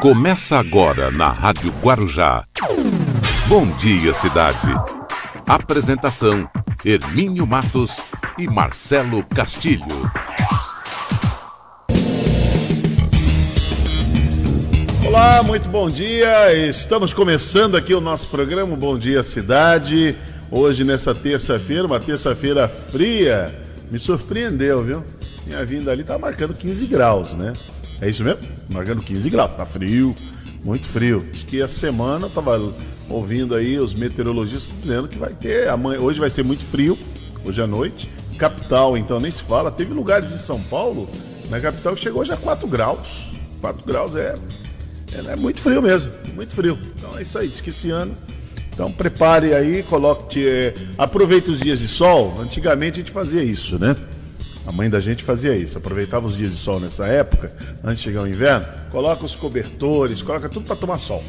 Começa agora na Rádio Guarujá. Bom dia, cidade. Apresentação: Hermínio Matos e Marcelo Castilho. Olá, muito bom dia. Estamos começando aqui o nosso programa Bom Dia Cidade. Hoje, nessa terça-feira, uma terça-feira fria. Me surpreendeu, viu? Minha vinda ali tá marcando 15 graus, né? É isso mesmo? Marcando 15 graus. Tá frio, muito frio. Acho que a semana eu tava ouvindo aí os meteorologistas dizendo que vai ter. Amanhã, hoje vai ser muito frio, hoje à noite. Capital, então, nem se fala. Teve lugares em São Paulo, na capital, que chegou já a 4 graus. 4 graus é, é, é muito frio mesmo, muito frio. Então é isso aí, diz que esse ano. Então prepare aí, coloque. É, aproveite os dias de sol. Antigamente a gente fazia isso, né? A mãe da gente fazia isso, aproveitava os dias de sol nessa época, antes de chegar o inverno, coloca os cobertores, coloca tudo para tomar sol.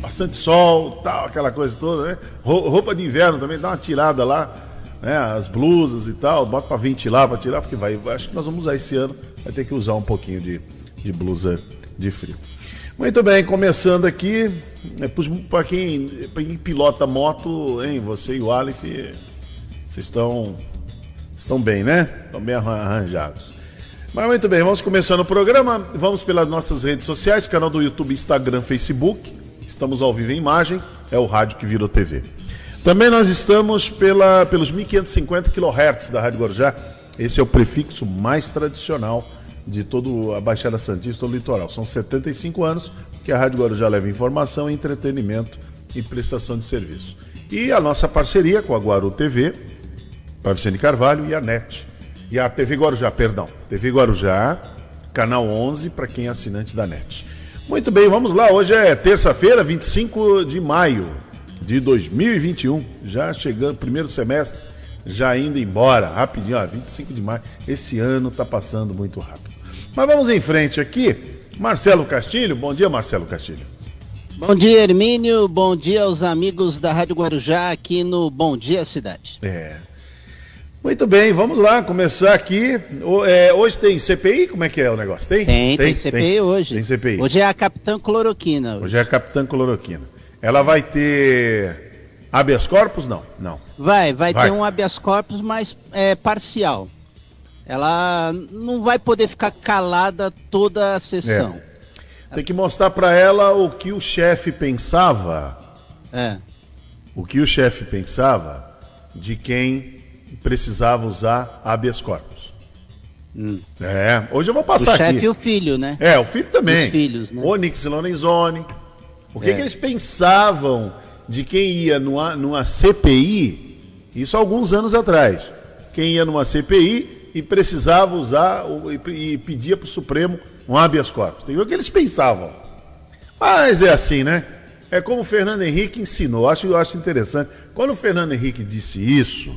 Bastante sol, tal, aquela coisa toda, né? Roupa de inverno também, dá uma tirada lá, né? As blusas e tal, bota para ventilar, para tirar, porque vai. Acho que nós vamos usar esse ano, vai ter que usar um pouquinho de, de blusa de frio. Muito bem, começando aqui, é, para quem, quem pilota moto, hein, você e o Aleph, vocês estão Estão bem, né? Estão bem arranjados. Mas muito bem, vamos começando o programa. Vamos pelas nossas redes sociais, canal do YouTube, Instagram, Facebook. Estamos ao vivo em imagem, é o rádio que virou TV. Também nós estamos pela, pelos 1550 kHz da Rádio Guarujá. Esse é o prefixo mais tradicional de toda a Baixada Santista ou litoral. São 75 anos que a Rádio Guarujá leva informação, entretenimento e prestação de serviço. E a nossa parceria com a Guaru TV, para Vicente Carvalho e a NET. E a TV Guarujá, perdão. TV Guarujá, canal 11, para quem é assinante da NET. Muito bem, vamos lá. Hoje é terça-feira, 25 de maio de 2021. Já chegando, primeiro semestre, já indo embora. Rapidinho, ó, 25 de maio. Esse ano está passando muito rápido. Mas vamos em frente aqui. Marcelo Castilho, bom dia, Marcelo Castilho. Bom dia, Hermínio. Bom dia aos amigos da Rádio Guarujá aqui no Bom Dia Cidade. É, muito bem, vamos lá, começar aqui. É, hoje tem CPI? Como é que é o negócio? Tem? Tem, tem, tem CPI tem, hoje. Tem CPI. Hoje é a Capitã Cloroquina. Hoje. hoje é a Capitã Cloroquina. Ela vai ter habeas corpus? Não, não. Vai, vai, vai. ter um habeas corpus mais é, parcial. Ela não vai poder ficar calada toda a sessão. É. Tem que mostrar para ela o que o chefe pensava. É. O que o chefe pensava de quem precisava usar habeas corpus. Hum. É, hoje eu vou passar o aqui. O chefe e o filho, né? É, o filho também. Os filhos, né? Onix Lorenzoni. O que, é. que eles pensavam de quem ia numa, numa CPI, isso há alguns anos atrás, quem ia numa CPI e precisava usar e, e pedia para o Supremo um habeas corpus. Tem o que eles pensavam. Mas é assim, né? É como o Fernando Henrique ensinou. Acho, eu acho interessante. Quando o Fernando Henrique disse isso,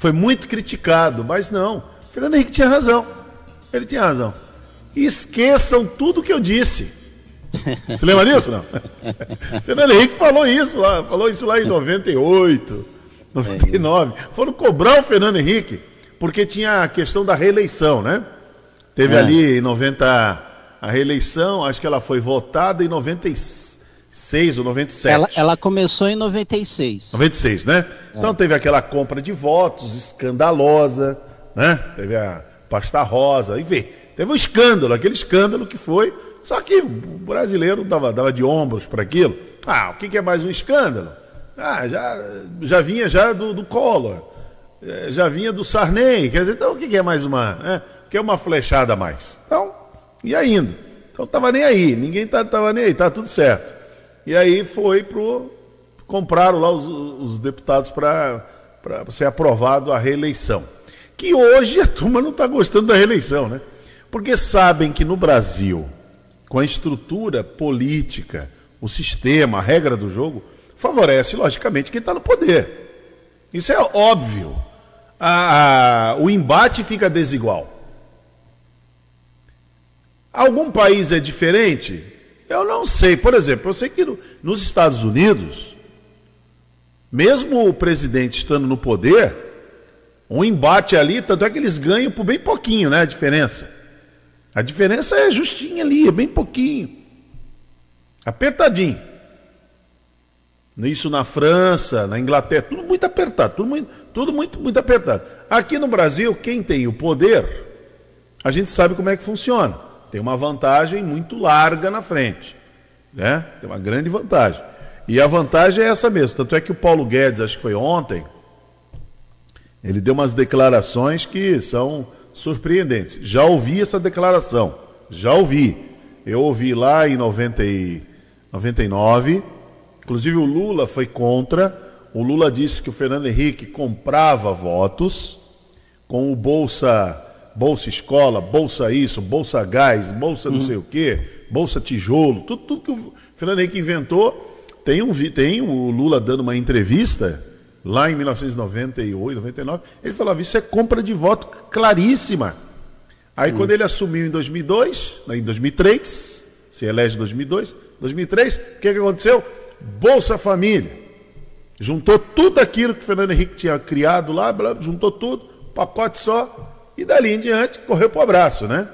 foi muito criticado, mas não. Fernando Henrique tinha razão. Ele tinha razão. Esqueçam tudo que eu disse. Você lembra disso? Não? Fernando Henrique falou isso lá, falou isso lá em 98, 99. Foram cobrar o Fernando Henrique, porque tinha a questão da reeleição, né? Teve é. ali em 90 a reeleição, acho que ela foi votada em 96. 96 ou 97. Ela, ela começou em 96. 96, né? É. Então teve aquela compra de votos escandalosa, né? Teve a pasta rosa, e vê. Teve um escândalo, aquele escândalo que foi. Só que o brasileiro dava, dava de ombros para aquilo. Ah, o que, que, é mais um escândalo? Ah, já, já vinha já do, do Collor, eh, já vinha do Sarney. Quer dizer, então o que, que é mais uma. Né? que é uma flechada a mais? Então, ia indo. Então tava nem aí, ninguém tá, tava nem aí, tá tudo certo. E aí foi pro. Compraram lá os, os deputados para ser aprovado a reeleição. Que hoje a turma não está gostando da reeleição, né? Porque sabem que no Brasil, com a estrutura política, o sistema, a regra do jogo, favorece, logicamente, quem está no poder. Isso é óbvio. A, a, o embate fica desigual. Algum país é diferente? Eu não sei. Por exemplo, eu sei que no, nos Estados Unidos, mesmo o presidente estando no poder, um embate ali, tanto é que eles ganham por bem pouquinho, né? A diferença. A diferença é justinha ali, é bem pouquinho. Apertadinho. Isso na França, na Inglaterra, tudo muito apertado, tudo muito, tudo muito, muito apertado. Aqui no Brasil, quem tem o poder, a gente sabe como é que funciona. Tem uma vantagem muito larga na frente. Né? Tem uma grande vantagem. E a vantagem é essa mesmo. Tanto é que o Paulo Guedes, acho que foi ontem, ele deu umas declarações que são surpreendentes. Já ouvi essa declaração. Já ouvi. Eu ouvi lá em 90 e 99 Inclusive o Lula foi contra. O Lula disse que o Fernando Henrique comprava votos com o Bolsa, Bolsa Escola, Bolsa isso, Bolsa Gás, Bolsa não uhum. sei o quê, Bolsa Tijolo, tudo, tudo que o Fernando Henrique inventou. Tem, um, tem o Lula dando uma entrevista lá em 1998, 99, ele falava: Isso é compra de voto claríssima. Aí, uhum. quando ele assumiu em 2002, em 2003, se elege em 2002, 2003, o que, que aconteceu? Bolsa Família. Juntou tudo aquilo que o Fernando Henrique tinha criado lá, juntou tudo, pacote só, e dali em diante correu para o abraço, né?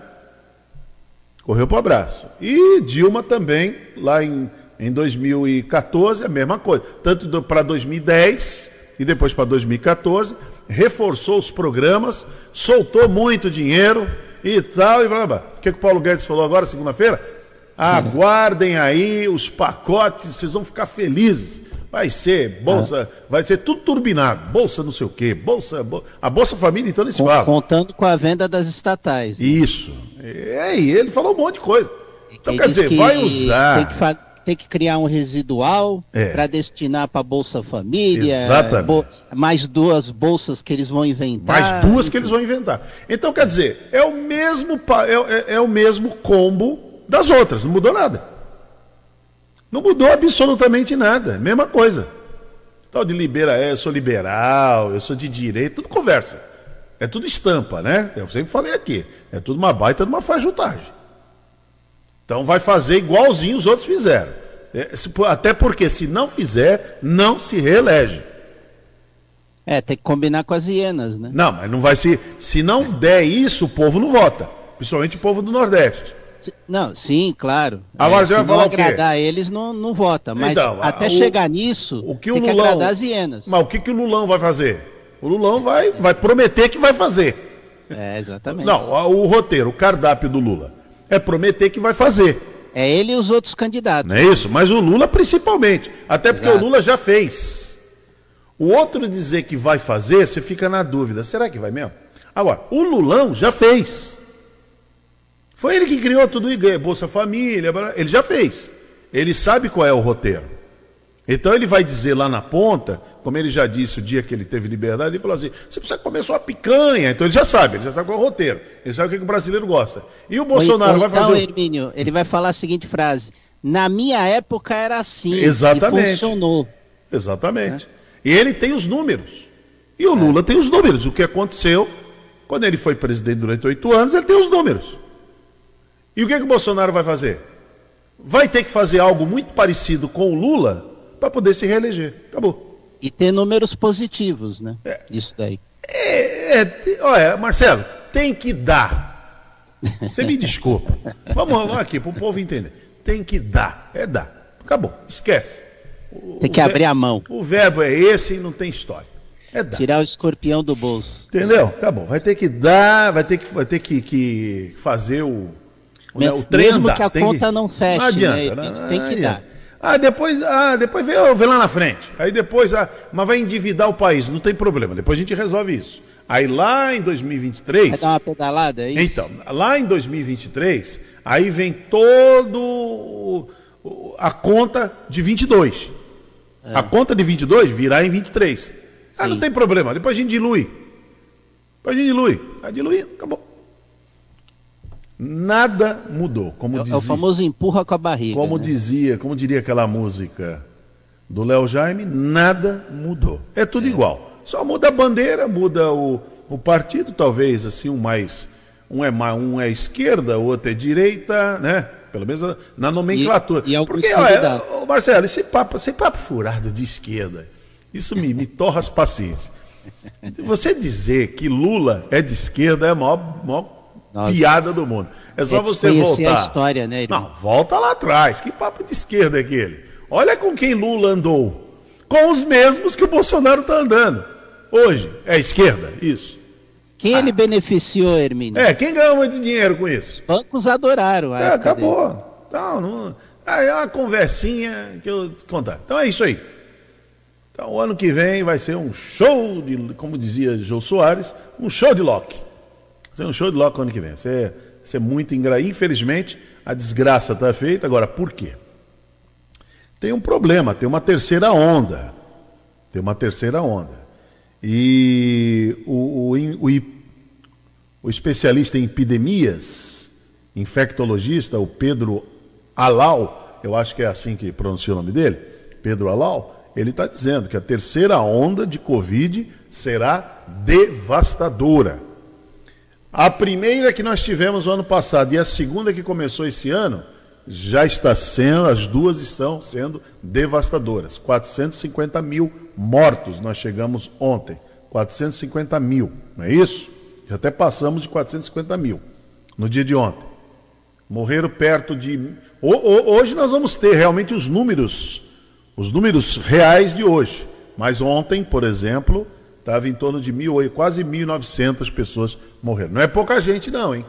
Correu para o abraço. E Dilma também, lá em, em 2014, a mesma coisa. Tanto para 2010 e depois para 2014, reforçou os programas, soltou muito dinheiro e tal, e blá blá. O que, que o Paulo Guedes falou agora, segunda-feira? Aguardem aí os pacotes, vocês vão ficar felizes. Vai ser bolsa, ah. vai ser tudo turbinado. Bolsa não sei o quê, bolsa, a Bolsa Família então eles falam. Contando com a venda das estatais. Né? Isso. É, e ele falou um monte de coisa. Então quer dizer, vai usar. Tem que, tem que criar um residual é. para destinar para Bolsa Família. Exatamente. Bo... mais duas bolsas que eles vão inventar. Mais duas que eles vão inventar. Então quer dizer, é o mesmo é, é, é o mesmo combo das outras, não mudou nada. Não mudou absolutamente nada, mesma coisa. Tal de liberar, é, eu sou liberal, eu sou de direito, tudo conversa. É tudo estampa, né? Eu sempre falei aqui. É tudo uma baita de uma fajutagem. Então vai fazer igualzinho os outros fizeram. É, até porque se não fizer, não se reelege. É, tem que combinar com as hienas, né? Não, mas não vai se. Se não der isso, o povo não vota. Principalmente o povo do Nordeste. Não, sim, claro. Agora é, se não agradar eles, não, não vota. Mas então, até o, chegar nisso, o que o tem Lulão, que agradar as hienas. Mas o que, que o Lulão vai fazer? O Lulão vai, vai prometer que vai fazer. É, exatamente. Não, o roteiro, o cardápio do Lula é prometer que vai fazer. É ele e os outros candidatos. Não é isso? Mas o Lula principalmente. Até porque Exato. o Lula já fez. O outro dizer que vai fazer, você fica na dúvida. Será que vai mesmo? Agora, o Lulão já fez. Foi ele que criou tudo isso, Bolsa Família, ele já fez. Ele sabe qual é o roteiro. Então ele vai dizer lá na ponta, como ele já disse o dia que ele teve liberdade, ele falou assim: você precisa comer sua picanha. Então ele já sabe, ele já sabe qual é o roteiro. Ele sabe o que, que o brasileiro gosta. E o Bolsonaro vai fazer. Então, Hermínio, ele vai falar a seguinte frase: na minha época era assim. Exatamente. E funcionou. Exatamente. É. E ele tem os números. E o Lula é. tem os números. O que aconteceu quando ele foi presidente durante oito anos, ele tem os números. E o que, que o Bolsonaro vai fazer? Vai ter que fazer algo muito parecido com o Lula para poder se reeleger. Acabou. E ter números positivos, né? É. Isso daí. É, é, olha, Marcelo, tem que dar. Você me desculpa. Vamos, vamos aqui para o povo entender. Tem que dar. É dar. Acabou. Esquece. O, tem que abrir a mão. O verbo é esse e não tem história. É dar. Tirar o escorpião do bolso. Entendeu? Acabou. Vai ter que dar, vai ter que, vai ter que, que fazer o né? O trem Mesmo que a conta que... não feche, não adianta, né? Não, tem que dar. Ah, depois, ah, depois vê, vê lá na frente. Aí depois, ah, mas vai endividar o país, não tem problema. Depois a gente resolve isso. Aí lá em 2023. Vai dar uma pedalada, é isso? Então, lá em 2023, aí vem todo a conta de 22. É. A conta de 22 virá em 23. Sim. Ah, não tem problema. Depois a gente dilui. Depois a gente dilui. Aí dilui, acabou. Nada mudou. Como é, dizia, é o famoso empurra com a barriga. Como né? dizia, como diria aquela música do Léo Jaime, nada mudou. É tudo é. igual. Só muda a bandeira, muda o, o partido, talvez assim, um mais. Um é, um é esquerda, o outro é direita, né? Pelo menos na nomenclatura. E, e Porque, olha, Marcelo, esse papo, esse papo furado de esquerda, isso me, me torra as paciências. Você dizer que Lula é de esquerda é a maior, maior Nossa. piada do mundo. É só é você voltar. a história, né, irmão? Não, volta lá atrás. Que papo de esquerda é aquele? Olha com quem Lula andou. Com os mesmos que o Bolsonaro está andando. Hoje. É esquerda, isso. Quem ah. ele beneficiou, Hermínio? É, quem ganhou muito dinheiro com isso? Os bancos adoraram. é, acabou. Dele. Então, não... é uma conversinha que eu contar. Então é isso aí. Então, o ano que vem vai ser um show de, como dizia João Soares, um show de Loki. Vai ser um show de Loki o ano que vem. Vai ser, vai ser muito engraçado. Infelizmente, a desgraça está feita. Agora, por quê? Tem um problema, tem uma terceira onda. Tem uma terceira onda. E o, o, o, o especialista em epidemias, infectologista, o Pedro Alau, eu acho que é assim que pronuncia o nome dele, Pedro Alau, ele está dizendo que a terceira onda de Covid será devastadora. A primeira que nós tivemos no ano passado e a segunda que começou esse ano já está sendo, as duas estão sendo devastadoras. 450 mil mortos nós chegamos ontem. 450 mil, não é isso? Já até passamos de 450 mil no dia de ontem. Morreram perto de. Hoje nós vamos ter realmente os números os números reais de hoje. Mas ontem, por exemplo, estava em torno de mil, quase 1.900 pessoas morreram. Não é pouca gente, não, hein?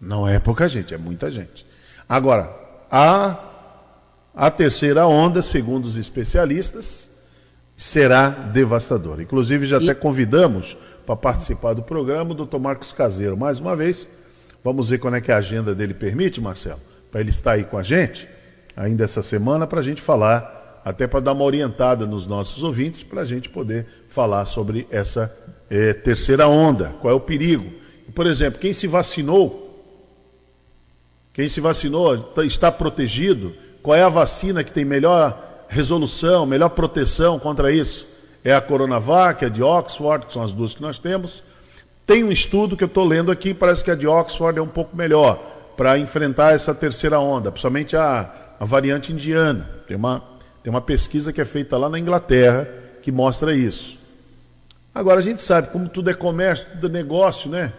Não é pouca gente, é muita gente. Agora, a, a terceira onda, segundo os especialistas, será devastadora. Inclusive, já e... até convidamos para participar do programa o doutor Marcos Caseiro, mais uma vez. Vamos ver quando é que a agenda dele permite, Marcelo, para ele estar aí com a gente, ainda essa semana, para a gente falar até para dar uma orientada nos nossos ouvintes, para a gente poder falar sobre essa é, terceira onda, qual é o perigo. Por exemplo, quem se vacinou, quem se vacinou tá, está protegido, qual é a vacina que tem melhor resolução, melhor proteção contra isso? É a Coronavac, a de Oxford, que são as duas que nós temos. Tem um estudo que eu estou lendo aqui, parece que a de Oxford é um pouco melhor para enfrentar essa terceira onda, principalmente a, a variante indiana. Tem uma, tem uma pesquisa que é feita lá na Inglaterra que mostra isso. Agora a gente sabe, como tudo é comércio, tudo é negócio, né?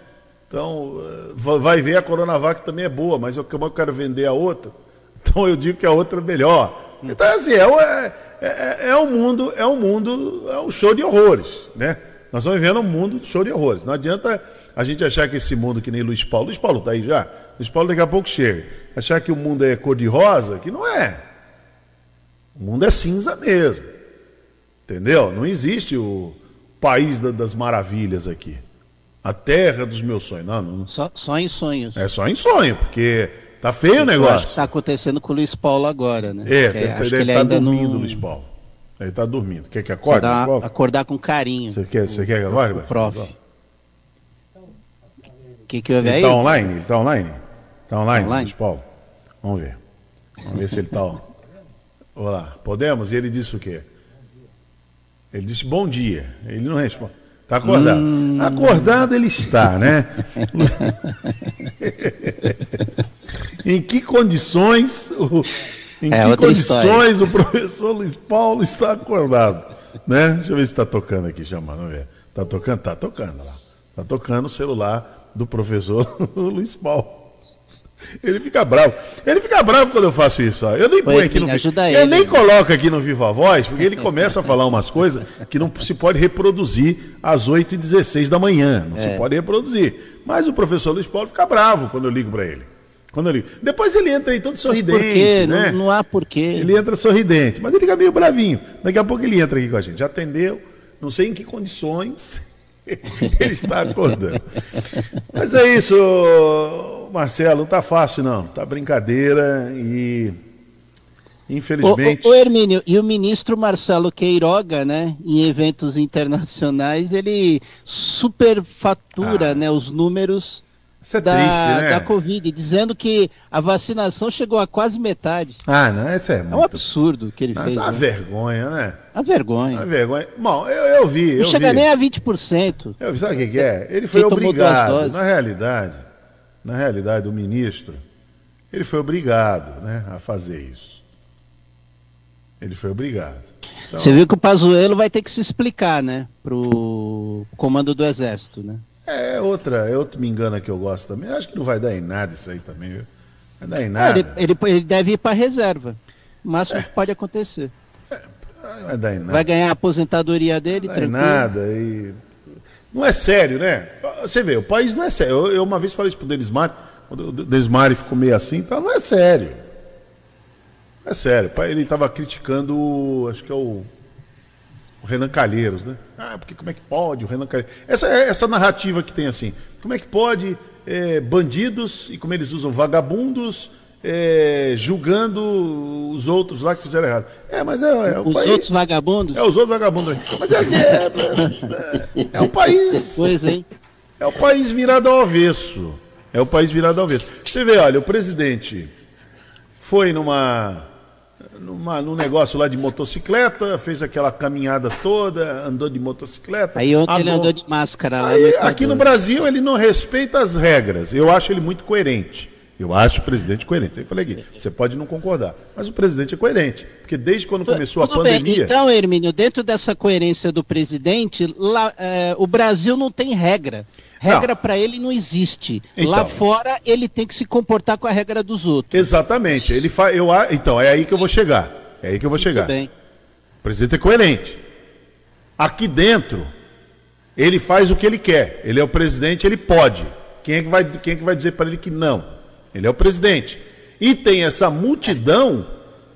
Então, eh, vai ver, a Coronavac também é boa, mas eu, como eu quero vender a outra, então eu digo que a outra é melhor. Então, assim, é, é, é, é um mundo, é um mundo, é um show de horrores, né? Nós estamos vivendo um mundo de show de horrores. Não adianta a gente achar que esse mundo, que nem Luiz Paulo, Luiz Paulo está aí já, Luiz Paulo daqui a pouco chega, achar que o mundo é cor-de-rosa, que não é. O mundo é cinza mesmo. Entendeu? Não existe o país das maravilhas aqui. A terra dos meus sonhos. Não, não. Só, só em sonhos. É só em sonho, porque tá feio o negócio. Acho que está acontecendo com o Luiz Paulo agora, né? É, deve, acho deve que ele tá ainda dormindo, não... Luiz Paulo. Ele está dormindo. Quer que acorde? Dar, acordar com carinho. Você quer, você quer que acorde? Prof. O que, que vi aí? Ele está online? Ele está online? Está online, tá online, Luiz Paulo? Vamos ver. Vamos ver se ele está. Olá, podemos? E ele disse o quê? Ele disse bom dia. Ele não responde. Está acordado. Hum... Acordado ele está, né? em que condições, o, em é, que condições história. o professor Luiz Paulo está acordado? Né? Deixa eu ver se está tocando aqui, chamando. Ver. Está tocando? Está tocando lá. Está tocando o celular do professor Luiz Paulo. Ele fica bravo. Ele fica bravo quando eu faço isso. Ó. Eu nem ponho aqui no ajuda Eu nem coloco aqui no Viva Voz, porque ele começa a falar umas coisas que não se pode reproduzir às 8h16 da manhã. Não é. se pode reproduzir. Mas o professor Luiz Paulo fica bravo quando eu ligo para ele. Quando eu ligo. Depois ele entra aí todo sorridente. Por quê? Né? Não, não há porquê. Ele entra sorridente, mas ele fica meio bravinho. Daqui a pouco ele entra aqui com a gente. Já atendeu, não sei em que condições ele está acordando. Mas é isso. Marcelo, não tá fácil não, tá brincadeira e infelizmente. O, o, o Hermínio, e o ministro Marcelo Queiroga, né, em eventos internacionais, ele superfatura, ah. né, os números é da, triste, né? da Covid, dizendo que a vacinação chegou a quase metade. Ah, não, isso é muito... É um absurdo que ele fez. A né? vergonha, né? A vergonha. A vergonha. Bom, eu, eu vi. Eu não chega vi. nem a 20%. Eu vi, sabe o que, que é? Ele foi obrigado, na realidade, na realidade, o ministro, ele foi obrigado né, a fazer isso. Ele foi obrigado. Então, Você viu que o Pazuello vai ter que se explicar, né, para o comando do Exército, né? É outra, é outro me engana que eu gosto também. Acho que não vai dar em nada isso aí também, viu? Vai dar em nada. ele, ele, ele, deve ir para reserva. O máximo é. que pode acontecer. É, vai dar em nada. Vai ganhar a aposentadoria dele, não tranquilo. nada. E... Não é sério, né? Você vê, o país não é sério. Eu, eu uma vez falei isso pro Denismar, o Denismar ficou meio assim, então não é sério. Não é sério. Ele estava criticando, acho que é o o Renan Calheiros, né? Ah, porque como é que pode o Renan Calheiros? Essa, essa narrativa que tem assim, como é que pode é, bandidos, e como eles usam vagabundos, é, julgando os outros lá que fizeram errado. É, mas é, é Os país... outros vagabundos? É, os outros vagabundos. Mas é assim, é, é, é o país... Pois, hein? É o país virado ao avesso. É o país virado ao avesso. Você vê, olha, o presidente foi numa numa, num negócio lá de motocicleta, fez aquela caminhada toda, andou de motocicleta. Aí ontem andou... ele andou de máscara lá. Aí, no aqui no Brasil ele não respeita as regras. Eu acho ele muito coerente. Eu acho o presidente coerente. Eu falei aqui, você pode não concordar, mas o presidente é coerente. Porque desde quando começou Tudo a pandemia. Bem. Então, Hermínio, dentro dessa coerência do presidente, lá, é, o Brasil não tem regra. Regra para ele não existe. Então, Lá fora ele tem que se comportar com a regra dos outros. Exatamente. Ele fa... eu... Então, é aí que eu vou chegar. É aí que eu vou chegar. bem. O presidente é coerente. Aqui dentro, ele faz o que ele quer. Ele é o presidente, ele pode. Quem é que vai, Quem é que vai dizer para ele que não? Ele é o presidente. E tem essa multidão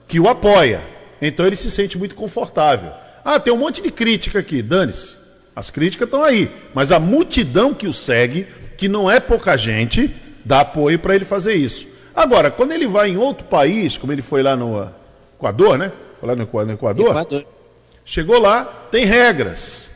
que o apoia. Então ele se sente muito confortável. Ah, tem um monte de crítica aqui, dane-se. As críticas estão aí, mas a multidão que o segue, que não é pouca gente, dá apoio para ele fazer isso. Agora, quando ele vai em outro país, como ele foi lá no Equador, né? Foi lá no Equador. Equador. Chegou lá, tem regras.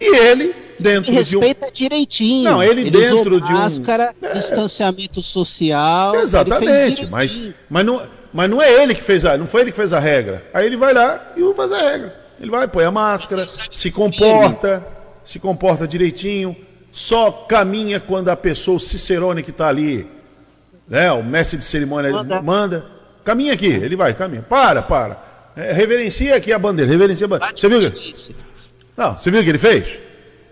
E ele, dentro ele respeita de um... direitinho. Não, ele, ele dentro de um. Máscara, é... distanciamento social. Exatamente, mas, mas, não, mas não é ele que fez a. Não foi ele que fez a regra. Aí ele vai lá e faz a regra. Ele vai, põe a máscara, se comporta, se comporta direitinho, só caminha quando a pessoa, o Cicerone que está ali, né, o mestre de cerimônia manda. manda. Caminha aqui, ele vai, caminha. Para, para. É, reverencia aqui a bandeira, reverencia a bandeira. Você viu? Que... Não, você viu o que ele fez?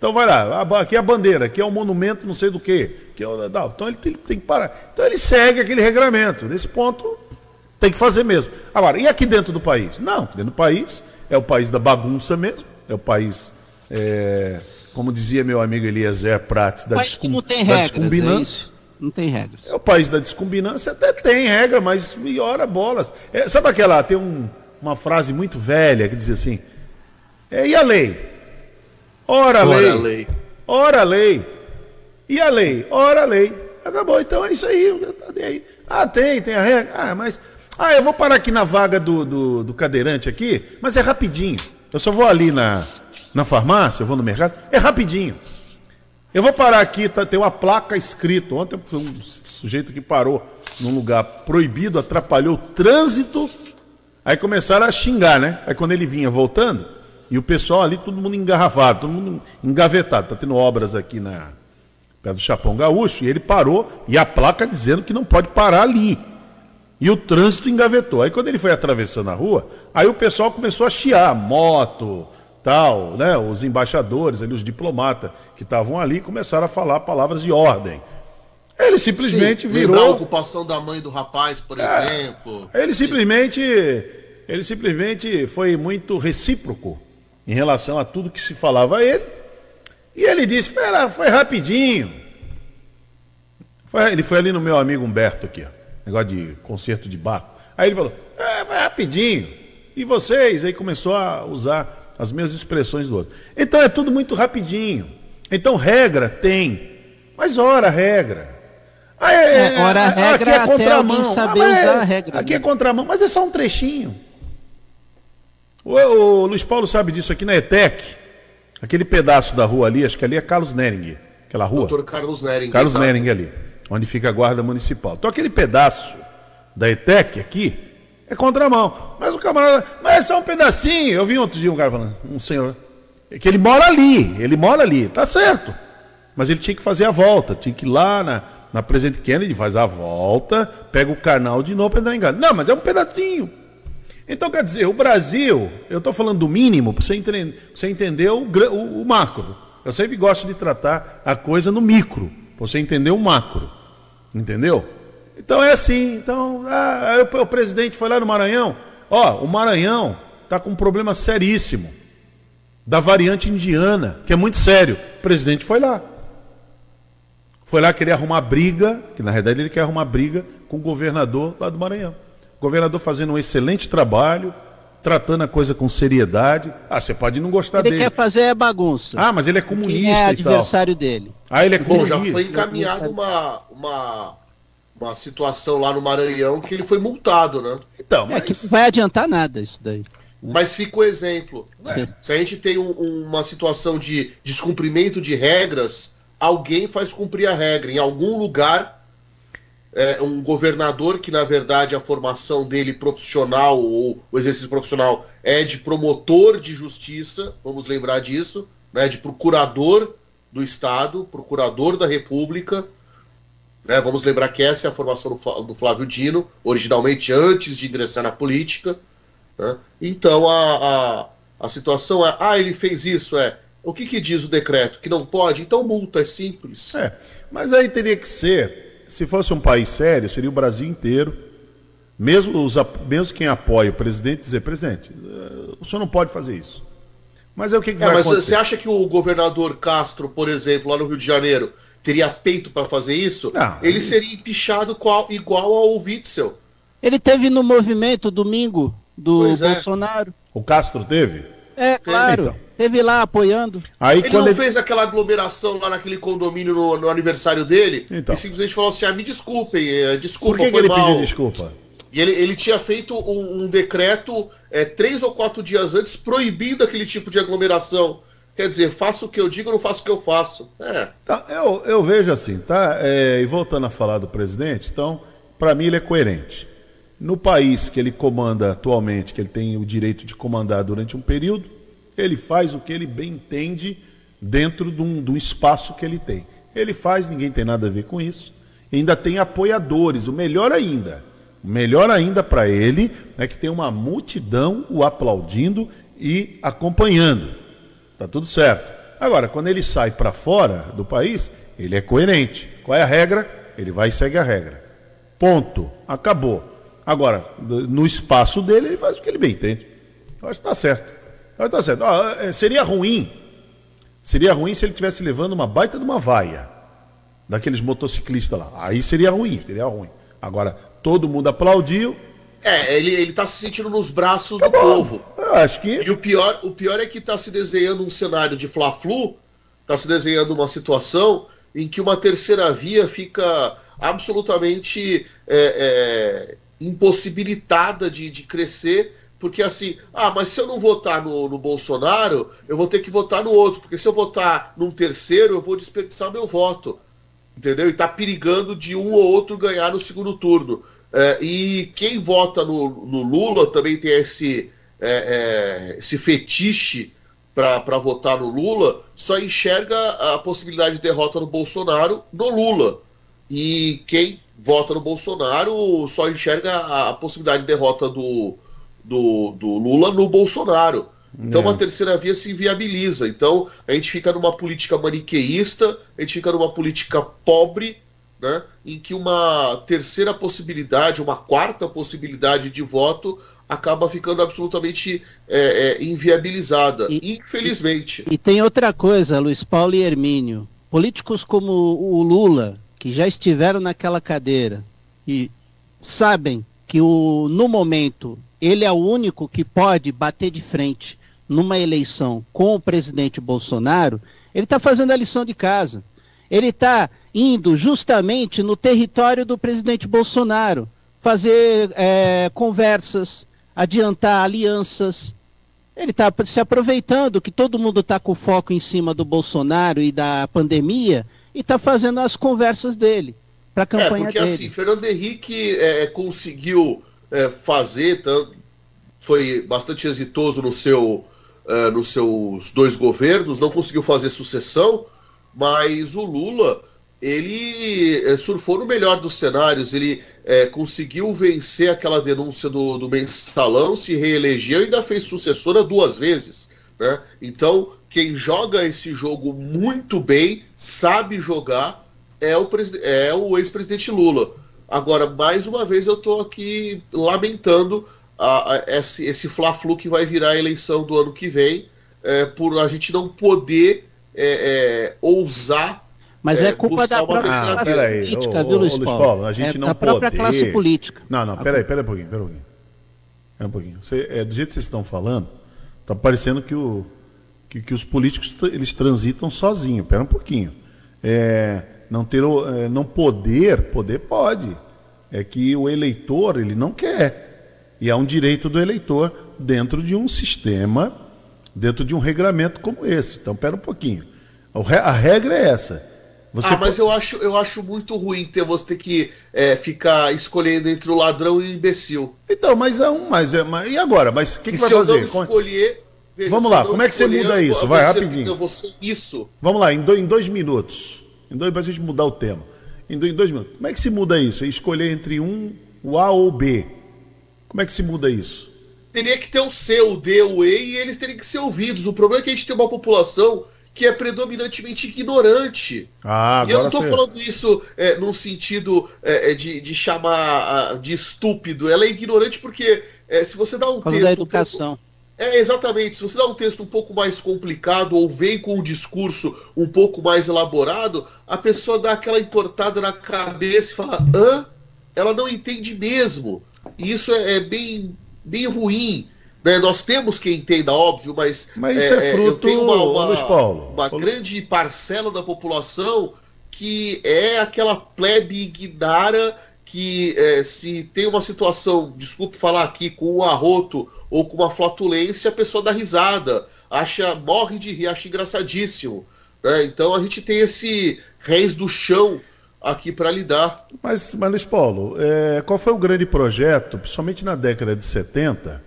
Então vai lá, aqui é a bandeira, aqui é o monumento não sei do que. que é o... Então ele tem, tem que parar. Então ele segue aquele regramento. Nesse ponto, tem que fazer mesmo. Agora, e aqui dentro do país? Não, dentro do país é o país da bagunça mesmo, é o país, é, como dizia meu amigo Eliezer Prates, da, descom, não tem da regras, descombinância. É não tem regras. É o país da descombinância, até tem regra, mas ora bolas. É, sabe aquela, tem um, uma frase muito velha que diz assim, é, e a lei? Ora, ora lei. lei. Ora lei. E a lei? Ora lei. Acabou, então é isso aí. Ah, tem, tem a regra. Ah, mas ah, eu vou parar aqui na vaga do, do, do cadeirante aqui, mas é rapidinho. Eu só vou ali na, na farmácia, eu vou no mercado, é rapidinho. Eu vou parar aqui, tá, tem uma placa escrito. Ontem um sujeito que parou num lugar proibido, atrapalhou o trânsito. Aí começaram a xingar, né? Aí quando ele vinha voltando, e o pessoal ali, todo mundo engarrafado, todo mundo engavetado. Tá tendo obras aqui na perto do Chapão Gaúcho, e ele parou, e a placa dizendo que não pode parar ali. E o trânsito engavetou. Aí quando ele foi atravessando a rua, aí o pessoal começou a chiar, moto, tal, né? Os embaixadores, ali, os diplomatas que estavam ali começaram a falar palavras de ordem. Ele simplesmente Sim, virou. a ocupação da mãe do rapaz, por é, exemplo. Ele simplesmente, ele simplesmente foi muito recíproco em relação a tudo que se falava a ele. E ele disse: foi, rapidinho. Foi, ele foi ali no meu amigo Humberto aqui. Ó negócio de concerto de barco. Aí ele falou, é, vai rapidinho. E vocês? Aí começou a usar as mesmas expressões do outro. Então é tudo muito rapidinho. Então regra tem, mas ora regra. Ah, é, é, ora regra aqui é contramão. saber ah, usar a regra. Aqui é contramão, mas é só um trechinho. O, o, Luiz Paulo sabe disso aqui na ETEC. Aquele pedaço da rua ali, acho que ali é Carlos Nering. Aquela rua. Doutor Carlos Nering. Carlos tá? Nering ali onde fica a guarda municipal. Então aquele pedaço da ETEC aqui é contramão. Mas o camarada, mas é só um pedacinho. Eu vi outro dia um cara falando, um senhor, que ele mora ali, ele mora ali, tá certo. Mas ele tinha que fazer a volta, tinha que ir lá na, na Presidente Kennedy, faz a volta, pega o canal de novo para entrar em casa. Não, mas é um pedacinho. Então, quer dizer, o Brasil, eu estou falando do mínimo, para você, entender, você entender o, o, o macro. Eu sempre gosto de tratar a coisa no micro, você entender o macro. Entendeu? Então é assim. Então, ah, o, o presidente foi lá no Maranhão. Ó, o Maranhão está com um problema seríssimo da variante indiana, que é muito sério. O presidente foi lá. Foi lá querer arrumar briga, que na verdade ele quer arrumar briga com o governador lá do Maranhão. O governador fazendo um excelente trabalho, tratando a coisa com seriedade. Ah, você pode não gostar ele dele. Ele quer fazer é bagunça. Ah, mas ele é comunista. é adversário dele. Ah, ele é comunista. Bom, já foi encaminhado uma, uma, uma situação lá no Maranhão que ele foi multado, né? Então, mas... É que não vai adiantar nada isso daí. Mas fica o exemplo. É. Se a gente tem um, uma situação de descumprimento de regras, alguém faz cumprir a regra. Em algum lugar é, um governador que, na verdade, a formação dele profissional ou o exercício profissional é de promotor de justiça, vamos lembrar disso, né, de procurador do Estado, procurador da República. Né, vamos lembrar que essa é a formação do Flávio Dino, originalmente antes de ingressar na política. Né? Então a, a, a situação é: ah, ele fez isso, é. O que, que diz o decreto? Que não pode? Então multa, é simples. É, mas aí teria que ser se fosse um país sério, seria o Brasil inteiro. Mesmo, os, mesmo quem apoia o presidente dizer, presidente, eh, o senhor não pode fazer isso. Mas é o que, que é, vai mas acontecer? Você acha que o governador Castro, por exemplo, lá no Rio de Janeiro, teria peito para fazer isso? Não, ele, ele seria empichado qual, igual ao Witzel. Ele teve no movimento domingo do pois é. Bolsonaro. É. O Castro teve? É, claro. Então. Teve lá apoiando. Aí, ele não ele... fez aquela aglomeração lá naquele condomínio no, no aniversário dele então. e simplesmente falou assim: ah, me desculpem, é, desculpa, Por que, que ele mal. pediu desculpa? E ele, ele tinha feito um, um decreto é, três ou quatro dias antes proibindo aquele tipo de aglomeração. Quer dizer, faço o que eu digo, não faço o que eu faço. É. Tá, eu, eu vejo assim, tá? É, e voltando a falar do presidente, então, para mim ele é coerente. No país que ele comanda atualmente, que ele tem o direito de comandar durante um período, ele faz o que ele bem entende dentro de um, espaço que ele tem. Ele faz, ninguém tem nada a ver com isso. E ainda tem apoiadores, o melhor ainda. O melhor ainda para ele é que tem uma multidão o aplaudindo e acompanhando. Tá tudo certo. Agora, quando ele sai para fora do país, ele é coerente. Qual é a regra? Ele vai e segue a regra. Ponto. Acabou. Agora, no espaço dele, ele faz o que ele bem entende. Eu acho que está certo. Eu tá certo. Ah, seria ruim. Seria ruim se ele estivesse levando uma baita de uma vaia. Daqueles motociclistas lá. Aí seria ruim, seria ruim. Agora, todo mundo aplaudiu. É, ele, ele tá se sentindo nos braços tá do bom. povo. Eu acho que. E o pior, o pior é que tá se desenhando um cenário de Fla-Flu, tá se desenhando uma situação em que uma terceira via fica absolutamente é, é, impossibilitada de, de crescer, porque assim, ah, mas se eu não votar no, no Bolsonaro, eu vou ter que votar no outro, porque se eu votar num terceiro, eu vou desperdiçar meu voto. Entendeu? E tá perigando de um ou outro ganhar no segundo turno. É, e quem vota no, no, Lula também tem esse, é, é, esse fetiche para votar no Lula, só enxerga a possibilidade de derrota no Bolsonaro no Lula. E quem vota no Bolsonaro só enxerga a, possibilidade de derrota do, do, do Lula no Bolsonaro. Então, é. uma terceira via se inviabiliza. Então, a gente fica numa política maniqueísta, a gente fica numa política pobre, né, em que uma terceira possibilidade, uma quarta possibilidade de voto acaba ficando absolutamente é, é, inviabilizada, e, infelizmente. E, e tem outra coisa, Luiz Paulo e Hermínio. Políticos como o Lula, que já estiveram naquela cadeira e sabem que o, no momento ele é o único que pode bater de frente numa eleição com o presidente Bolsonaro, ele está fazendo a lição de casa. Ele está indo justamente no território do presidente Bolsonaro, fazer é, conversas, adiantar alianças. Ele está se aproveitando que todo mundo está com foco em cima do Bolsonaro e da pandemia e está fazendo as conversas dele para a campanha é, porque, dele. assim, Fernando Henrique é, conseguiu é, fazer, foi bastante exitoso no seu, é, nos seus dois governos, não conseguiu fazer sucessão, mas o Lula ele é, surfou no melhor dos cenários, ele é, conseguiu vencer aquela denúncia do, do mensalão, se reelegeu e ainda fez sucessora duas vezes. Né? Então, quem joga esse jogo muito bem, sabe jogar, é o, é o ex-presidente Lula. Agora, mais uma vez, eu estou aqui lamentando a, a, esse, esse fla-flu que vai virar a eleição do ano que vem, é, por a gente não poder é, é, ousar. Mas é, é culpa da própria ah, classe política, ô, viu, Luiz, Paulo? Paulo? A gente é não da própria poder... classe política. Não, não, peraí, peraí um pouquinho, peraí um pouquinho. Pera um pouquinho. Você, é, do jeito que vocês estão falando, tá parecendo que, o, que, que os políticos eles transitam sozinhos. Pera um pouquinho. É, não ter é, não poder, poder pode. É que o eleitor ele não quer. E há um direito do eleitor dentro de um sistema, dentro de um regramento como esse. Então, pera um pouquinho. A regra é essa. Você ah, mas pode... eu acho, eu acho muito ruim ter você ter que é, ficar escolhendo entre o ladrão e o imbecil. Então, mas é um, mas é, mas, e agora? Mas o que, que vai fazer? escolher, veja, Vamos lá, como é que você muda isso? Vai rapidinho. Eu vou ser isso. Vamos lá, em dois, em dois minutos. Em dois para a gente mudar o tema. Em dois, em dois minutos. Como é que se muda isso? É escolher entre um, o A ou o B. Como é que se muda isso? Teria que ter o C, o D, o E e eles teriam que ser ouvidos. O problema é que a gente tem uma população que é predominantemente ignorante. Ah, e eu não estou falando isso é, num sentido é, é, de, de chamar de estúpido. Ela é ignorante porque é, se você dá um texto. Da educação. Um pouco, é, exatamente. Se você dá um texto um pouco mais complicado ou vem com um discurso um pouco mais elaborado, a pessoa dá aquela entortada na cabeça e fala: hã? Ela não entende mesmo. E isso é, é bem, bem ruim. Né? Nós temos quem entenda, óbvio, mas. Mas isso é, é fruto. Eu tenho uma, uma, uma grande parcela da população que é aquela plebe ignara que é, se tem uma situação, desculpe falar aqui, com um arroto ou com uma flatulência, a pessoa dá risada, acha, morre de rir, acha engraçadíssimo. Né? Então a gente tem esse reis do chão aqui para lidar. Mas, mas Luiz Paulo, é, qual foi o grande projeto, principalmente na década de 70?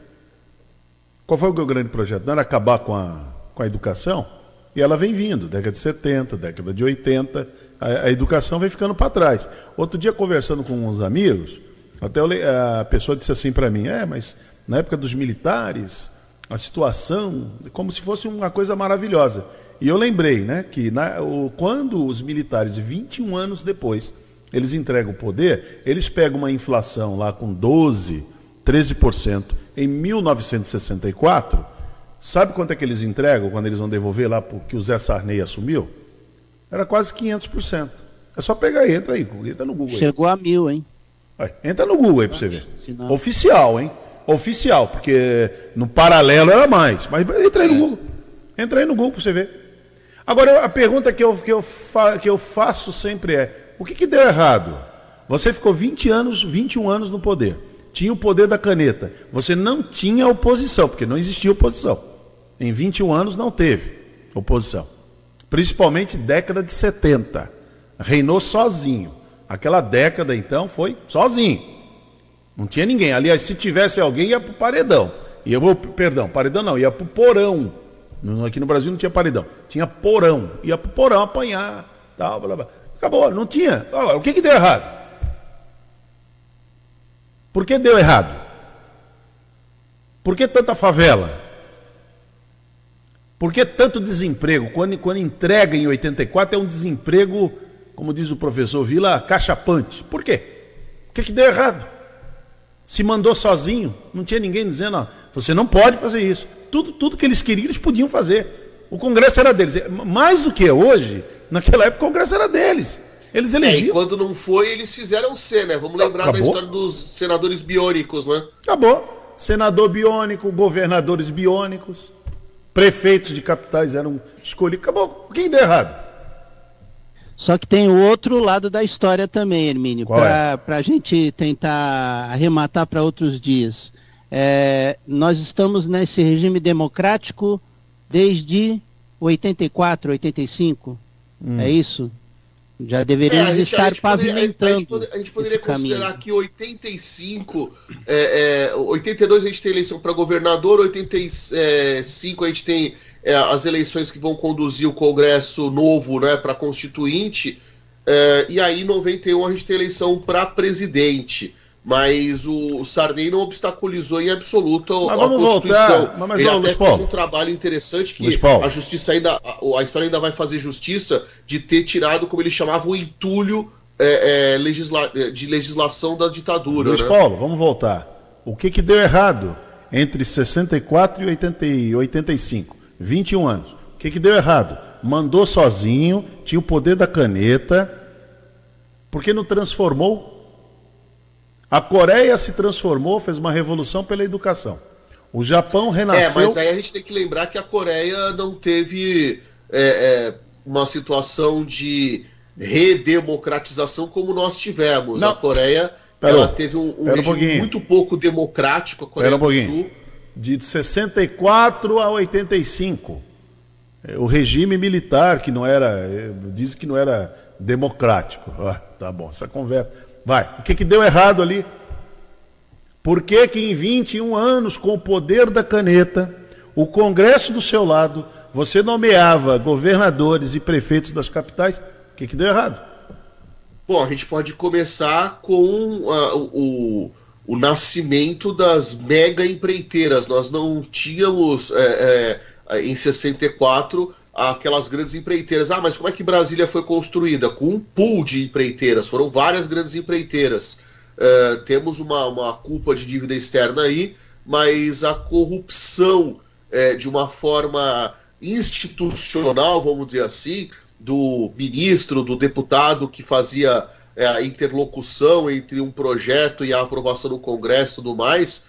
Qual foi o grande projeto? Não era acabar com a, com a educação? E ela vem vindo, década de 70, década de 80, a, a educação vem ficando para trás. Outro dia, conversando com uns amigos, até a pessoa disse assim para mim: é, mas na época dos militares, a situação, como se fosse uma coisa maravilhosa. E eu lembrei né, que na, o, quando os militares, 21 anos depois, eles entregam o poder, eles pegam uma inflação lá com 12, 13% em 1964 Sabe quanto é que eles entregam quando eles vão devolver lá porque o Zé Sarney assumiu? Era quase 500%. É só pegar aí, entra aí, entra no Google. Chegou a mil, hein? entra no Google aí pra você ver. Oficial, hein? Oficial, porque no paralelo era mais. Mas entra aí no Google. Entra aí no Google pra você ver. Agora, a pergunta que eu, que eu, fa, que eu faço sempre é: o que, que deu errado? Você ficou 20 anos, 21 anos no poder. Tinha o poder da caneta. Você não tinha oposição, porque não existia oposição. Em 21 anos não teve oposição. Principalmente década de 70. Reinou sozinho. Aquela década, então, foi sozinho. Não tinha ninguém. Aliás, se tivesse alguém, ia para o paredão. Ia, perdão, paredão não, ia para o porão. Aqui no Brasil não tinha paredão. Tinha porão. Ia para o porão apanhar. Tal, blá, blá. Acabou, não tinha. o que, que deu errado? Por que deu errado? Por que tanta favela? Por que tanto desemprego? Quando, quando entrega em 84 é um desemprego, como diz o professor Vila, cachapante. Por quê? O que, que deu errado? Se mandou sozinho, não tinha ninguém dizendo, ó, você não pode fazer isso. Tudo, tudo que eles queriam, eles podiam fazer. O Congresso era deles. Mais do que hoje, naquela época o Congresso era deles. Eles elegiam. É, e quando não foi, eles fizeram ser, né? Vamos lembrar Acabou. da história dos senadores biônicos, né? Acabou. Senador biônico, governadores biônicos prefeitos de capitais eram escolhidos. Acabou. Quem deu errado? Só que tem o outro lado da história também, Hermínio, para é? a gente tentar arrematar para outros dias. É, nós estamos nesse regime democrático desde 84, 85, hum. é isso? Já deveríamos é, gente, estar pavimentando. Poderia, a gente, poderia considerar caminho. que 85, é, é, 82 a gente tem eleição para governador, 85 a gente tem é, as eleições que vão conduzir o Congresso novo né, para constituinte, é, e aí em 91 a gente tem eleição para presidente. Mas o Sarney não obstaculizou em absoluto a Constituição. Voltar. Mas, Ele até fez um trabalho interessante que a justiça ainda, a, a, história ainda vai fazer justiça de ter tirado, como ele chamava, o entulho é, é, legisla, de legislação da ditadura. Luiz né? Paulo, vamos voltar. O que, que deu errado entre 64 e 80, 85? 21 anos. O que, que deu errado? Mandou sozinho, tinha o poder da caneta, porque não transformou a Coreia se transformou, fez uma revolução pela educação. O Japão renasceu. É, mas aí a gente tem que lembrar que a Coreia não teve é, é, uma situação de redemocratização como nós tivemos. Não. A Coreia ela teve um, um regime um muito pouco democrático, a Coreia um do Sul. De 64 a 85. É, o regime militar, que não era. É, diz que não era democrático. Ah, tá bom, essa conversa. Vai. O que, que deu errado ali? Por que, que em 21 anos, com o poder da caneta, o Congresso do seu lado, você nomeava governadores e prefeitos das capitais? O que, que deu errado? Bom, a gente pode começar com uh, o, o nascimento das mega empreiteiras. Nós não tínhamos, é, é, em 64, aquelas grandes empreiteiras. Ah, mas como é que Brasília foi construída? Com um pool de empreiteiras, foram várias grandes empreiteiras. Uh, temos uma, uma culpa de dívida externa aí, mas a corrupção é, de uma forma institucional, vamos dizer assim, do ministro, do deputado que fazia é, a interlocução entre um projeto e a aprovação do Congresso e tudo mais,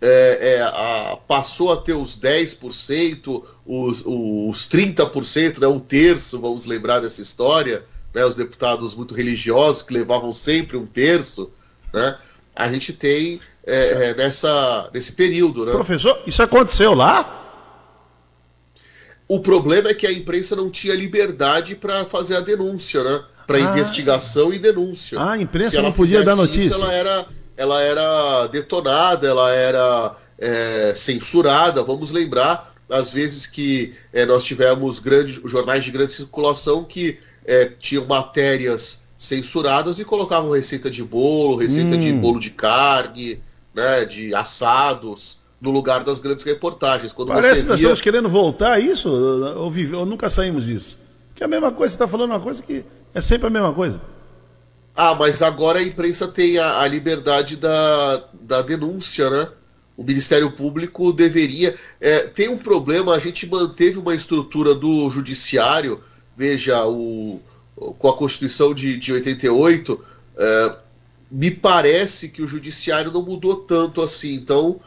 é, é, a, passou a ter os 10%, os, os 30%, né, um terço, vamos lembrar dessa história, né, os deputados muito religiosos que levavam sempre um terço, né, a gente tem é, é nessa, nesse período. Né? Professor, isso aconteceu lá? O problema é que a imprensa não tinha liberdade para fazer a denúncia, né? Para ah. investigação e denúncia. Ah, a imprensa não podia dar notícia. Isso, ela era ela era detonada, ela era é, censurada. Vamos lembrar, às vezes, que é, nós tivemos grandes, jornais de grande circulação que é, tinham matérias censuradas e colocavam receita de bolo, receita hum. de bolo de carne, né, de assados, no lugar das grandes reportagens. Quando Parece que nós estamos querendo voltar a isso, ou, ou nunca saímos disso. Que é a mesma coisa, você está falando uma coisa que é sempre a mesma coisa. Ah, mas agora a imprensa tem a, a liberdade da, da denúncia, né? O Ministério Público deveria. É, tem um problema, a gente manteve uma estrutura do judiciário, veja, o, com a Constituição de, de 88, é, me parece que o judiciário não mudou tanto assim. Então,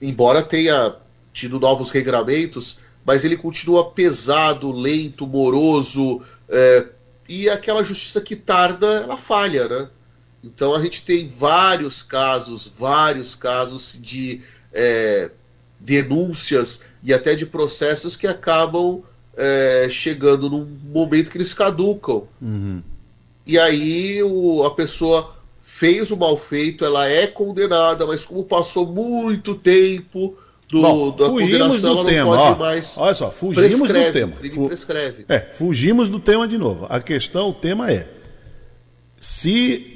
embora tenha tido novos regramentos, mas ele continua pesado, lento, moroso, é, e aquela justiça que tarda, ela falha, né? Então a gente tem vários casos, vários casos de é, denúncias e até de processos que acabam é, chegando num momento que eles caducam. Uhum. E aí o, a pessoa fez o mal feito, ela é condenada, mas como passou muito tempo, do, Bom, da fugimos do tema. Ó, mais. Olha só, fugimos prescreve, do tema. Crime prescreve. É, fugimos do tema de novo. A questão, o tema é se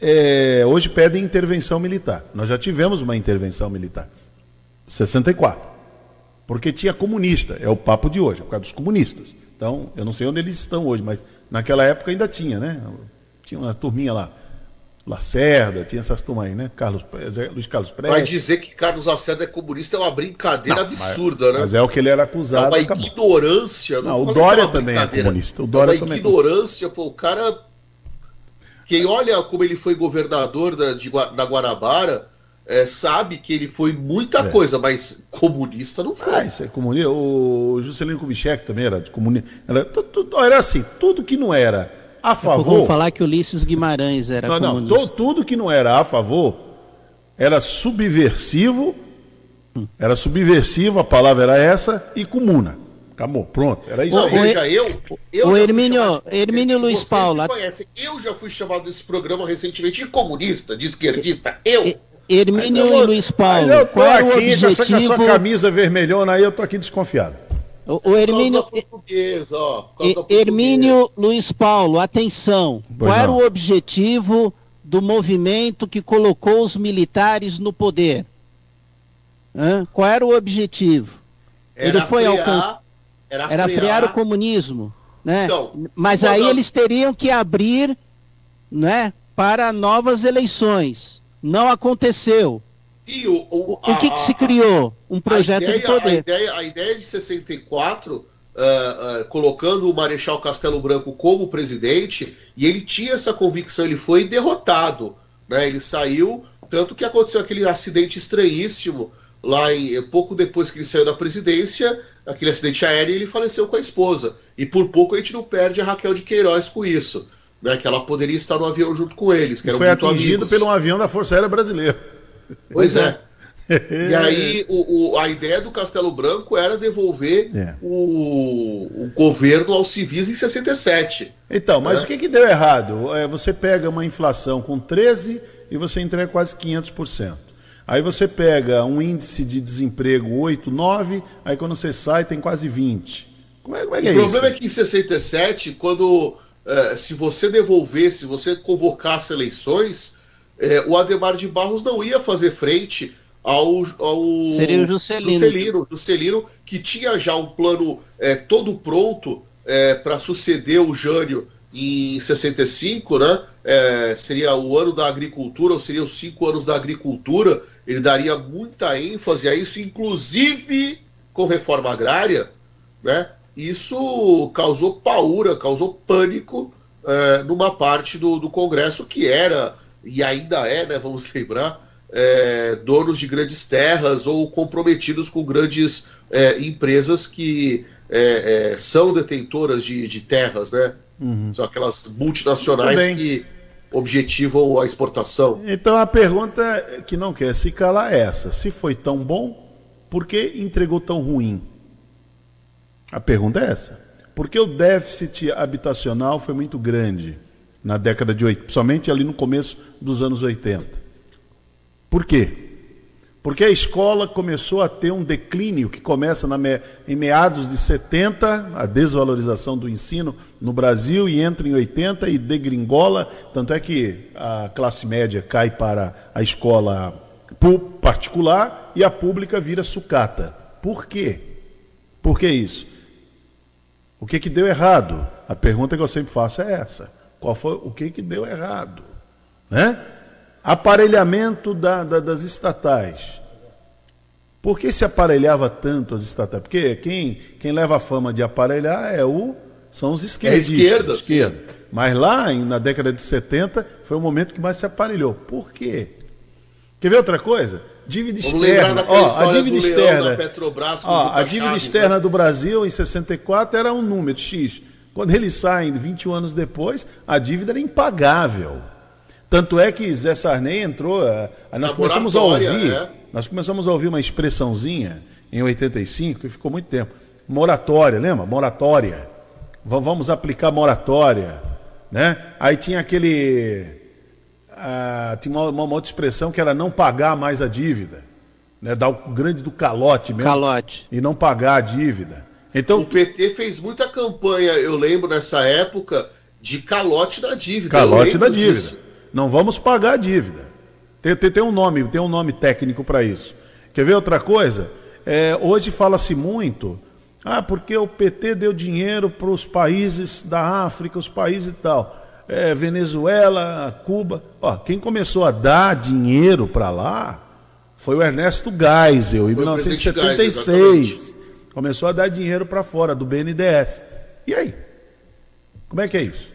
é, hoje pedem intervenção militar. Nós já tivemos uma intervenção militar. 64. Porque tinha comunista, é o papo de hoje, é por causa dos comunistas. Então, eu não sei onde eles estão hoje, mas naquela época ainda tinha, né? Tinha uma turminha lá. Lacerda, tinha essas turmas aí, né? Carlos, Luiz Carlos Prestes. Vai dizer que Carlos Lacerda é comunista é uma brincadeira não, absurda, mas, né? Mas é o que ele era acusado. É uma acabou. ignorância. Não, não o Dória é também é comunista. O Dória é uma ignorância, pô, o cara. Quem olha como ele foi governador da, de, da Guanabara é, sabe que ele foi muita é. coisa, mas comunista não foi. Ah, isso é comunista. O Juscelino Kubitschek também era comunista. Era, tudo, era assim, tudo que não era a favor. Vamos falar que Ulisses Guimarães era não, comunista. Não, tudo que não era a favor era subversivo, era subversivo, a palavra era essa, e comuna. Acabou, pronto, era isso o, aí. Veja, eu, eu o Hermínio, chamado, Hermínio Luiz Paulo. Conhecem, eu já fui chamado nesse programa recentemente de comunista, de esquerdista. Eu. Hermínio e Luiz Paulo. eu tô qual aqui, é o objetivo... com, essa, com camisa vermelhona aí, eu tô aqui desconfiado. O, o Hermínio, ó, Hermínio Luiz Paulo, atenção. Pois Qual não. era o objetivo do movimento que colocou os militares no poder? Hã? Qual era o objetivo? Era Ele foi alcançar. Era, era frear... frear o comunismo. Né? Então, Mas aí das... eles teriam que abrir né, para novas eleições. Não aconteceu. E o, o, o que, a, que, se criou? Um projeto ideia, de poder. A ideia, a ideia de 64, uh, uh, colocando o Marechal Castelo Branco como presidente, e ele tinha essa convicção, ele foi derrotado. Né? Ele saiu, tanto que aconteceu aquele acidente estranhíssimo lá em, pouco depois que ele saiu da presidência, aquele acidente aéreo, ele faleceu com a esposa. E por pouco a gente não perde a Raquel de Queiroz com isso. Né, que ela poderia estar no avião junto com eles. Que foi atingido pelo um avião da Força Aérea Brasileira. Pois é. e aí o, o, a ideia do Castelo Branco era devolver é. o, o, governo aos civis em 67. Então, mas né? o que, que deu errado? É, você pega uma inflação com 13% e você entrega quase 500%. Aí você pega um índice de desemprego 8, 9, aí quando você sai tem quase 20. Como é, como é que é o problema isso? é que em 67, quando é, se você devolvesse, se você convocasse eleições, é, o Ademar de Barros não ia fazer frente ao, ao Seria o Juscelino. Juscelino, Juscelino que tinha já um plano é, todo pronto é, para suceder o Jânio em 65, né? É, seria o ano da agricultura, ou seriam os cinco anos da agricultura, ele daria muita ênfase a isso, inclusive com reforma agrária, né? Isso causou paura, causou pânico é, numa parte do, do Congresso que era, e ainda é, né? Vamos lembrar, é, donos de grandes terras ou comprometidos com grandes é, empresas que é, é, são detentoras de, de terras, né? Uhum. São aquelas multinacionais que objetivam a exportação. Então a pergunta que não quer se calar é essa: se foi tão bom, por que entregou tão ruim? A pergunta é essa. Porque o déficit habitacional foi muito grande na década de 80, somente ali no começo dos anos 80. Por quê? Porque a escola começou a ter um declínio que começa me... em meados de 70, a desvalorização do ensino no Brasil, e entra em 80 e degringola. Tanto é que a classe média cai para a escola particular e a pública vira sucata. Por quê? Por que isso? O que, que deu errado? A pergunta que eu sempre faço é essa. Qual foi o que, que deu errado? Né? Aparelhamento da, da, das estatais. Por que se aparelhava tanto as estatais? Porque quem, quem leva a fama de aparelhar é o, são os esquerdistas. É esquerda, esquerda. Mas lá, na década de 70, foi o momento que mais se aparelhou. Por quê? Quer ver outra coisa? Dívida Vamos externa. Ó, a dívida externa. Petrobras, ó, a dívida Chaves, externa né? do Brasil em 64 era um número X. Quando eles saem 21 anos depois, a dívida era impagável. Tanto é que Zé Sarney entrou. Eh, nós começamos a ouvir. É. Nós começamos a ouvir uma expressãozinha em 85 que ficou muito tempo. Moratória, lembra? Moratória. V vamos aplicar moratória. Né? Aí tinha aquele. Ah, tinha uma, uma, outra expressão que era não pagar mais a dívida. Né? Dar o grande do calote mesmo. Calote. E não pagar a dívida. Então, o PT fez muita campanha, eu lembro nessa época, de calote da dívida. Calote da dívida. Disso. Não vamos pagar a dívida. Tem, tem, tem um nome, tem um nome técnico para isso. Quer ver outra coisa? É, hoje fala-se muito, ah, porque o PT deu dinheiro para os países da África, os países e tal. É, Venezuela, Cuba. Ó, quem começou a dar dinheiro para lá foi o Ernesto Geisel, em 1976. Começou a dar dinheiro para fora do BNDES. E aí? Como é que é isso?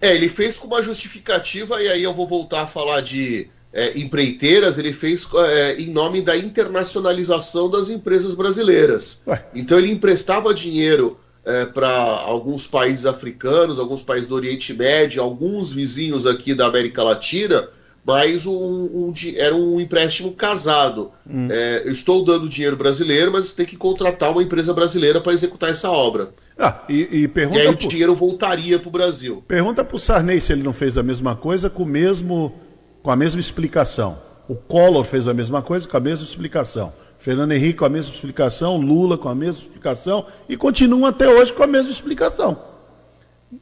É, ele fez com uma justificativa, e aí eu vou voltar a falar de é, empreiteiras, ele fez é, em nome da internacionalização das empresas brasileiras. Ué. Então ele emprestava dinheiro é, para alguns países africanos, alguns países do Oriente Médio, alguns vizinhos aqui da América Latina, mas um, um, era um empréstimo casado. Hum. É, eu estou dando dinheiro brasileiro, mas tem que contratar uma empresa brasileira para executar essa obra. Ah, e, e, pergunta e aí pro... o dinheiro voltaria para o Brasil. Pergunta para o Sarney se ele não fez a mesma coisa com, o mesmo, com a mesma explicação. O Collor fez a mesma coisa com a mesma explicação. Fernando Henrique com a mesma explicação, Lula com a mesma explicação e continuam até hoje com a mesma explicação.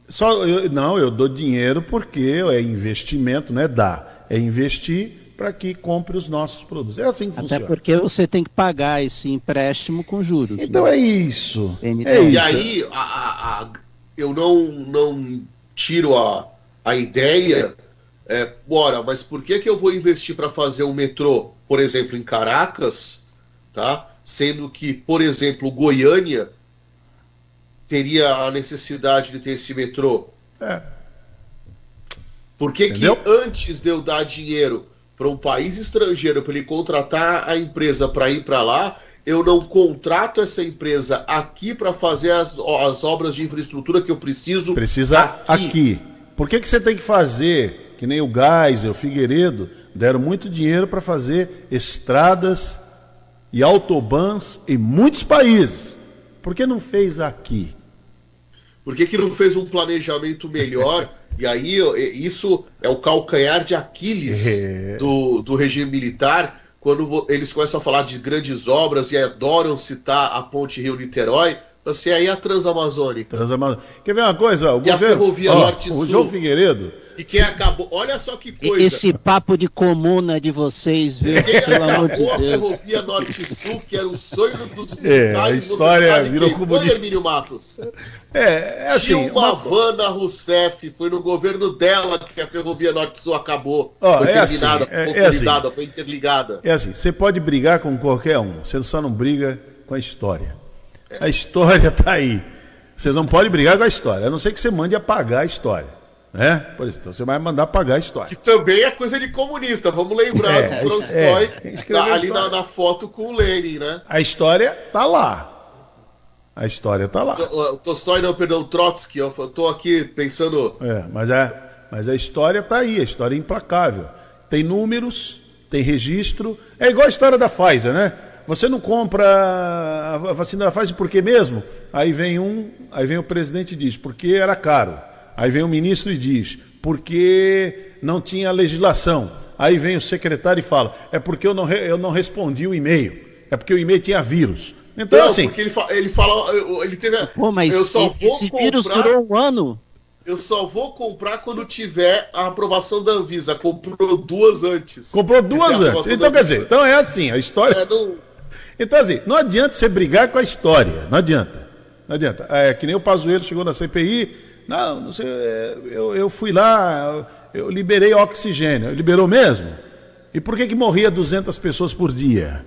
Só, eu, não, eu dou dinheiro porque é investimento, não é dar. É investir para que compre os nossos produtos. É assim que Até funciona. Até porque você tem que pagar esse empréstimo com juros. Então né? é isso. É isso. E aí, a, a, a, eu não, não tiro a, a ideia, é, bora, mas por que, que eu vou investir para fazer um metrô, por exemplo, em Caracas, tá? sendo que, por exemplo, Goiânia teria a necessidade de ter esse metrô? É. Por que, que antes de eu dar dinheiro para um país estrangeiro para ele contratar a empresa para ir para lá, eu não contrato essa empresa aqui para fazer as, as obras de infraestrutura que eu preciso. Precisa aqui. aqui. Por que, que você tem que fazer, que nem o Gás e o Figueiredo, deram muito dinheiro para fazer estradas e autobans em muitos países? Por que não fez aqui? Por que, que não fez um planejamento melhor? e aí isso é o calcanhar de Aquiles é. do, do regime militar, quando eles começam a falar de grandes obras e adoram citar a ponte Rio-Niterói, assim, aí a Transamazônica. Transamazônica. Quer ver uma coisa? O e governo, a Ferrovia Norte-Sul. O João Figueiredo e quem acabou. Olha só que coisa. Esse papo de comuna de vocês, viu? Quem Pelo amor de Deus. a ferrovia Norte-Sul, que era o sonho dos militares, é, a história virou quem foi, Hermínio Matos? É, é assim. Tinha uma, Havana Rousseff, foi no governo dela que a ferrovia Norte-Sul acabou. Oh, foi é terminada, assim, foi consolidada, é, assim. foi interligada. É assim, você pode brigar com qualquer um, você só não briga com a história. A história está aí. Você não pode brigar com a história, a não ser que você mande apagar a história. Né? Por isso, então você vai mandar pagar a história. Que também é coisa de comunista. Vamos lembrar é, do Tolstói é, ali na, na, foto com o Lenin, né? A história tá lá. A história tá lá. O, Tolstói, não, perdão, Trotsky. Eu tô aqui pensando. É, mas, é, mas a história tá aí, a história é implacável. Tem números, tem registro. É igual a história da Pfizer, né? Você não compra a vacina da Pfizer por quê mesmo? Aí vem um, aí vem o presidente e diz, porque era caro. Aí vem o ministro e diz, porque não tinha legislação. Aí vem o secretário e fala, é porque eu não, eu não respondi o e-mail. É porque o e-mail tinha vírus. Então, não, assim. Porque ele, fa ele fala. Ele teve. Pô, mas eu só vou esse comprar, vírus durou um ano. Eu só vou comprar quando tiver a aprovação da Anvisa. Comprou duas antes. Comprou duas antes. Então, quer dizer, então é assim, a história. É, não... Então, assim, não adianta você brigar com a história. Não adianta. Não adianta. É que nem o Pazuello chegou na CPI não, não sei, é, eu, eu fui lá, eu liberei oxigênio. Liberou mesmo? E por que, que morria 200 pessoas por dia?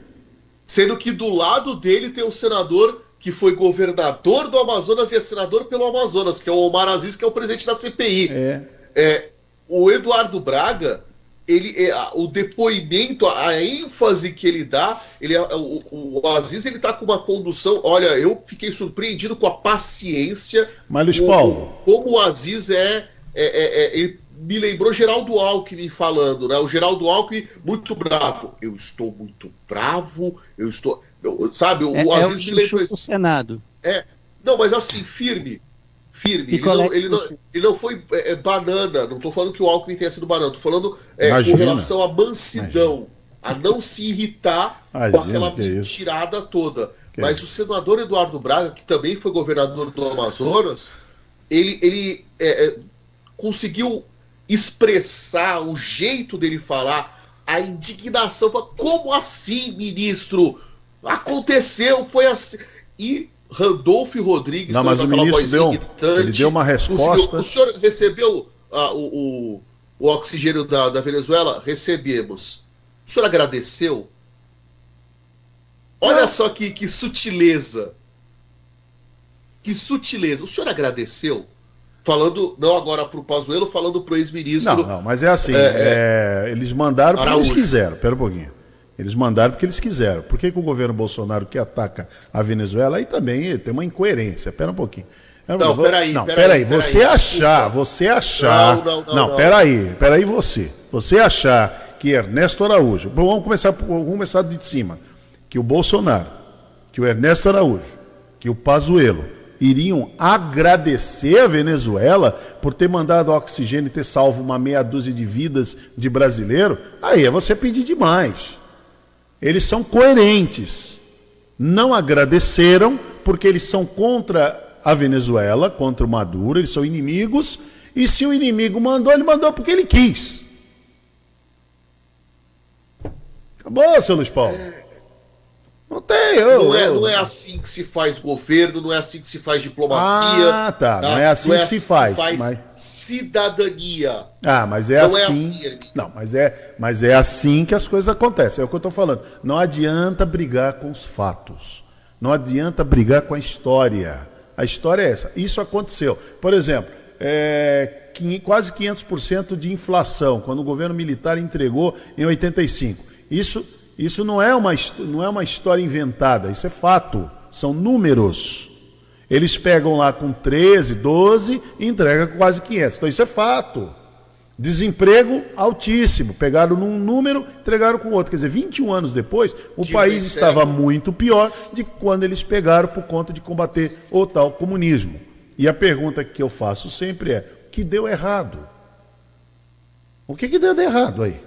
Sendo que do lado dele tem um senador que foi governador do Amazonas e é senador pelo Amazonas, que é o Omar Aziz, que é o presidente da CPI. É. É, o Eduardo Braga ele, é, o depoimento, a ênfase que ele dá, ele, é, o, o Aziz ele tá com uma condução. Olha, eu fiquei surpreendido com a paciência. Mas Luiz Paulo. Como o Aziz é, é, é, é ele me lembrou Geraldo Alckmin falando, né? O Geraldo Alckmin muito bravo. Eu estou muito bravo, eu estou. Eu, sabe, o, é, Aziz é o me lembrou. Senado. É, não, mas assim, firme firme. Ele não, ele, não, ele não, foi é, é, banana. Não estou falando que o Alckmin tenha sido banana. Estou falando é, com relação à mansidão. Imagina. A não se irritar Imagina, com aquela mentirada isso. toda. Que Mas o senador Eduardo Braga, que também foi governador do Amazonas, ele, ele é, é, conseguiu expressar o jeito dele falar, a indignação. Como assim, ministro? Aconteceu, foi assim. E Randolph Rodrigues, não, mas o ministro deu, irritante, ele deu uma resposta. O, o senhor recebeu ah, o, o, o, oxigênio da, da Venezuela? Recebemos. O senhor agradeceu? Olha não. só que, que sutileza. Que sutileza. O senhor agradeceu? Falando, não agora para o Pazuello, falando para o ex-ministro. Não, não, mas é assim. É, é, eles mandaram porque eles quiseram. Pera um pouquinho. Eles mandaram porque eles quiseram. Por que, que o governo Bolsonaro que ataca a Venezuela aí também tem uma incoerência? Espera um pouquinho. Não, peraí. Não, peraí. Pera você achar, você achar. Não, não, não. Não, peraí. Peraí você. Você achar que Ernesto Araújo. Bom, vamos começar, vamos começar de cima. Que o Bolsonaro, que o Ernesto Araújo, que o Pazuello iriam agradecer a Venezuela por ter mandado oxigênio e ter salvo uma meia dúzia de vidas de brasileiro, aí é você pedir demais. Eles são coerentes. Não agradeceram porque eles são contra a Venezuela contra o Maduro, eles são inimigos, e se o inimigo mandou, ele mandou porque ele quis. Acabou, seu Luiz Paulo. Não tem. Eu, não, é, eu... não é assim que se faz governo, não é assim que se faz diplomacia. Ah, tá. tá? Não é assim não é que se assim faz. Se faz mas... cidadania. Ah, mas é não é assim. É assim não, mas é, mas é assim que as coisas acontecem. É o que eu estou falando. Não adianta brigar com os fatos. Não adianta brigar com a história. A história é essa. Isso aconteceu. Por exemplo, é, quase 500% de inflação, quando o governo militar entregou em 85. Isso isso não é, uma, não é uma história inventada, isso é fato, são números. Eles pegam lá com 13, 12 e entregam com quase 500. Então isso é fato. Desemprego altíssimo. Pegaram num número, entregaram com outro. Quer dizer, 21 anos depois, o país estava muito pior de quando eles pegaram por conta de combater o tal comunismo. E a pergunta que eu faço sempre é: o que deu errado? O que, que deu de errado aí?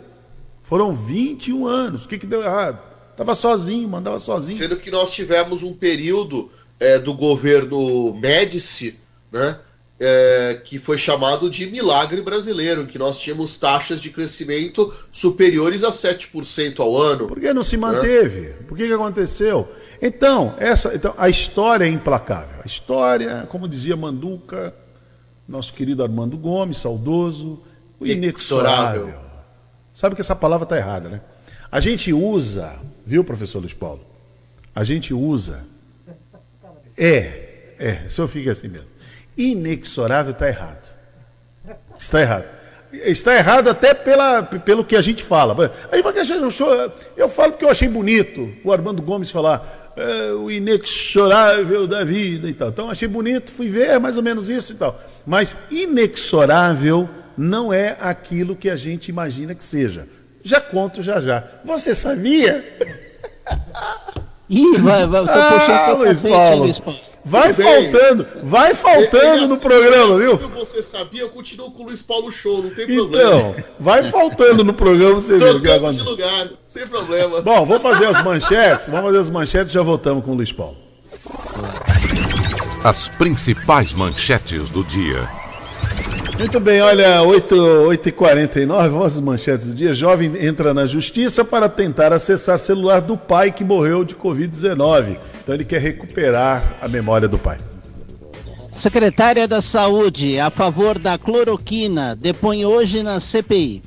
Foram 21 anos. O que, que deu errado? Estava sozinho, mandava sozinho. Sendo que nós tivemos um período é, do governo Médici, né? É, que foi chamado de milagre brasileiro, em que nós tínhamos taxas de crescimento superiores a 7% ao ano. Por que não se manteve? Né? Por que, que aconteceu? Então, essa, então, a história é implacável. A história, como dizia Manduca, nosso querido Armando Gomes, saudoso, o inexorável. Sabe que essa palavra está errada, né? A gente usa, viu, professor Luiz Paulo? A gente usa. É, é, o senhor fica assim mesmo. Inexorável está errado. Está errado. Está errado até pela, pelo que a gente fala. Aí eu, falo porque eu achei bonito o Armando Gomes falar é, o inexorável da vida e tal. Então achei bonito, fui ver é mais ou menos isso e tal. Mas inexorável não é aquilo que a gente imagina que seja. Já conto já já. Você sabia? Ih, vai, vai, tô ah, Luiz Paulo. Luiz Paulo. Vai Tudo faltando, bem. vai faltando ele, no programa, viu? Você sabia, eu continuo com o Luiz Paulo Show, não tem então, problema. Então, vai faltando no programa, você. Trocamos de lugar, sem problema. Bom, vamos fazer as manchetes, vamos fazer as manchetes e já voltamos com o Luiz Paulo. As principais manchetes do dia. Muito bem, olha, 8h49, vamos às manchetes do dia. Jovem entra na justiça para tentar acessar celular do pai que morreu de Covid-19. Então ele quer recuperar a memória do pai. Secretária da Saúde, a favor da cloroquina, depõe hoje na CPI.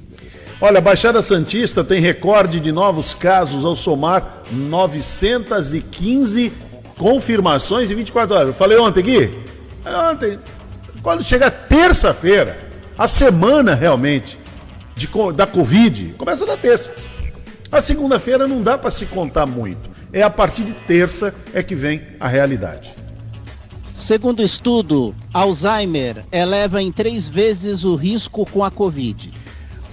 Olha, a Baixada Santista tem recorde de novos casos ao somar 915 confirmações em 24 horas. Eu falei ontem aqui? Ontem, quando chega terça-feira, a semana realmente de, da Covid começa na terça. A segunda-feira não dá para se contar muito. É a partir de terça é que vem a realidade. Segundo estudo, Alzheimer eleva em três vezes o risco com a Covid.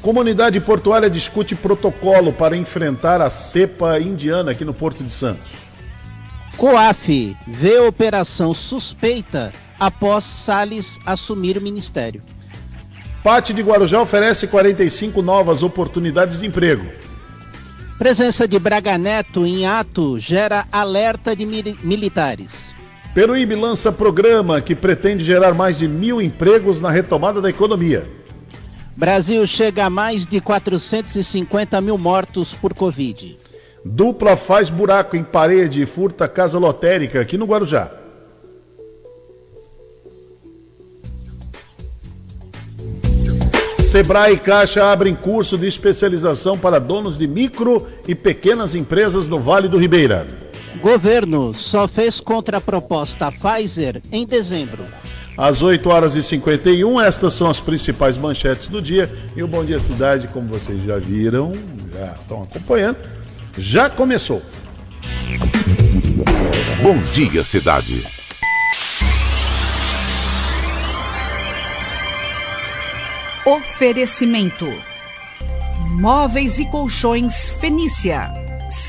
Comunidade portuária discute protocolo para enfrentar a cepa indiana aqui no Porto de Santos. COAF vê operação suspeita após Salles assumir o ministério. Pate de Guarujá oferece 45 novas oportunidades de emprego. Presença de Braga Neto em ato gera alerta de militares. Peruíbe lança programa que pretende gerar mais de mil empregos na retomada da economia. Brasil chega a mais de 450 mil mortos por Covid. Dupla faz buraco em parede e furta casa lotérica aqui no Guarujá. Sebrae e Caixa abrem curso de especialização para donos de micro e pequenas empresas no Vale do Ribeira. Governo só fez contraproposta Pfizer em dezembro. Às 8 horas e 51, estas são as principais manchetes do dia. E o Bom Dia Cidade, como vocês já viram, já estão acompanhando, já começou. Bom Dia Cidade. Oferecimento: Móveis e Colchões Fenícia.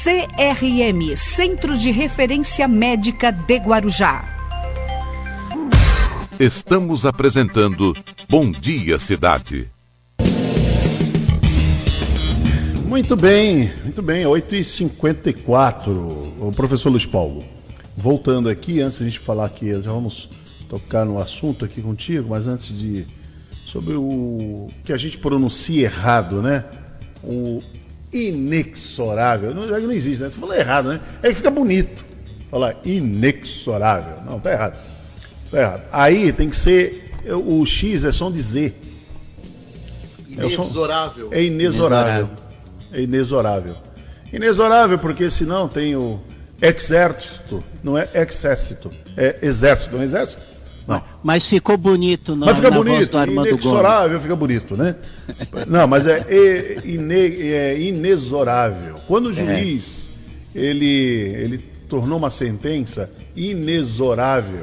CRM Centro de Referência Médica de Guarujá. Estamos apresentando Bom Dia Cidade. Muito bem, muito bem, 8h54. O professor Luiz Paulo, voltando aqui, antes de a gente falar aqui, já vamos tocar no assunto aqui contigo, mas antes de. Sobre o que a gente pronuncia errado, né? O inexorável. Não, não existe, né? Você falou errado, né? É que fica bonito. Falar inexorável. Não, tá errado. Tá errado. Aí tem que ser. O X é som de Z. Inexorável. É inexorável. É inexorável. Inexorável, porque senão tem o exército. Não é exército. É exército. Não é exército? Não. Mas ficou bonito, não. Mas fica bonito, inexorável fica bonito, né? não, mas é, é, ine, é inexorável. Quando o é. juiz é. ele, ele tornou uma sentença inexorável,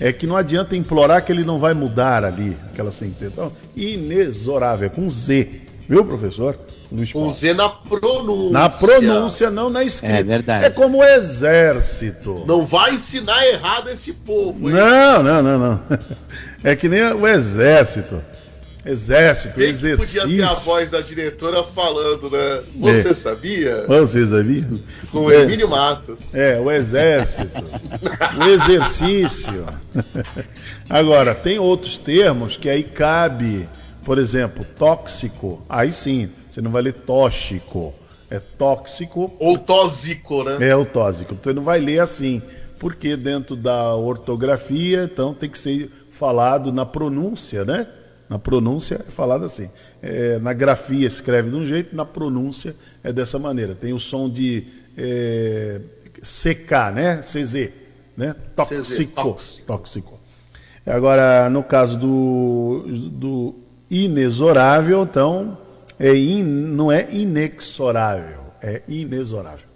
é que não adianta implorar que ele não vai mudar ali aquela sentença. Então, inexorável, é com Z. Viu, professor? Com Z na pronúncia. Na pronúncia, não na escrita. É verdade. É como o exército. Não vai ensinar errado esse povo, hein? Não, não, não, não. É que nem o exército. Exército, Bem exercício. podia ter a voz da diretora falando, né? Você é. sabia? Você sabia? Com é. Emílio Matos. É, o exército. o exercício. Agora, tem outros termos que aí cabe, por exemplo, tóxico. Aí sim, você não vai ler tóxico. É tóxico. Ou tóxico, né? É o tóxico. Você não vai ler assim. Porque dentro da ortografia, então tem que ser falado na pronúncia, né? Na pronúncia é falado assim. É, na grafia escreve de um jeito, na pronúncia é dessa maneira. Tem o som de é, CK, né? CZ, né? Tóxico. CZ, tóxico. tóxico. Agora, no caso do, do inexorável, então, é in, não é inexorável, é inexorável.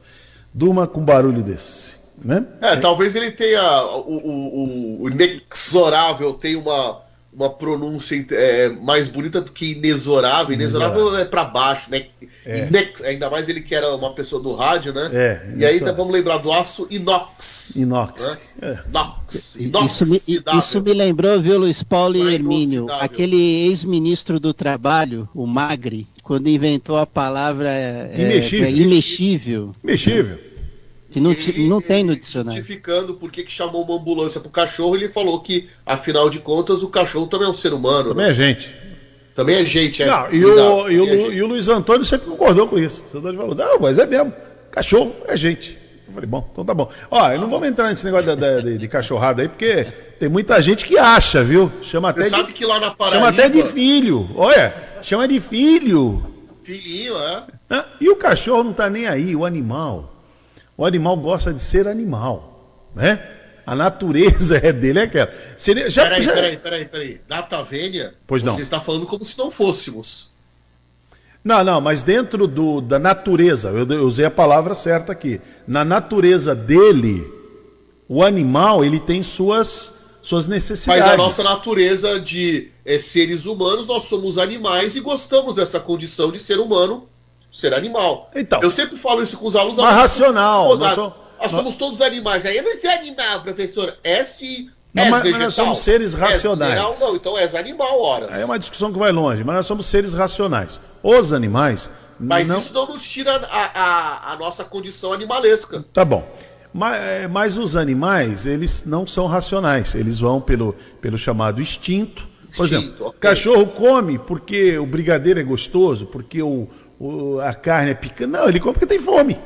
Durma com barulho desse. Né? É, é. talvez ele tenha. O, o, o inexorável tem uma uma pronúncia é, mais bonita do que inexorável. Inexorável é para baixo, né? É. Inex, ainda mais ele que era uma pessoa do rádio, né? É, e aí então, vamos lembrar do aço inox. Inox. Né? É. Inox. Isso me, isso me lembrou, viu, Luiz Paulo e Hermínio, aquele ex-ministro do Trabalho, o Magri, quando inventou a palavra é, imexível. É, imexível. Imexível. Que não, não tem no dicionário. Justificando por que chamou uma ambulância pro cachorro, ele falou que, afinal de contas, o cachorro também é um ser humano. Também né? é gente. Também é gente, é. Não, e, o, e, o, é e o Luiz Antônio sempre concordou com isso. O Antônio falou, não, mas é mesmo. Cachorro é gente. Eu falei, bom, então tá bom. Ó, eu não vamos entrar nesse negócio de, de, de cachorrada aí, porque tem muita gente que acha, viu? Chama até Você sabe de, que lá na Paraíba... Chama até de filho. Olha, chama de filho. Filhinho, é. E o cachorro não tá nem aí, o animal. O animal gosta de ser animal, né? A natureza é dele, é aquela. Seria, já, peraí, já... peraí, peraí, peraí. Data Vênia, pois não. você está falando como se não fôssemos. Não, não, mas dentro do, da natureza, eu, eu usei a palavra certa aqui. Na natureza dele, o animal ele tem suas, suas necessidades. Mas a nossa natureza de é, seres humanos, nós somos animais e gostamos dessa condição de ser humano ser animal. Então. Eu sempre falo isso com os alunos. Mas racional. Nós, somos, nós somos todos animais. Aí não é animal, professor. É se. Não, mas, mas, nós somos seres racionais. Não, não, então és animal, horas. Aí é uma discussão que vai longe, mas nós somos seres racionais. Os animais. Mas não... isso não nos tira a, a, a nossa condição animalesca. Tá bom. Mas, é, mas, os animais, eles não são racionais. Eles vão pelo, pelo chamado instinto. Por instinto, exemplo, okay. cachorro come porque o brigadeiro é gostoso, porque o, o, a carne é picante. Não, ele come porque tem fome.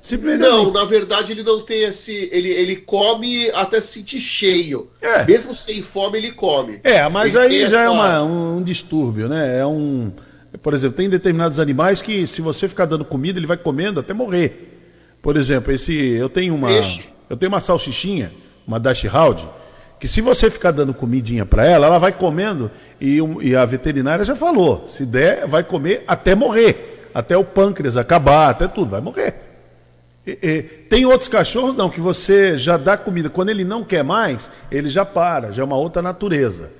Simplesmente não, assim. na verdade ele não tem esse. Ele, ele come até se sentir cheio. É. Mesmo sem fome, ele come. É, mas ele aí já é essa... é uma, um, um, distúrbio, né? É um. Por exemplo, tem determinados animais que, se você ficar dando comida, ele vai comendo até morrer. Por exemplo, esse. Eu tenho uma. Peixe. Eu tenho uma salsichinha, uma Dash Hound, que se você ficar dando comidinha para ela, ela vai comendo e, e, a veterinária já falou, se der, vai comer até morrer, até o pâncreas acabar, até tudo, vai morrer. E, e, tem outros cachorros não, que você já dá comida, quando ele não quer mais, ele já para, já é uma outra natureza.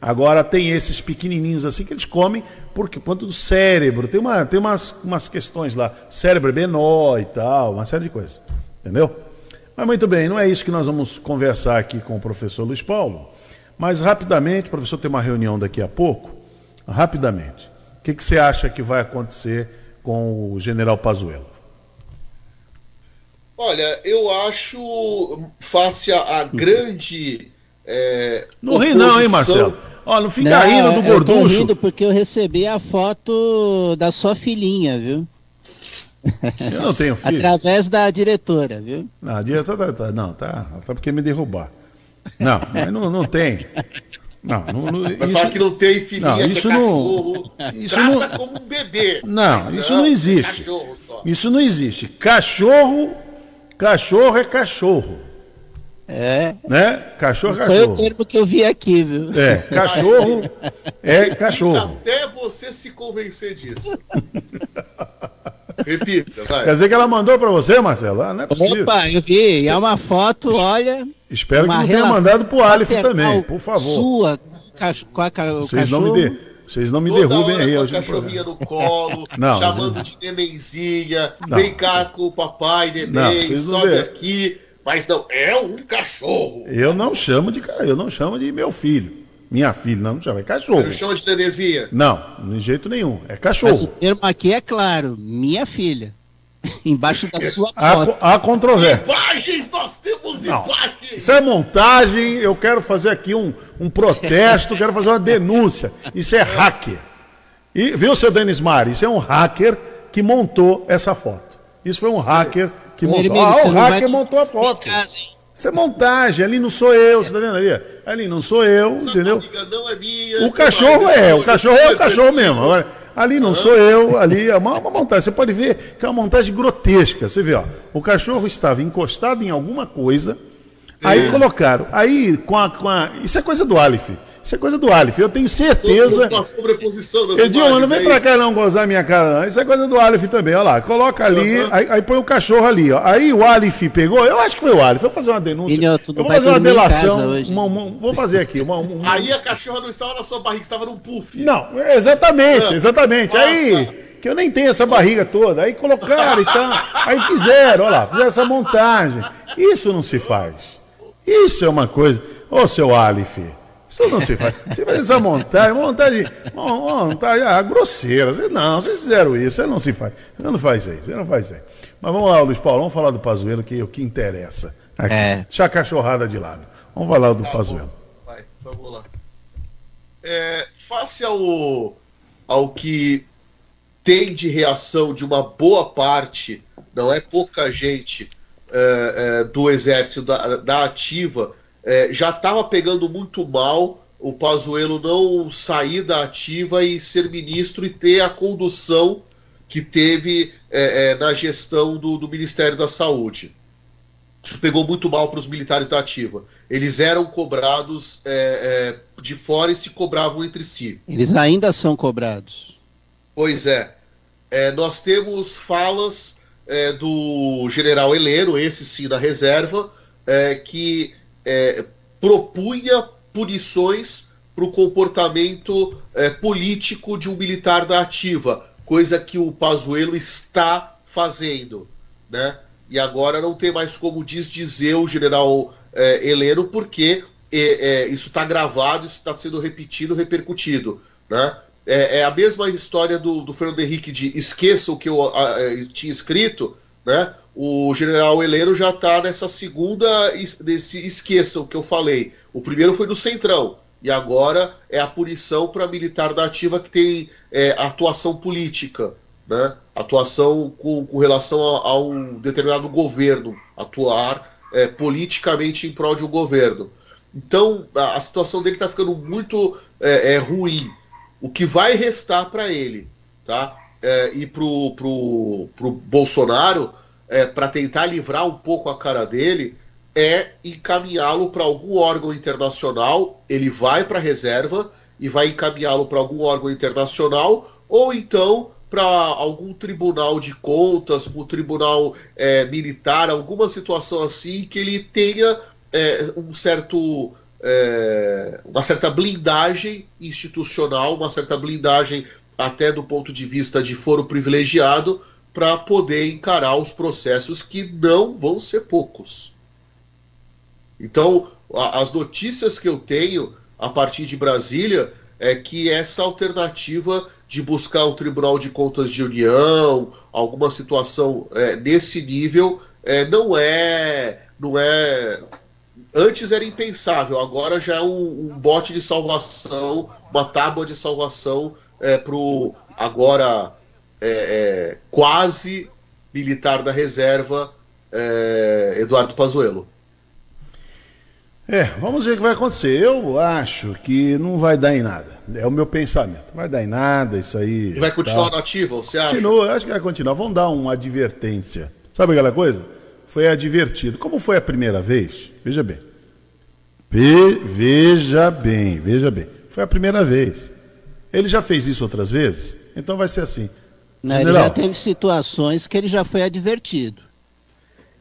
Agora tem esses pequenininhos assim que eles comem porque quanto do cérebro, tem, uma, tem umas, umas questões lá, cérebro é menor e tal, uma série de coisas, entendeu? Mas muito bem, não é isso que nós vamos conversar aqui com o professor Luiz Paulo. Mas rapidamente, o professor tem uma reunião daqui a pouco. Rapidamente. O que, que você acha que vai acontecer com o general Pazuello? Olha, eu acho, face à grande É, não ri não, hein, Marcelo? Ó, não fica não, rindo do gorducho. Eu tô rindo porque eu recebi a foto da sua filhinha, viu? Eu não tenho filho. Através da diretora, viu? Não, a diretora tá, não, tá, tá porque me derrubar. Não, mas não, não tem. Não, não, não isso, falar que não tem filhinha, não, isso não, isso não, como um bebê. Não, isso não, não existe. Isso não existe. Cachorro, cachorro é cachorro. É. Né? Cachorro é cachorro. Foi o termo que eu vi aqui, viu? É, cachorro é cachorro. Até você se convencer disso. Repita, vai. Quer dizer que ela mandou para você, Marcelo? Ah, não é possível. Opa, eu vi. E é uma foto, olha. Espero que não tenha mandado pro Alif também, por favor. Sua, com a, Vocês não me dê. Vocês não me Toda derrubem aí. Com a cachorrinha no colo, não, chamando de nenenzinha, não. vem cá com o papai, neném, não, sobe aqui. Mas não, é um cachorro. Eu não chamo de eu não chamo de meu filho. Minha filha, não, não chama, é cachorro. Você não chama de nenezinha? Não, de jeito nenhum. É cachorro. Mas o termo aqui é claro, minha filha. Embaixo da sua foto. Há, há controvérsia. Imagens, nós temos não, imagens. Isso é montagem, eu quero fazer aqui um, um protesto, quero fazer uma denúncia. Isso é hacker. E, viu, seu Denis Mari? Isso é um hacker que montou essa foto. Isso foi um hacker que montou. Ah, o hacker montou a foto. Casa, isso é montagem, ali não sou eu, você tá vendo ali? Ali não sou eu, Essa entendeu? Não é minha, o cachorro é, o cachorro é o cachorro mesmo. Agora, ali não sou eu, ali é uma, uma, montagem. Você pode ver que é uma montagem grotesca. Você vê, ó, o cachorro estava encostado em alguma coisa, aí colocaram, aí com a, com a. Isso é coisa do Aleph. Isso é coisa do Aleph, eu tenho certeza. Uma sobreposição das Edilma, não vem é pra cá não gozar minha cara, não. Isso é coisa do Aleph também, olha lá. Coloca ali, uhum. aí, aí, põe o cachorro ali, ó. Aí o Aleph pegou, eu acho que foi o Aleph. Eu vou fazer uma denúncia. Filho, eu vou fazer uma delação. Uma, uma, vou fazer aqui. Uma, uma, aí a cachorra não estava na sua barriga, estava num puff. Não, exatamente, exatamente. Aí que eu nem tenho essa barriga toda. Aí colocaram e tal. Aí fizeram, olha lá, fizeram essa montagem. Isso não se faz. Isso é uma coisa. Ô, seu Aleph. Isso não se faz. Você faz essa montagem, montagem, montagem ah, grosseira. Você, não, vocês fizeram isso, você não se faz. Você não faz isso você não faz isso. Mas vamos lá, Luiz Paulo, vamos falar do Pazuelo, que é o que interessa. Aqui. É. Deixa a cachorrada de lado. Vamos falar do tá, Pazuelo. Vai, vamos lá. É, face ao, ao que tem de reação de uma boa parte, não é pouca gente é, é, do exército da, da ativa é, já estava pegando muito mal o Pazuello não sair da ativa e ser ministro e ter a condução que teve é, é, na gestão do, do, Ministério da Saúde. Isso pegou muito mal para os militares da ativa. Eles eram cobrados é, é, de fora e se cobravam entre si. Eles ainda são cobrados. Pois é. é nós temos falas do general Heleno, esse sim da reserva, que é, propunha punições para o comportamento é, político de um militar da ativa, coisa que o Pazuello está fazendo, né? E agora não tem mais como desdizer o general é, Heleno, porque é, é isso está gravado, isso está sendo repetido, repercutido, né? É, é, a mesma história do, do Fernando Henrique de esqueça o que eu a, tinha escrito, né? o general Heleno já está nessa segunda, nesse esqueça o que eu falei. O primeiro foi do Centrão, e agora é a punição para militar da ativa que tem é, atuação política, né? atuação com, com relação a, a, um determinado governo, atuar é, politicamente em prol de um governo. Então a, a situação dele está ficando muito é, é, ruim. O que vai restar para ele, tá? É, e pro, pro, pro Bolsonaro é, para tentar livrar um pouco a cara dele é encaminhá-lo para algum órgão internacional. Ele vai para a reserva e vai encaminhá-lo para algum órgão internacional ou então para algum tribunal de contas, um tribunal é, militar, alguma situação assim que ele tenha é, um certo é, uma certa blindagem institucional, uma certa blindagem até do ponto de vista de foro privilegiado para poder encarar os processos que não vão ser poucos. Então, a, as notícias que eu tenho a partir de Brasília é que essa alternativa de buscar um Tribunal de Contas de União, alguma situação é, nesse nível, é, não é não é Antes era impensável, agora já é um, um bote de salvação, uma tábua de salvação é, para o agora é, é, quase militar da reserva, é, Eduardo Pazuello. É, vamos ver o que vai acontecer. Eu acho que não vai dar em nada. É o meu pensamento. Vai dar em nada, isso aí. E vai continuar tá. nativo, você acha? Continua, acho que vai continuar. Vamos dar uma advertência. Sabe aquela coisa? Foi advertido. Como foi a primeira vez? Veja bem. Ve veja bem, veja bem. Foi a primeira vez. Ele já fez isso outras vezes? Então vai ser assim. Não, ele já teve situações que ele já foi advertido.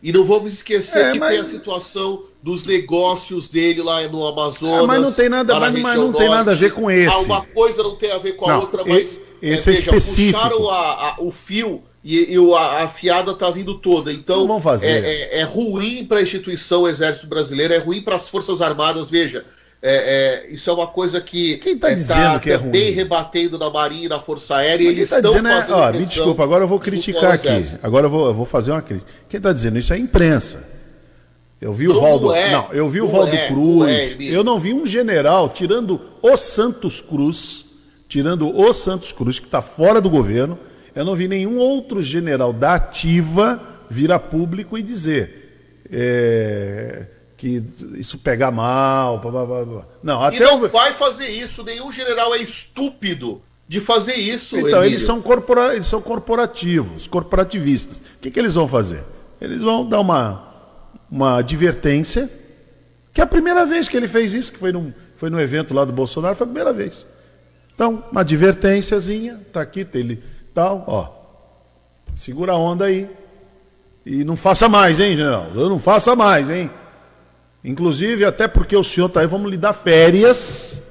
E não vamos esquecer é, que mas... tem a situação dos negócios dele lá no Amazonas. Ah, mas não tem nada, mas, mas não tem nada a ver com esse. Ah, uma coisa não tem a ver com a não, outra, mas esse é, é veja, específico. puxaram a, a, o fio e, e a, a, fiada tá vindo toda. Então vamos fazer. É, é, é ruim para a instituição Exército Brasileiro, é ruim para as Forças Armadas. Veja, é, é, isso é uma coisa que quem está é, dizendo tá que é ruim? rebatendo na Marinha e na Força Aérea. Mas eles tá estão dizendo fazendo é, ó, me desculpa, agora eu vou criticar aqui. Agora eu vou, eu vou fazer uma crítica. Quem está dizendo isso é a imprensa. Eu vi o Valdo, é, não, eu vi o Valdo é, Cruz. É, eu não vi um general tirando o Santos Cruz, tirando o Santos Cruz que está fora do governo. Eu não vi nenhum outro general da ativa vir a público e dizer é, que isso pega mal. Blá, blá, blá. Não, até e não o... vai fazer isso. Nenhum general é estúpido de fazer isso. Então, eles são, corpora... eles são corporativos, corporativistas. O que, que eles vão fazer? Eles vão dar uma, uma advertência, que é a primeira vez que ele fez isso, que foi num, foi num evento lá do Bolsonaro, foi a primeira vez. Então, uma advertênciazinha, tá aqui, ele, tal, ó. Segura a onda aí. E não faça mais, hein, general? Eu não faça mais, hein? Inclusive, até porque o senhor está aí, vamos lhe dar férias.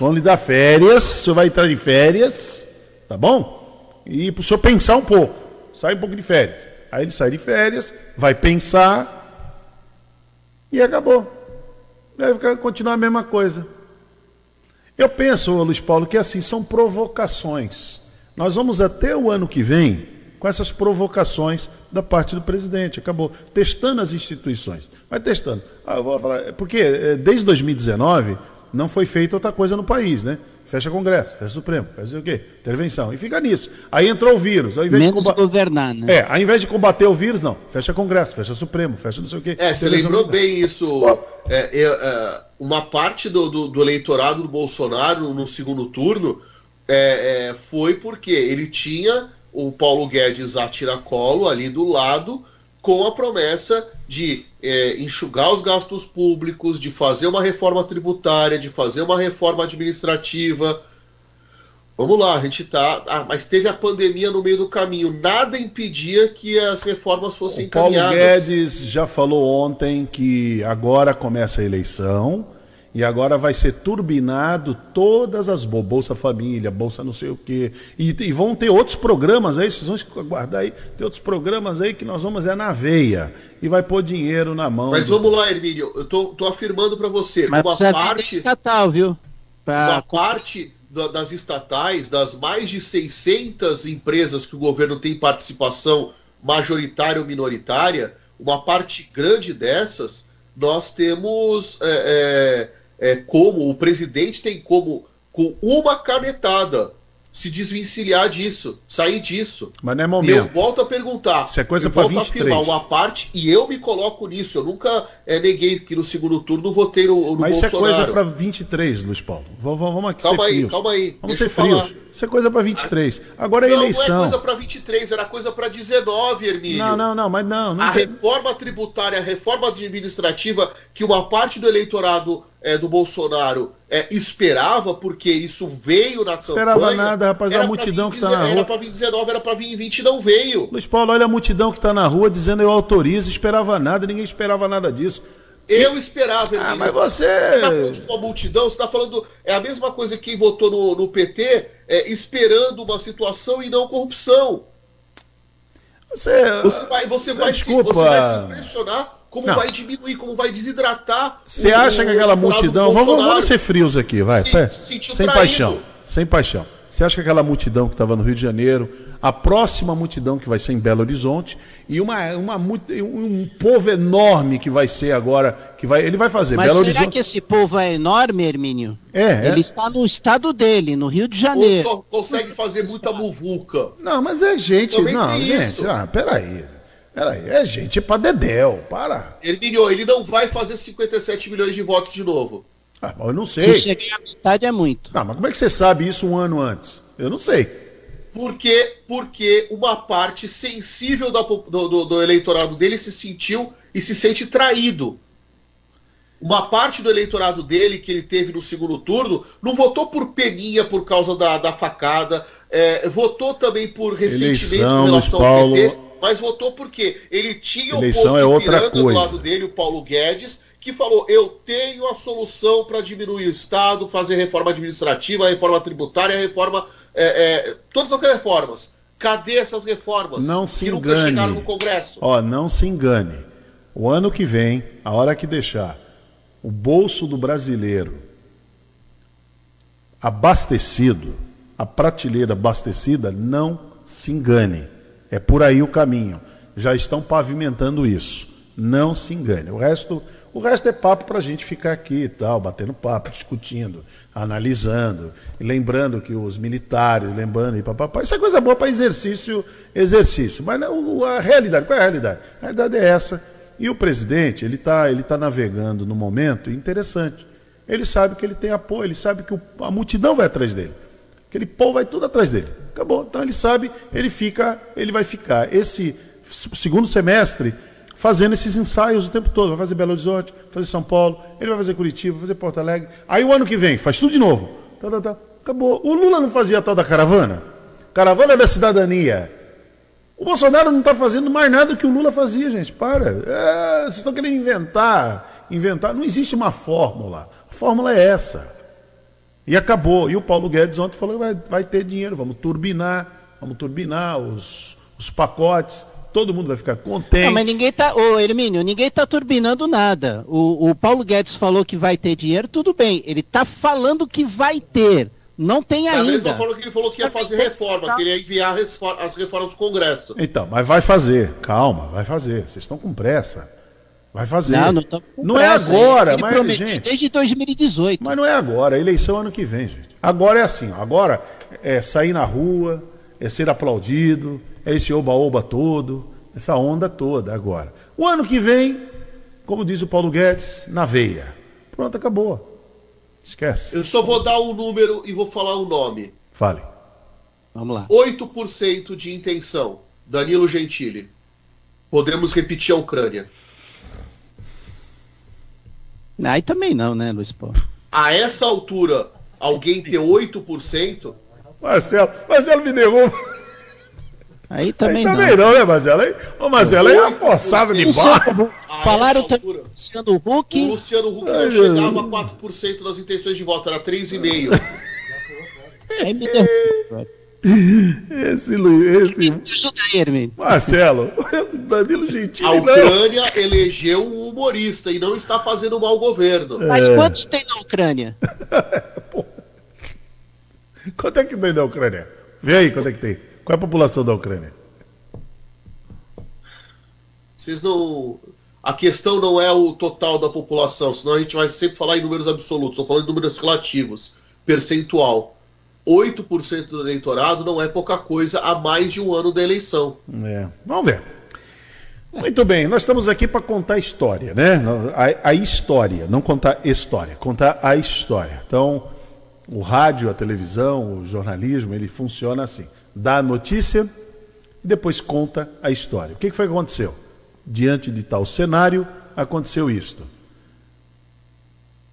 Vamos lhe dar férias. O senhor vai entrar de férias, tá bom? E para o senhor pensar um pouco. Sai um pouco de férias. Aí ele sai de férias, vai pensar e acabou. Vai ficar, continuar a mesma coisa. Eu penso, Luiz Paulo, que assim são provocações. Nós vamos até o ano que vem com essas provocações da parte do presidente. Acabou testando as instituições. Vai testando. Ah, eu vou falar, porque eh, desde 2019 não foi feita outra coisa no país, né? Fecha Congresso, fecha Supremo, faz o quê? Intervenção. E fica nisso. Aí entrou o vírus. Ao invés Menos de governar, né? É, ao invés de combater o vírus, não. Fecha Congresso, fecha Supremo, fecha não sei o quê. É, você lembrou bem isso. É, é, uma parte do, do, do, eleitorado do Bolsonaro no segundo turno é, é foi porque ele tinha o Paulo Guedes a tiracolo ali do lado, com a promessa de é, enxugar os gastos públicos, de fazer uma reforma tributária, de fazer uma reforma administrativa. Vamos lá, a gente tá. Ah, mas teve a pandemia no meio do caminho. Nada impedia que as reformas fossem o Paulo encaminhadas. Paulo Guedes já falou ontem que agora começa a eleição e agora vai ser turbinado todas as Bolsa Família, Bolsa não sei o quê. E, e, vão ter outros programas aí, vocês vão guardar aí, tem outros programas aí que nós vamos é na veia. E vai pôr dinheiro na mão. Mas do... vamos lá, Hermínio, eu tô, tô afirmando para você. Mas uma parte estatal, viu? Pra... Uma parte das estatais, das mais de 600 empresas que o governo tem participação majoritária ou minoritária, uma parte grande dessas, nós temos é, é, é, como, o presidente tem como, com uma canetada, se desvencilhar disso, sair disso. Mas não é momento. Eu volto a perguntar. Isso é coisa para 23. afirmar uma parte e eu me coloco nisso. Eu nunca é, neguei que no segundo turno votei no, no Mas Bolsonaro. isso é coisa para 23, Luiz Paulo. Vamos, vamos aqui calma ser aí, frios. Calma aí, Vamos ser frios. Falar. Isso é coisa para 23. Agora é eleição. Não é coisa para 23, era coisa para 19, Hermínio. Não, não, não, mas não. não a tem... reforma tributária, a reforma administrativa que uma parte do eleitorado é, do Bolsonaro é, esperava, porque isso veio na campanha. Esperava nada, rapaz. A multidão que está na rua. Era para vir 19, era para vir 20 não veio. Luiz Paulo, olha a multidão que está na rua dizendo eu autorizo, esperava nada, ninguém esperava nada disso. Eu esperava, Hermínio. Ah, mas você. Você está falando de uma multidão, você está falando. É a mesma coisa que quem votou no, no PT é, esperando uma situação e não corrupção. Você, você vai, você, vai desculpa. se, você vai se impressionar como não. vai diminuir, como vai desidratar. Você acha que aquela multidão. Vamos, vamos, ser frios aqui, vai. Se, se sem traído. paixão. Sem paixão. Você acha que aquela multidão que estava no Rio de Janeiro, a próxima multidão que vai ser em Belo Horizonte e uma, uma um povo enorme que vai ser agora, que vai, ele vai fazer. Mas Belo será Horizonte... que esse povo é enorme, Hermínio? É, é. Ele é. está no estado dele, no Rio de Janeiro. Ou só consegue fazer muita muvuca. Não, mas é gente, Também não, gente, isso. ah, peraí. Peraí, é gente pra dedéu, para. Hermínio, ele não vai fazer 57 milhões de votos de novo. Ah, eu não sei. Se chegar à metade é muito. Não, mas como é que você sabe isso um ano antes? Eu não sei. Porque, porque uma parte sensível do, do, do eleitorado dele se sentiu e se sente traído. Uma parte do eleitorado dele, que ele teve no segundo turno, não votou por peninha por causa da, da facada, é, votou também por ressentimento Eleição, em relação ao PT, mas votou porque ele tinha o posto é outra coisa. do lado dele, o Paulo Guedes, que falou: eu tenho a solução para diminuir o Estado, fazer reforma administrativa, reforma tributária, reforma. É, é, todas as reformas. Cadê essas reformas não se que engane. nunca chegaram no Congresso? Ó, não se engane. O ano que vem, a hora que deixar o bolso do brasileiro abastecido, a prateleira abastecida, não se engane. É por aí o caminho. Já estão pavimentando isso. Não se engane. O resto o resto é papo para a gente ficar aqui e tal, batendo papo, discutindo, analisando, lembrando que os militares, lembrando e papapá, isso é coisa boa para exercício, exercício. Mas não, a realidade, qual é a realidade? A realidade é essa. E o presidente, ele está ele tá navegando num momento interessante. Ele sabe que ele tem apoio, ele sabe que o, a multidão vai atrás dele. Aquele povo vai tudo atrás dele. Acabou. Então ele sabe, ele fica, ele vai ficar. Esse segundo semestre fazendo esses ensaios o tempo todo. Vai fazer Belo Horizonte, vai fazer São Paulo, ele vai fazer Curitiba, vai fazer Porto Alegre. Aí o ano que vem, faz tudo de novo. Tá, tá, tá. Acabou. O Lula não fazia a tal da caravana? Caravana da cidadania. O Bolsonaro não está fazendo mais nada que o Lula fazia, gente. Para. É, vocês estão querendo inventar. Inventar. Não existe uma fórmula. A fórmula é essa. E acabou. E o Paulo Guedes ontem falou que vai, vai ter dinheiro. Vamos turbinar. Vamos turbinar os, os pacotes todo mundo vai ficar contente. Não, mas ninguém tá, ô Hermínio, ninguém tá turbinando nada. O, o Paulo Guedes falou que vai ter dinheiro, tudo bem. Ele tá falando que vai ter. Não tem ainda. Da mesma forma que ele falou que ia fazer reforma, que ele ia enviar as reformas do Congresso. Então, mas vai fazer. Calma, vai fazer. Vocês estão com pressa. Vai fazer. Não, não, com não é pressa. agora, ele mas gente, desde 2018. Mas não é agora, é eleição ano que vem, gente. Agora é assim, agora é sair na rua, é ser aplaudido, é esse oba-oba todo, essa onda toda agora. O ano que vem, como diz o Paulo Guedes, na veia. Pronto, acabou. Esquece. Eu só vou dar um número e vou falar o um nome. Fale. Vamos lá. 8% de intenção. Danilo Gentili. Podemos repetir a Ucrânia. Aí também não, né, Luiz Paulo? A essa altura, alguém ter 8%. Marcelo, Marcelo me derruba. Aí também, aí também não. não, né, Marcelo? Aí, ô, Marcelo, aí é forçado de barra. Falaram também do Luciano Huck. O Luciano Huck não chegava a 4% das intenções de voto, era 3,5%. aí me derruba. Esse Luiz, esse. Marcelo, Danilo Gentili. A Ucrânia não. elegeu um humorista e não está fazendo mal ao governo. Mas é. quantos tem na Ucrânia? Quanto é que tem na Ucrânia? Vê aí quanto é que tem. Qual é a população da Ucrânia? Vocês não. A questão não é o total da população, senão a gente vai sempre falar em números absolutos, estou falando em números relativos, percentual. 8% do eleitorado não é pouca coisa a mais de um ano da eleição. É. Vamos ver. Muito bem, nós estamos aqui para contar história, né? A, a, história, não contar história, contar a história. Então, o rádio, a televisão, o jornalismo, ele funciona assim dá a notícia e depois conta a história. O que foi que aconteceu? Diante de tal cenário, aconteceu isto.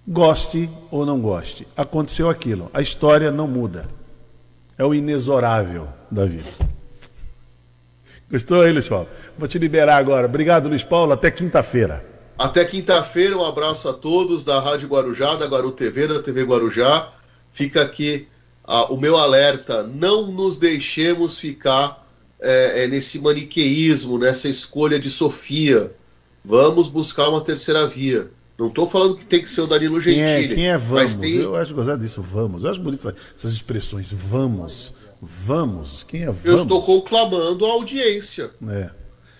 Goste ou não goste, aconteceu aquilo. A história não muda. É o inexorável da vida. Gostou aí, Luiz Paulo? Vou te liberar agora. Obrigado, Luiz Paulo. Até quinta-feira. Até quinta-feira. Um abraço a todos da Rádio Guarujá, da Guaru TV, da TV Guarujá. Fica aqui ah, o meu alerta: não nos deixemos ficar é, é, nesse maniqueísmo, nessa escolha de Sofia. Vamos buscar uma terceira via. Não estou falando que tem que ser o Danilo Gentili. Quem é, quem é vamos? Tem... Eu acho gozado disso, vamos. Eu acho bonito essas expressões, vamos, vamos. Quem é vamos? Eu estou conclamando a audiência. É.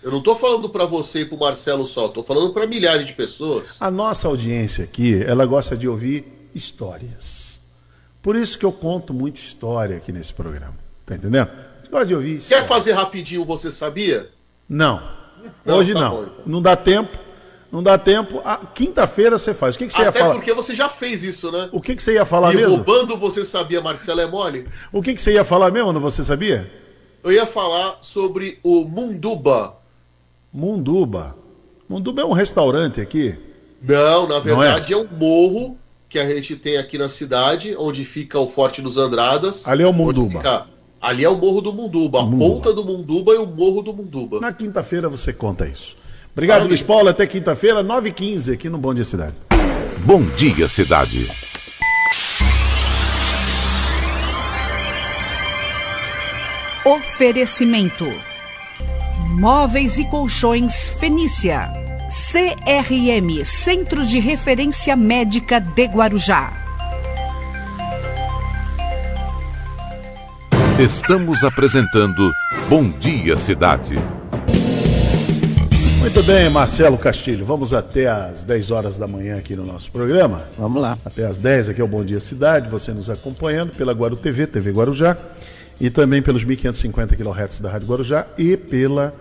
Eu não estou falando para você e para o Marcelo só, estou falando para milhares de pessoas. A nossa audiência aqui, ela gosta de ouvir histórias. Por isso que eu conto muita história aqui nesse programa. Tá entendendo? Gosta de ouvir história. Quer fazer rapidinho, você sabia? Não. não Hoje tá não. Bom, então. Não dá tempo. Não dá tempo. Quinta-feira você faz. O que, que você Até ia falar? Até porque você já fez isso, né? O que, que você ia falar Me mesmo? roubando você sabia, Marcelo é mole? O que, que você ia falar mesmo no Você Sabia? Eu ia falar sobre o Munduba. Munduba? Munduba é um restaurante aqui? Não, na verdade Não é? é um morro que a gente tem aqui na cidade, onde fica o Forte dos Andradas. Ali é o Munduba. Fica... Ali é o Morro do Munduba, a Munduba. ponta do Munduba e o Morro do Munduba. Na quinta-feira você conta isso. Obrigado, Luiz Paulo. Até quinta-feira, 9h15, aqui no Bom Dia Cidade. Bom Dia Cidade. Oferecimento: Móveis e Colchões Fenícia. CRM Centro de Referência Médica de Guarujá. Estamos apresentando Bom Dia Cidade. Muito bem, Marcelo Castilho. Vamos até às 10 horas da manhã aqui no nosso programa. Vamos lá. Até às 10 aqui é o Bom Dia Cidade. Você nos acompanhando pela Guaru TV, TV Guarujá, e também pelos 1550 kHz da Rádio Guarujá e pela,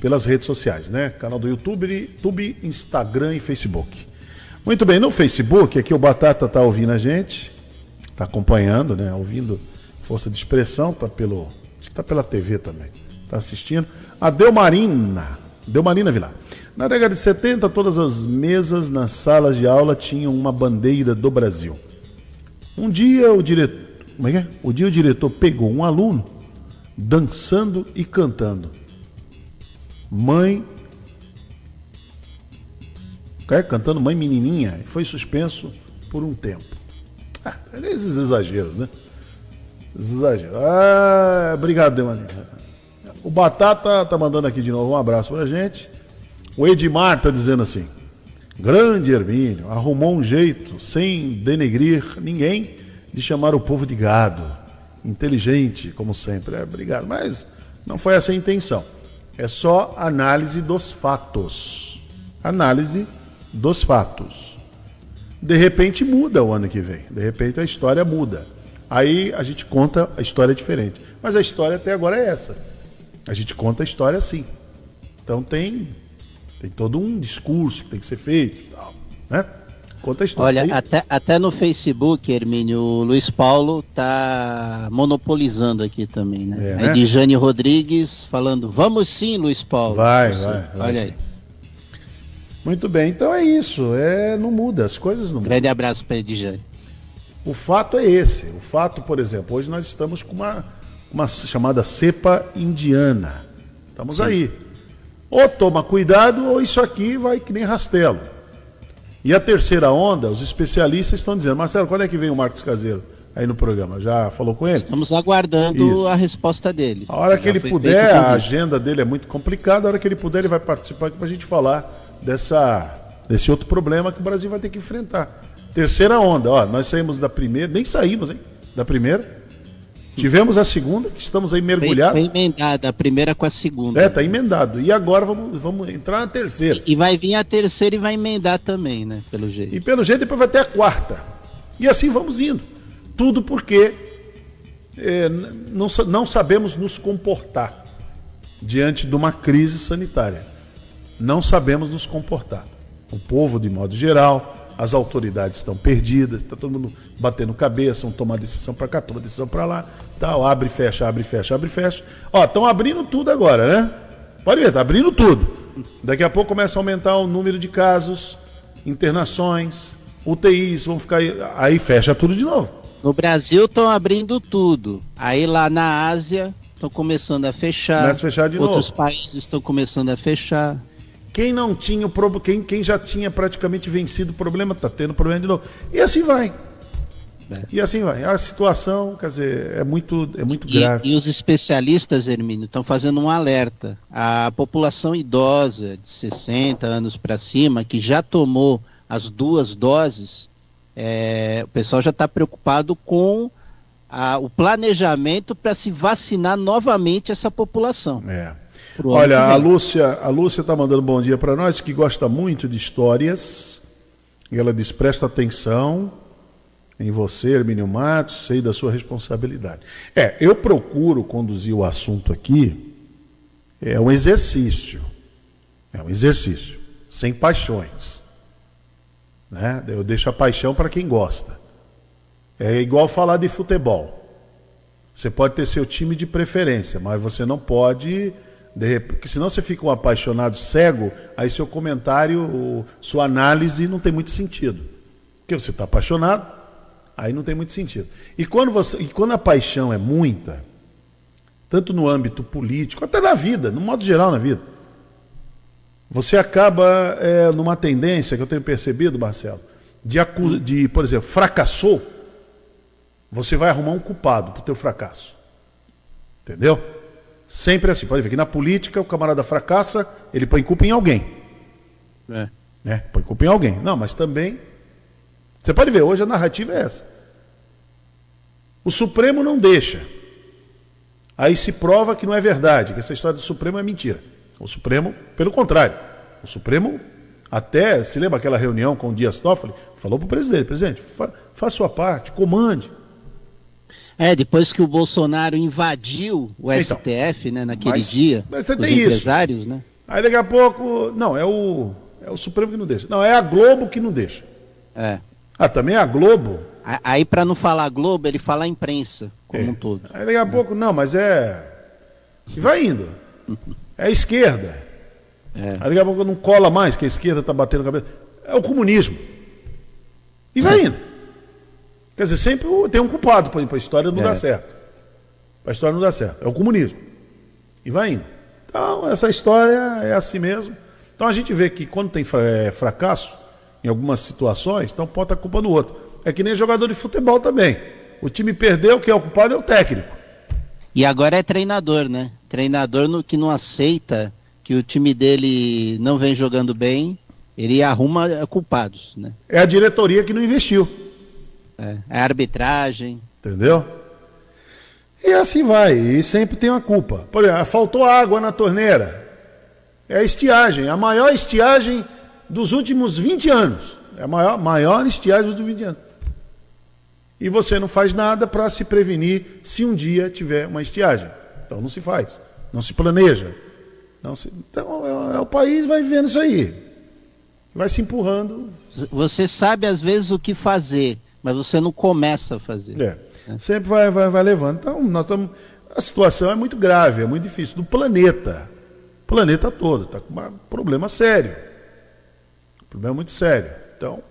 pelas redes sociais, né? Canal do YouTube, YouTube, Instagram e Facebook. Muito bem, no Facebook, aqui o Batata está ouvindo a gente, está acompanhando, né? Ouvindo Força de Expressão, está pelo. Está pela TV também. Está assistindo. A Delmarina Deu Marina Vilar. Na década de 70, todas as mesas nas salas de aula tinham uma bandeira do Brasil. Um dia o diretor, como é que é? O dia o diretor pegou um aluno dançando e cantando. Mãe é, cantando Mãe Menininha, foi suspenso por um tempo. Ah, esses exageros, né? Esses exageros. Ah, obrigado, Demanina. O Batata tá mandando aqui de novo um abraço pra gente. O Edmar tá dizendo assim: Grande Hermínio, arrumou um jeito, sem denegrir ninguém, de chamar o povo de gado. Inteligente, como sempre. É, obrigado. Mas não foi essa a intenção. É só análise dos fatos. Análise dos fatos. De repente muda o ano que vem. De repente a história muda. Aí a gente conta a história diferente. Mas a história até agora é essa. A gente conta a história assim. Então tem, tem todo um discurso que tem que ser feito tal, né? Conta a história. Olha, até, até no Facebook, Hermínio, o Luiz Paulo tá monopolizando aqui também, né? É, né? de Jane Rodrigues falando, vamos sim, Luiz Paulo. Vai, vai, vai. Olha aí. Muito bem, então é isso. É, não muda, as coisas não mudam. Grande abraço para Edjane. O fato é esse. O fato, por exemplo, hoje nós estamos com uma uma chamada cepa indiana. Estamos Sim. aí. Ou toma cuidado, ou isso aqui vai que nem rastelo. E a terceira onda, os especialistas estão dizendo, Marcelo, quando é que vem o Marcos Caseiro aí no programa? Já falou com ele? Estamos aguardando isso. a resposta dele. A hora Já que ele puder, a agenda dele é muito complicada, a hora que ele puder, ele vai participar aqui para a gente falar dessa, desse outro problema que o Brasil vai ter que enfrentar. Terceira onda, ó, nós saímos da primeira, nem saímos, hein? Da primeira, Tivemos a segunda, que estamos aí mergulhados. Foi, foi emendada, a primeira com a segunda. É, tá emendado. E agora vamos, vamos entrar na terceira. E, e vai vir a terceira e vai emendar também, né? Pelo jeito. E pelo jeito depois vai ter a quarta. E assim vamos indo. Tudo porque é, não, não sabemos nos comportar diante de uma crise sanitária. Não sabemos nos comportar. O povo, de modo geral, as autoridades estão perdidas, está todo mundo batendo cabeça, um tomar decisão para cá, toma decisão para lá, tal, abre, fecha, abre, fecha, abre, fecha. Ó, estão abrindo tudo agora, né? Pode ver, tá abrindo tudo. Daqui a pouco começa a aumentar o número de casos, internações, UTIs, vão ficar aí, aí fecha tudo de novo. No Brasil estão abrindo tudo. Aí lá na Ásia estão começando a fechar. Começa a fechar de Outros novo. países estão começando a fechar. Quem não tinha o quem, quem já tinha praticamente vencido o problema, está tendo problema de novo. E assim vai. É. E assim vai. A situação, quer dizer, é muito, é muito e, grave. E os especialistas, Hermínio, estão fazendo um alerta. A população idosa de 60 anos para cima, que já tomou as duas doses, é, o pessoal já está preocupado com a, o planejamento para se vacinar novamente essa população. É. Olha, a Lúcia, a Lúcia está mandando bom dia para nós, que gosta muito de histórias. E ela diz: presta atenção em você, Hermínio Matos, sei da sua responsabilidade. É, eu procuro conduzir o assunto aqui, é um exercício. É um exercício, sem paixões. Né? Eu deixo a paixão para quem gosta. É igual falar de futebol. Você pode ter seu time de preferência, mas você não pode. Porque senão você fica um apaixonado cego, aí seu comentário, sua análise não tem muito sentido. Porque você está apaixonado, aí não tem muito sentido. E quando, você, e quando a paixão é muita, tanto no âmbito político, até na vida, no modo geral na vida, você acaba é, numa tendência que eu tenho percebido, Marcelo, de, de por exemplo, fracassou, você vai arrumar um culpado para o teu fracasso. Entendeu? Sempre assim. Pode ver que na política o camarada fracassa, ele põe culpa em alguém. É. Né? Põe culpa em alguém. Não, mas também. Você pode ver, hoje a narrativa é essa. O Supremo não deixa. Aí se prova que não é verdade, que essa história do Supremo é mentira. O Supremo, pelo contrário, o Supremo até, se lembra aquela reunião com o Dias Toffoli, falou para o presidente, presidente, fa faça sua parte, comande. É, depois que o Bolsonaro invadiu o então, STF, né, naquele mas, dia, mas você os tem empresários, isso. né? Aí daqui a pouco, não, é o, é o Supremo que não deixa. Não, é a Globo que não deixa. É. Ah, também é a Globo. Aí, para não falar Globo, ele fala a imprensa como é. um todo. Aí daqui a é. pouco, não, mas é. E vai indo. É a esquerda. É. Aí daqui a pouco não cola mais que a esquerda está batendo a cabeça. É o comunismo. E vai indo. Quer dizer, sempre tem um culpado para a história não é. dar certo. Para a história não dar certo. É o comunismo. E vai indo. Então, essa história é assim mesmo. Então a gente vê que quando tem é, fracasso, em algumas situações, então pode estar culpa do outro. É que nem jogador de futebol também. O time perdeu, quem é o culpado é o técnico. E agora é treinador, né? Treinador no, que não aceita que o time dele não vem jogando bem, ele arruma culpados, né? É a diretoria que não investiu. É, é a arbitragem. Entendeu? E assim vai, e sempre tem uma culpa. Por exemplo, faltou água na torneira. É a estiagem, a maior estiagem dos últimos 20 anos. É a maior, maior estiagem dos últimos 20 anos. E você não faz nada para se prevenir se um dia tiver uma estiagem. Então não se faz, não se planeja. Não se... Então é, é, o país vai vivendo isso aí. Vai se empurrando. Você sabe às vezes o que fazer, mas você não começa a fazer. É. é. Sempre vai, vai, vai levando. Então, nós estamos. A situação é muito grave, é muito difícil. Do planeta. O planeta todo. Está com um problema sério. Um problema muito sério. Então,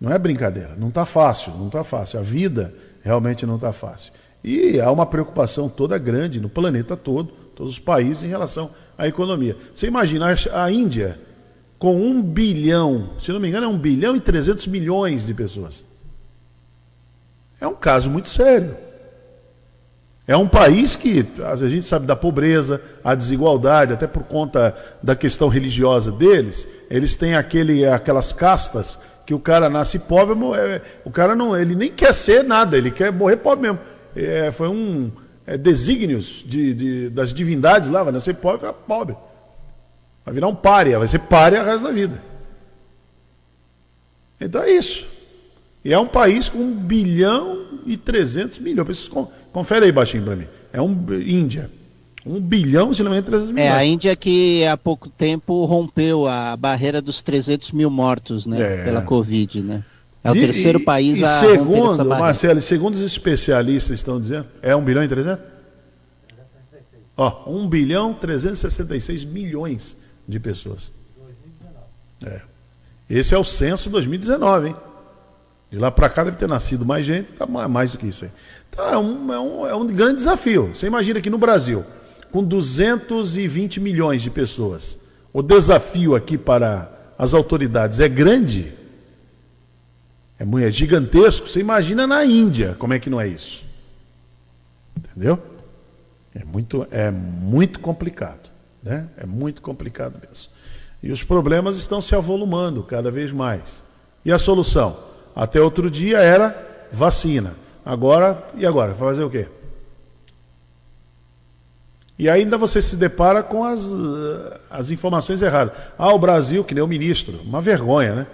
não é brincadeira. Não está fácil, não está fácil. A vida realmente não está fácil. E há uma preocupação toda grande no planeta todo, todos os países, em relação à economia. Você imagina a Índia com um bilhão, se não me engano, é um bilhão e 300 milhões de pessoas. É um caso muito sério. É um país que a gente sabe da pobreza, a desigualdade, até por conta da questão religiosa deles, eles têm aquele, aquelas castas que o cara nasce pobre, é, o cara não, ele nem quer ser nada, ele quer morrer pobre mesmo. É, foi um é, desígnios de, de, das divindades lá, vai nascer pobre, ficar pobre. Vai virar um párea, vai ser párea o resto da vida. Então é isso. E é um país com 1 bilhão e 300 milhões. Confere aí baixinho para mim. É um Índia. 1 bilhão e 300 milhões. É, a Índia que há pouco tempo rompeu a barreira dos 300 mil mortos, né? É. Pela Covid, né? É o e, terceiro país e, a segundo, essa barreira. Marcelo, segundo os especialistas estão dizendo, é 1 bilhão e 300? Ó, 1 bilhão e 366 milhões de pessoas. É. Esse é o censo 2019, hein? De lá para cá deve ter nascido mais gente, tá mais do que isso aí. Então é um, é, um, é um grande desafio. Você imagina que no Brasil, com 220 milhões de pessoas, o desafio aqui para as autoridades é grande, é, é gigantesco. Você imagina na Índia como é que não é isso. Entendeu? É muito, é muito complicado. Né? É muito complicado mesmo. E os problemas estão se avolumando cada vez mais. E a solução? Até outro dia era vacina. Agora, e agora? Vai fazer o quê? E ainda você se depara com as, as informações erradas. Ah, o Brasil, que nem o ministro, uma vergonha, né?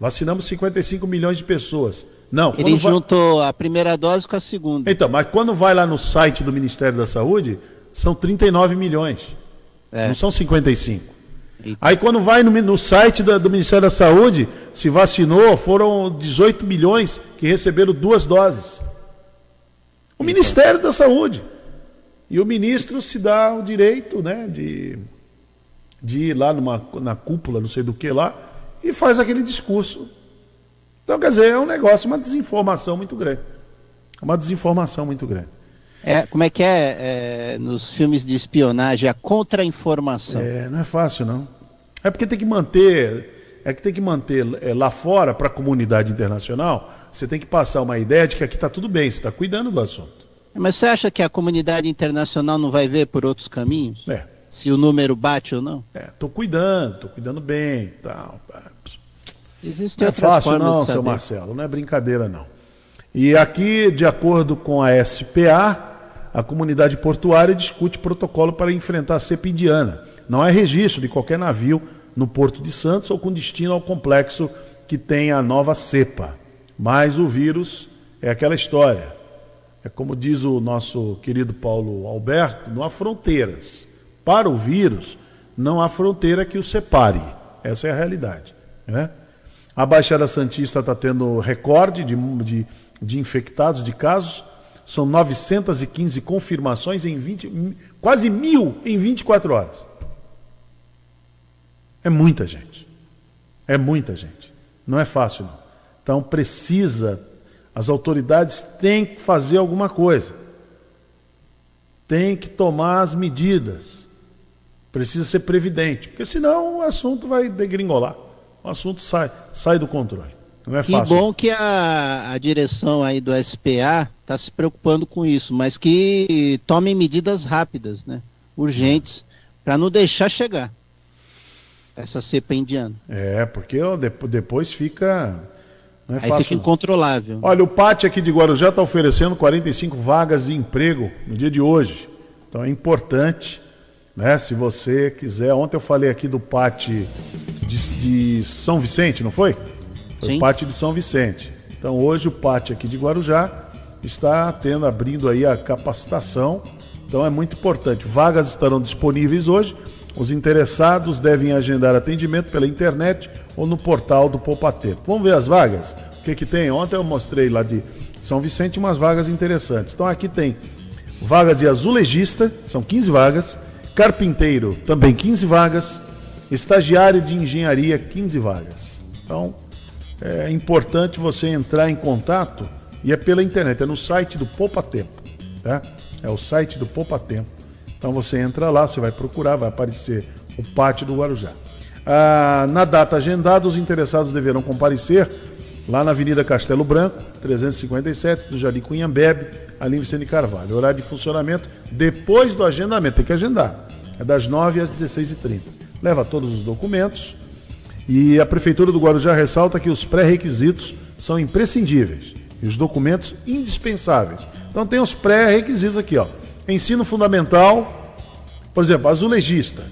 Vacinamos 55 milhões de pessoas. Não. Ele juntou vai... a primeira dose com a segunda. Então, mas quando vai lá no site do Ministério da Saúde, são 39 milhões. É. Não são 55. Eita. Aí quando vai no, no site do, do, Ministério da Saúde, se vacinou, foram 18 milhões que receberam duas doses. O Eita. Ministério da Saúde. E o ministro se dá o direito né, de, de ir lá numa, na cúpula, não sei do que lá, e faz aquele discurso. Então, quer dizer, é um negócio, uma desinformação muito grande. Uma desinformação muito grande. É, como é que é, é nos filmes de espionagem, a contra-informação? É, não é fácil, não. É porque tem que manter, é que tem que manter é, lá fora, para a comunidade internacional, você tem que passar uma ideia de que aqui está tudo bem, você está cuidando do assunto. Mas você acha que a comunidade internacional não vai ver por outros caminhos? É. Se o número bate ou não? É, tô cuidando, tô cuidando bem, tal. Existem não é outras é fácil, formas não, seu Marcelo, não é brincadeira não. E aqui, de acordo com a SPA, a comunidade portuária discute protocolo para enfrentar a cepa indiana. Não é registro de qualquer navio no Porto de Santos ou com destino ao complexo que tem a nova cepa. Mas o vírus é aquela história. É como diz o nosso querido Paulo Alberto, não há fronteiras. Para o vírus, não há fronteira que o separe. Essa é a realidade. Né? A Baixada Santista está tendo recorde de, de, de, infectados, de casos. São 915 confirmações em 20, quase mil em 24 horas. É muita gente. É muita gente. Não é fácil, não. Então precisa, as autoridades têm que fazer alguma coisa. Tem que tomar as medidas. Precisa ser previdente, porque senão o assunto vai degringolar o assunto sai, sai do controle. Não é que fácil. bom que a, a direção aí do SPA está se preocupando com isso, mas que tomem medidas rápidas, né? urgentes, para não deixar chegar essa cepa indiana. É, porque ó, depois fica. Não é Aí fácil, fica incontrolável. Olha, o Pátio aqui de Guarujá está oferecendo 45 vagas de emprego no dia de hoje. Então é importante, né? Se você quiser. Ontem eu falei aqui do Pátio de, de São Vicente, não foi? Foi Sim. o pátio de São Vicente. Então hoje o pátio aqui de Guarujá está tendo, abrindo aí a capacitação. Então é muito importante. Vagas estarão disponíveis hoje. Os interessados devem agendar atendimento pela internet ou no portal do Poupatempo. Vamos ver as vagas? O que, que tem? Ontem eu mostrei lá de São Vicente umas vagas interessantes. Então aqui tem vagas de azulejista, são 15 vagas. Carpinteiro, também 15 vagas. Estagiário de engenharia, 15 vagas. Então, é importante você entrar em contato e é pela internet, é no site do Poupa Tempo, tá? É o site do Poupa Tempo. Então você entra lá, você vai procurar, vai aparecer o pátio do Guarujá. Ah, na data agendada, os interessados deverão comparecer lá na Avenida Castelo Branco, 357, do Jardim Cunhambebe, ali em Vicente Carvalho. Horário de funcionamento depois do agendamento, tem que agendar. É das 9 às 16h30 leva todos os documentos. E a Prefeitura do Guarujá ressalta que os pré-requisitos são imprescindíveis e os documentos indispensáveis. Então tem os pré-requisitos aqui, ó. Ensino fundamental, por exemplo, azulejista.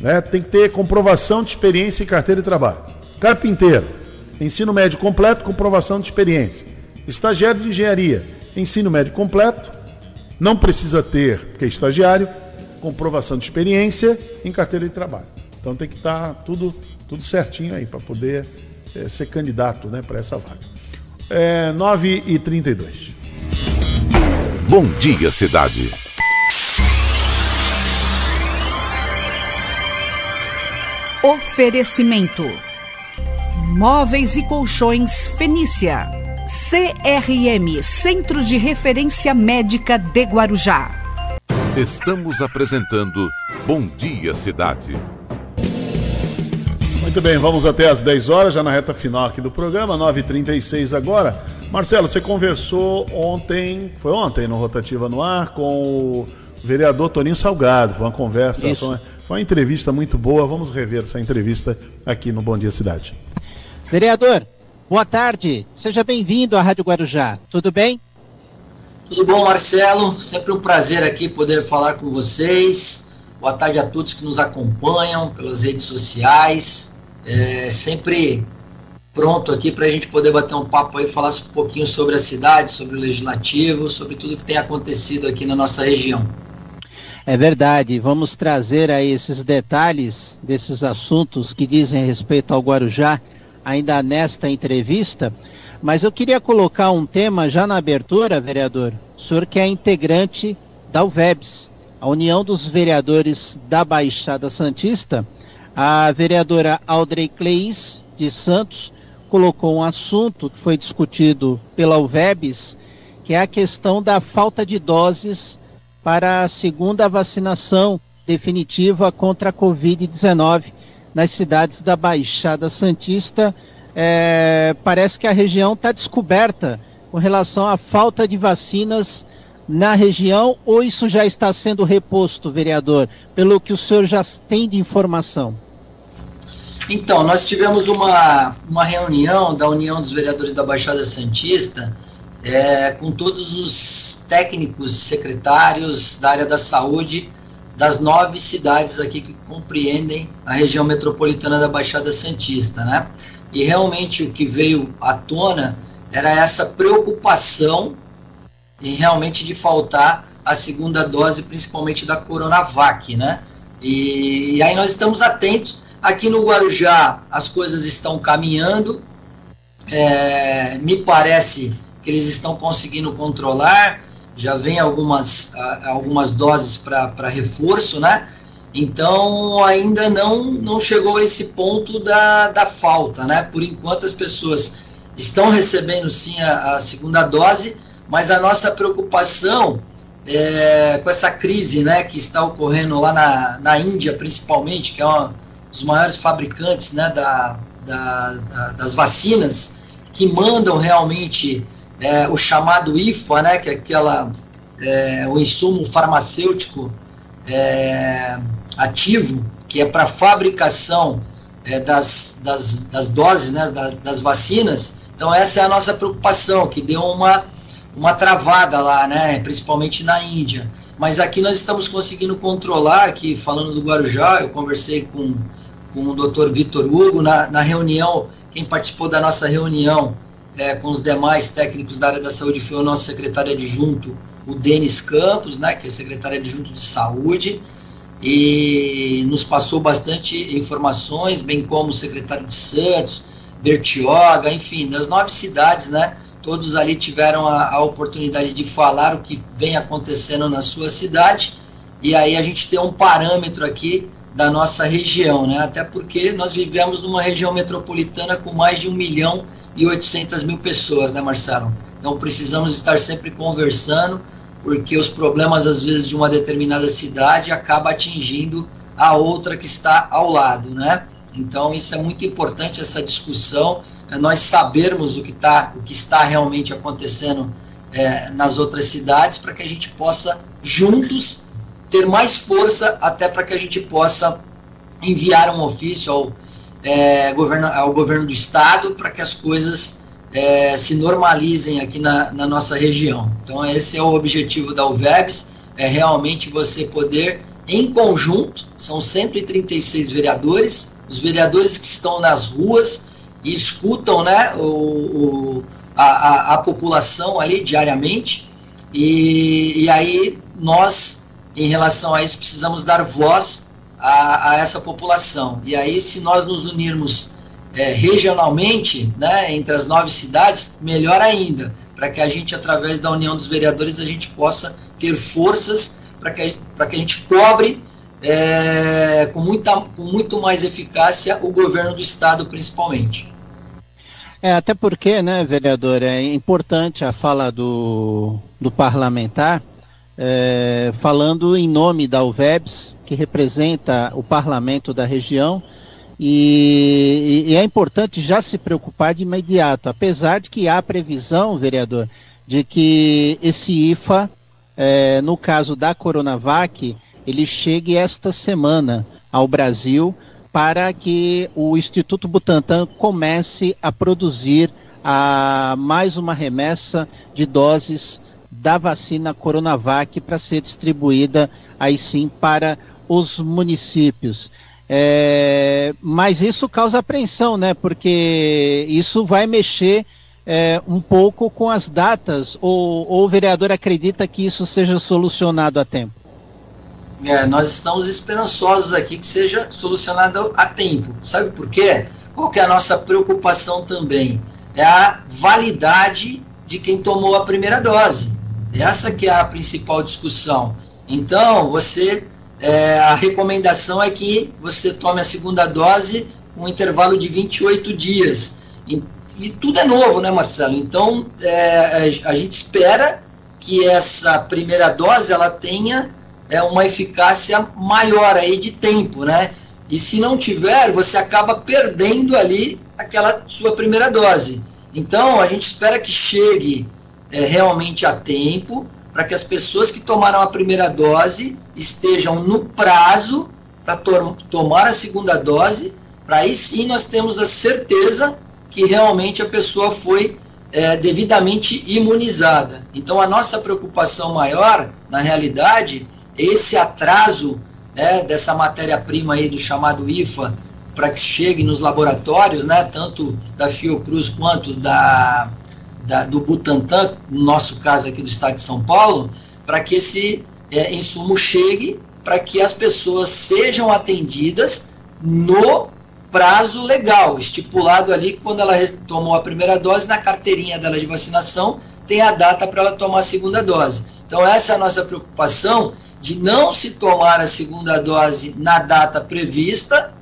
Né? Tem que ter comprovação de experiência em carteira de trabalho. Carpinteiro, ensino médio completo, comprovação de experiência. Estagiário de engenharia, ensino médio completo, não precisa ter, porque é estagiário, comprovação de experiência em carteira de trabalho. Então tem que estar tá tudo, tudo certinho aí para poder é, ser candidato né, para essa vaga. É, 9 e 32 Bom dia, cidade. Oferecimento: Móveis e Colchões Fenícia. CRM Centro de Referência Médica de Guarujá. Estamos apresentando Bom Dia Cidade. Muito bem, vamos até às 10 horas, já na reta final aqui do programa, 9h36 agora. Marcelo, você conversou ontem, foi ontem no Rotativa no Ar, com o vereador Toninho Salgado. Foi uma conversa, foi uma, foi Foi uma entrevista muito boa. Vamos rever essa entrevista aqui no Bom Dia Cidade. Vereador, boa tarde. Seja bem-vindo à Rádio Guarujá. Tudo bem? Tudo bom, Marcelo? Sempre um prazer aqui poder falar com vocês. Boa tarde a todos que nos acompanham pelas redes sociais. É sempre pronto aqui para a gente poder bater um papo aí, falar um pouquinho sobre a cidade, sobre o legislativo, sobre tudo que tem acontecido aqui na nossa região. É verdade, vamos trazer aí esses detalhes desses assuntos que dizem respeito ao Guarujá ainda nesta entrevista, mas eu queria colocar um tema já na abertura, vereador. O senhor que é integrante da UVEBS, a União dos Vereadores da Baixada Santista, a vereadora Audrey Cleis de Santos colocou um assunto que foi discutido pela UVEBS, que é a questão da falta de doses para a segunda vacinação definitiva contra a Covid-19 nas cidades da Baixada Santista. É, parece que a região está descoberta com relação à falta de vacinas na região, ou isso já está sendo reposto, vereador, pelo que o senhor já tem de informação? Então, nós tivemos uma, uma reunião da União dos Vereadores da Baixada Santista é, com todos os técnicos secretários da área da saúde das nove cidades aqui que compreendem a região metropolitana da Baixada Santista, né? E realmente o que veio à tona era essa preocupação em realmente de faltar a segunda dose, principalmente da Coronavac, né? E, e aí nós estamos atentos Aqui no Guarujá as coisas estão caminhando, é, me parece que eles estão conseguindo controlar, já vem algumas, algumas doses para reforço, né? Então ainda não, não chegou a esse ponto da, da falta, né? Por enquanto as pessoas estão recebendo sim a, a segunda dose, mas a nossa preocupação é, com essa crise né, que está ocorrendo lá na, na Índia, principalmente, que é uma, os maiores fabricantes né, da, da, da, das vacinas, que mandam realmente é, o chamado IFA, né, que é aquela, é, o insumo farmacêutico é, ativo, que é para fabricação é, das, das, das, doses, né, das vacinas. Então essa é a nossa preocupação, que deu uma, uma travada lá, né, principalmente na Índia. Mas aqui nós estamos conseguindo controlar, aqui falando do Guarujá, eu conversei com com o Dr. Vitor Hugo na, na reunião, quem participou da nossa reunião é, com os demais técnicos da área da saúde foi o nosso secretário adjunto, o Denis Campos, né, que é secretário adjunto de saúde, e nos passou bastante informações, bem como o secretário de Santos, Bertioga, enfim, das nove cidades, né, todos ali tiveram a, a oportunidade de falar o que vem acontecendo na sua cidade, e aí a gente tem um parâmetro aqui da nossa região, né? até porque nós vivemos numa região metropolitana com mais de 1 milhão e 800 mil pessoas, né, Marcelo? Então precisamos estar sempre conversando, porque os problemas, às vezes, de uma determinada cidade acaba atingindo a outra que está ao lado, né? Então isso é muito importante, essa discussão, nós sabermos o que, tá, o que está realmente acontecendo é, nas outras cidades, para que a gente possa, juntos, ter mais força até para que a gente possa enviar um ofício ao, é, governo, ao governo do estado para que as coisas é, se normalizem aqui na, na, nossa região. Então esse é o objetivo da UVEBS, é realmente você poder, em conjunto, são 136 vereadores, os vereadores que estão nas ruas e escutam né, o, o a, a, a população ali diariamente, e, e aí nós em relação a isso, precisamos dar voz a, a essa população. E aí, se nós nos unirmos é, regionalmente, né, entre as nove cidades, melhor ainda, para que a gente, através da união dos vereadores, a gente possa ter forças para que, que a gente cobre é, com, muita, com muito mais eficácia o governo do Estado, principalmente. É, até porque, né, vereador, é importante a fala do, do parlamentar, é, falando em nome da UVEBS, que representa o parlamento da região, e, e, é importante já se preocupar de imediato, apesar de que há previsão, vereador, de que esse IFA, é, no caso da Coronavac, ele chegue esta semana ao Brasil para que o Instituto Butantan comece a produzir a mais uma remessa de doses da vacina Coronavac para ser distribuída aí sim para os municípios. É, mas isso causa apreensão, né? Porque isso vai mexer é, um pouco com as datas, ou, ou, o vereador acredita que isso seja solucionado a tempo? É, nós estamos esperançosos aqui que seja solucionado a tempo. Sabe por quê? Qual que é a nossa preocupação também? É a validade de quem tomou a primeira dose. Essa que é a principal discussão. Então, você é, a recomendação é que você tome a segunda dose com um intervalo de 28 dias. E, e tudo é novo, né, Marcelo? Então, é, a gente espera que essa primeira dose ela tenha é, uma eficácia maior aí de tempo, né? E se não tiver, você acaba perdendo ali aquela sua primeira dose. Então, a gente espera que chegue é, realmente a tempo, para que as pessoas que tomaram a primeira dose estejam no prazo para to tomar a segunda dose, para aí sim nós temos a certeza que realmente a pessoa foi é, devidamente imunizada. Então a nossa preocupação maior, na realidade, esse atraso né, dessa matéria-prima aí do chamado IFA para que chegue nos laboratórios, né, tanto da Fiocruz quanto da da, do Butantan, no nosso caso aqui do estado de São Paulo, para que esse é, insumo chegue, para que as pessoas sejam atendidas no prazo legal, estipulado ali quando ela tomou a primeira dose, na carteirinha dela de vacinação, tem a data para ela tomar a segunda dose. Então, essa é a nossa preocupação de não se tomar a segunda dose na data prevista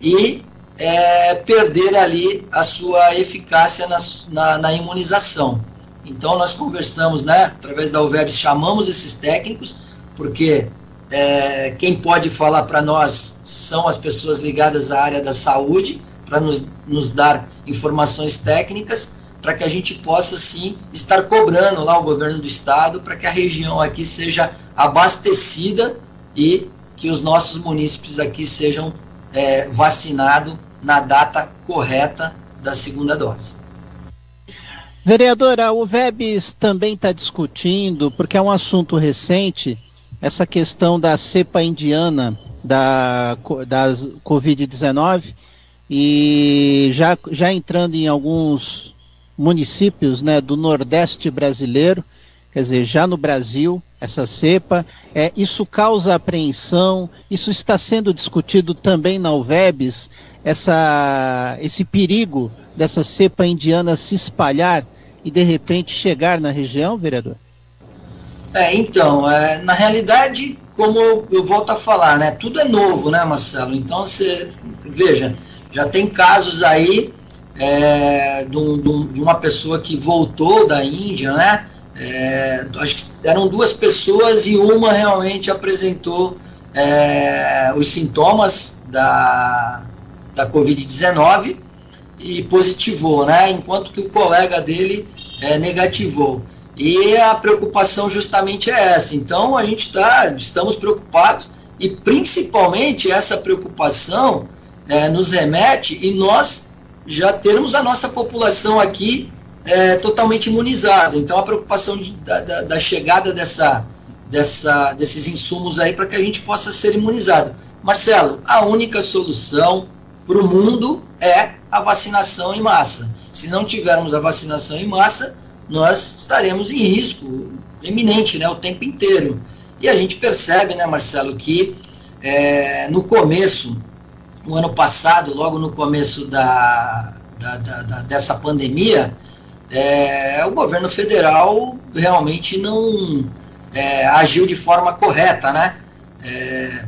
e é, perder ali a sua eficácia na, na, na, imunização. Então nós conversamos, né, através da UVEBS, chamamos esses técnicos, porque é, quem pode falar para nós são as pessoas ligadas à área da saúde, para nos, nos dar informações técnicas, para que a gente possa sim estar cobrando lá o governo do estado, para que a região aqui seja abastecida e que os nossos munícipes aqui sejam é, vacinados na data correta da segunda dose. Vereadora, o VEBS também está discutindo, porque é um assunto recente, essa questão da cepa indiana da, da Covid-19 e já, já entrando em alguns municípios né, do Nordeste brasileiro, quer dizer, já no Brasil, essa cepa, é, isso causa apreensão, isso está sendo discutido também na UVEBS, essa, esse perigo dessa cepa indiana se espalhar e de repente chegar na região, vereador? É, então, é, na realidade, como eu volto a falar, né, tudo é novo, né, Marcelo? Então, você veja, já tem casos aí é, de, de, uma pessoa que voltou da Índia, né? É, acho que eram duas pessoas e uma realmente apresentou é, os sintomas da, da Covid-19 e positivou, né? Enquanto que o colega dele é, negativou. E a preocupação justamente é essa. Então a gente tá, estamos preocupados e principalmente essa preocupação é, nos remete e nós já termos a nossa população aqui é, totalmente imunizada. Então a preocupação de, da, da, da, chegada dessa, dessa, desses insumos aí para que a gente possa ser imunizado. Marcelo, a única solução para o mundo é a vacinação em massa. Se não tivermos a vacinação em massa, nós estaremos em risco eminente né, o tempo inteiro. E a gente percebe, né, Marcelo, que é, no começo, no ano passado, logo no começo da, da, da, da dessa pandemia, é, o governo federal realmente não é, agiu de forma correta, né? É,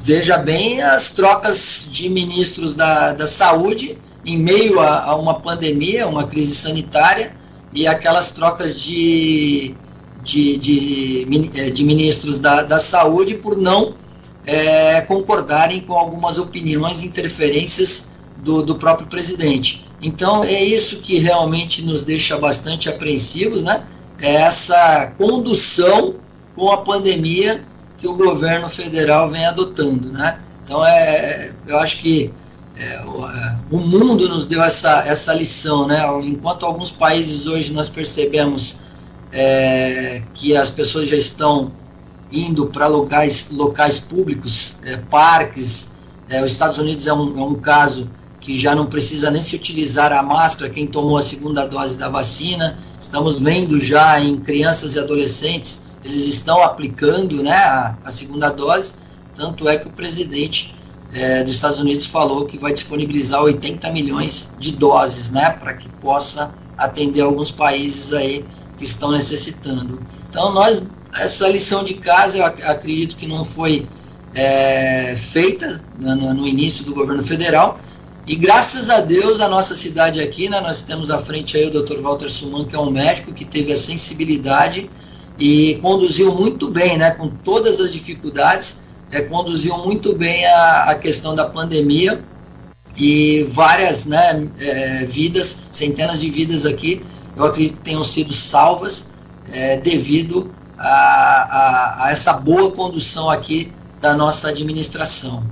veja bem as trocas de ministros da, da saúde em meio a, a, uma pandemia, uma crise sanitária, e aquelas trocas de, de, de, de ministros da, da saúde por não é, concordarem com algumas opiniões e interferências do, do próprio presidente. Então é isso que realmente nos deixa bastante apreensivos, né? É essa condução com a pandemia que o governo federal vem adotando, né? Então, é, eu acho que é, o, é, o, mundo nos deu essa, essa lição, né? Enquanto alguns países hoje nós percebemos é, que as pessoas já estão indo para locais, locais públicos, é, parques, é, os Estados Unidos é um, é um caso que já não precisa nem se utilizar a máscara, quem tomou a segunda dose da vacina. Estamos vendo já em crianças e adolescentes, eles estão aplicando né, a, a segunda dose, tanto é que o presidente é, dos Estados Unidos falou que vai disponibilizar 80 milhões de doses, né, para que possa atender alguns países aí que estão necessitando. Então nós essa lição de casa eu acredito que não foi é, feita no, no, início do governo federal e graças a Deus a nossa cidade aqui, né, nós temos à frente aí o Dr. Walter Suman que é um médico que teve a sensibilidade e conduziu muito bem, né, com todas as dificuldades é, conduziu muito bem a, a questão da pandemia e várias né, é, vidas, centenas de vidas aqui, eu acredito que tenham sido salvas é, devido a, a, a, essa boa condução aqui da nossa administração.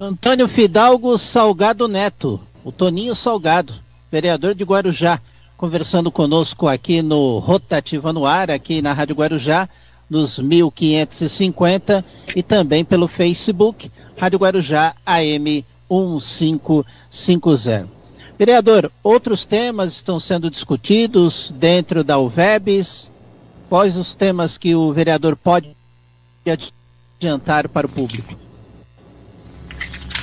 Antônio Fidalgo Salgado Neto, o Toninho Salgado, vereador de Guarujá, conversando conosco aqui no Rotativa no Ar, aqui na Rádio Guarujá nos 1550 e também pelo Facebook, Rádio Guarujá AM 1550. Vereador, outros temas estão sendo discutidos dentro da UVEBS. Quais os temas que o vereador pode adiantar para o público?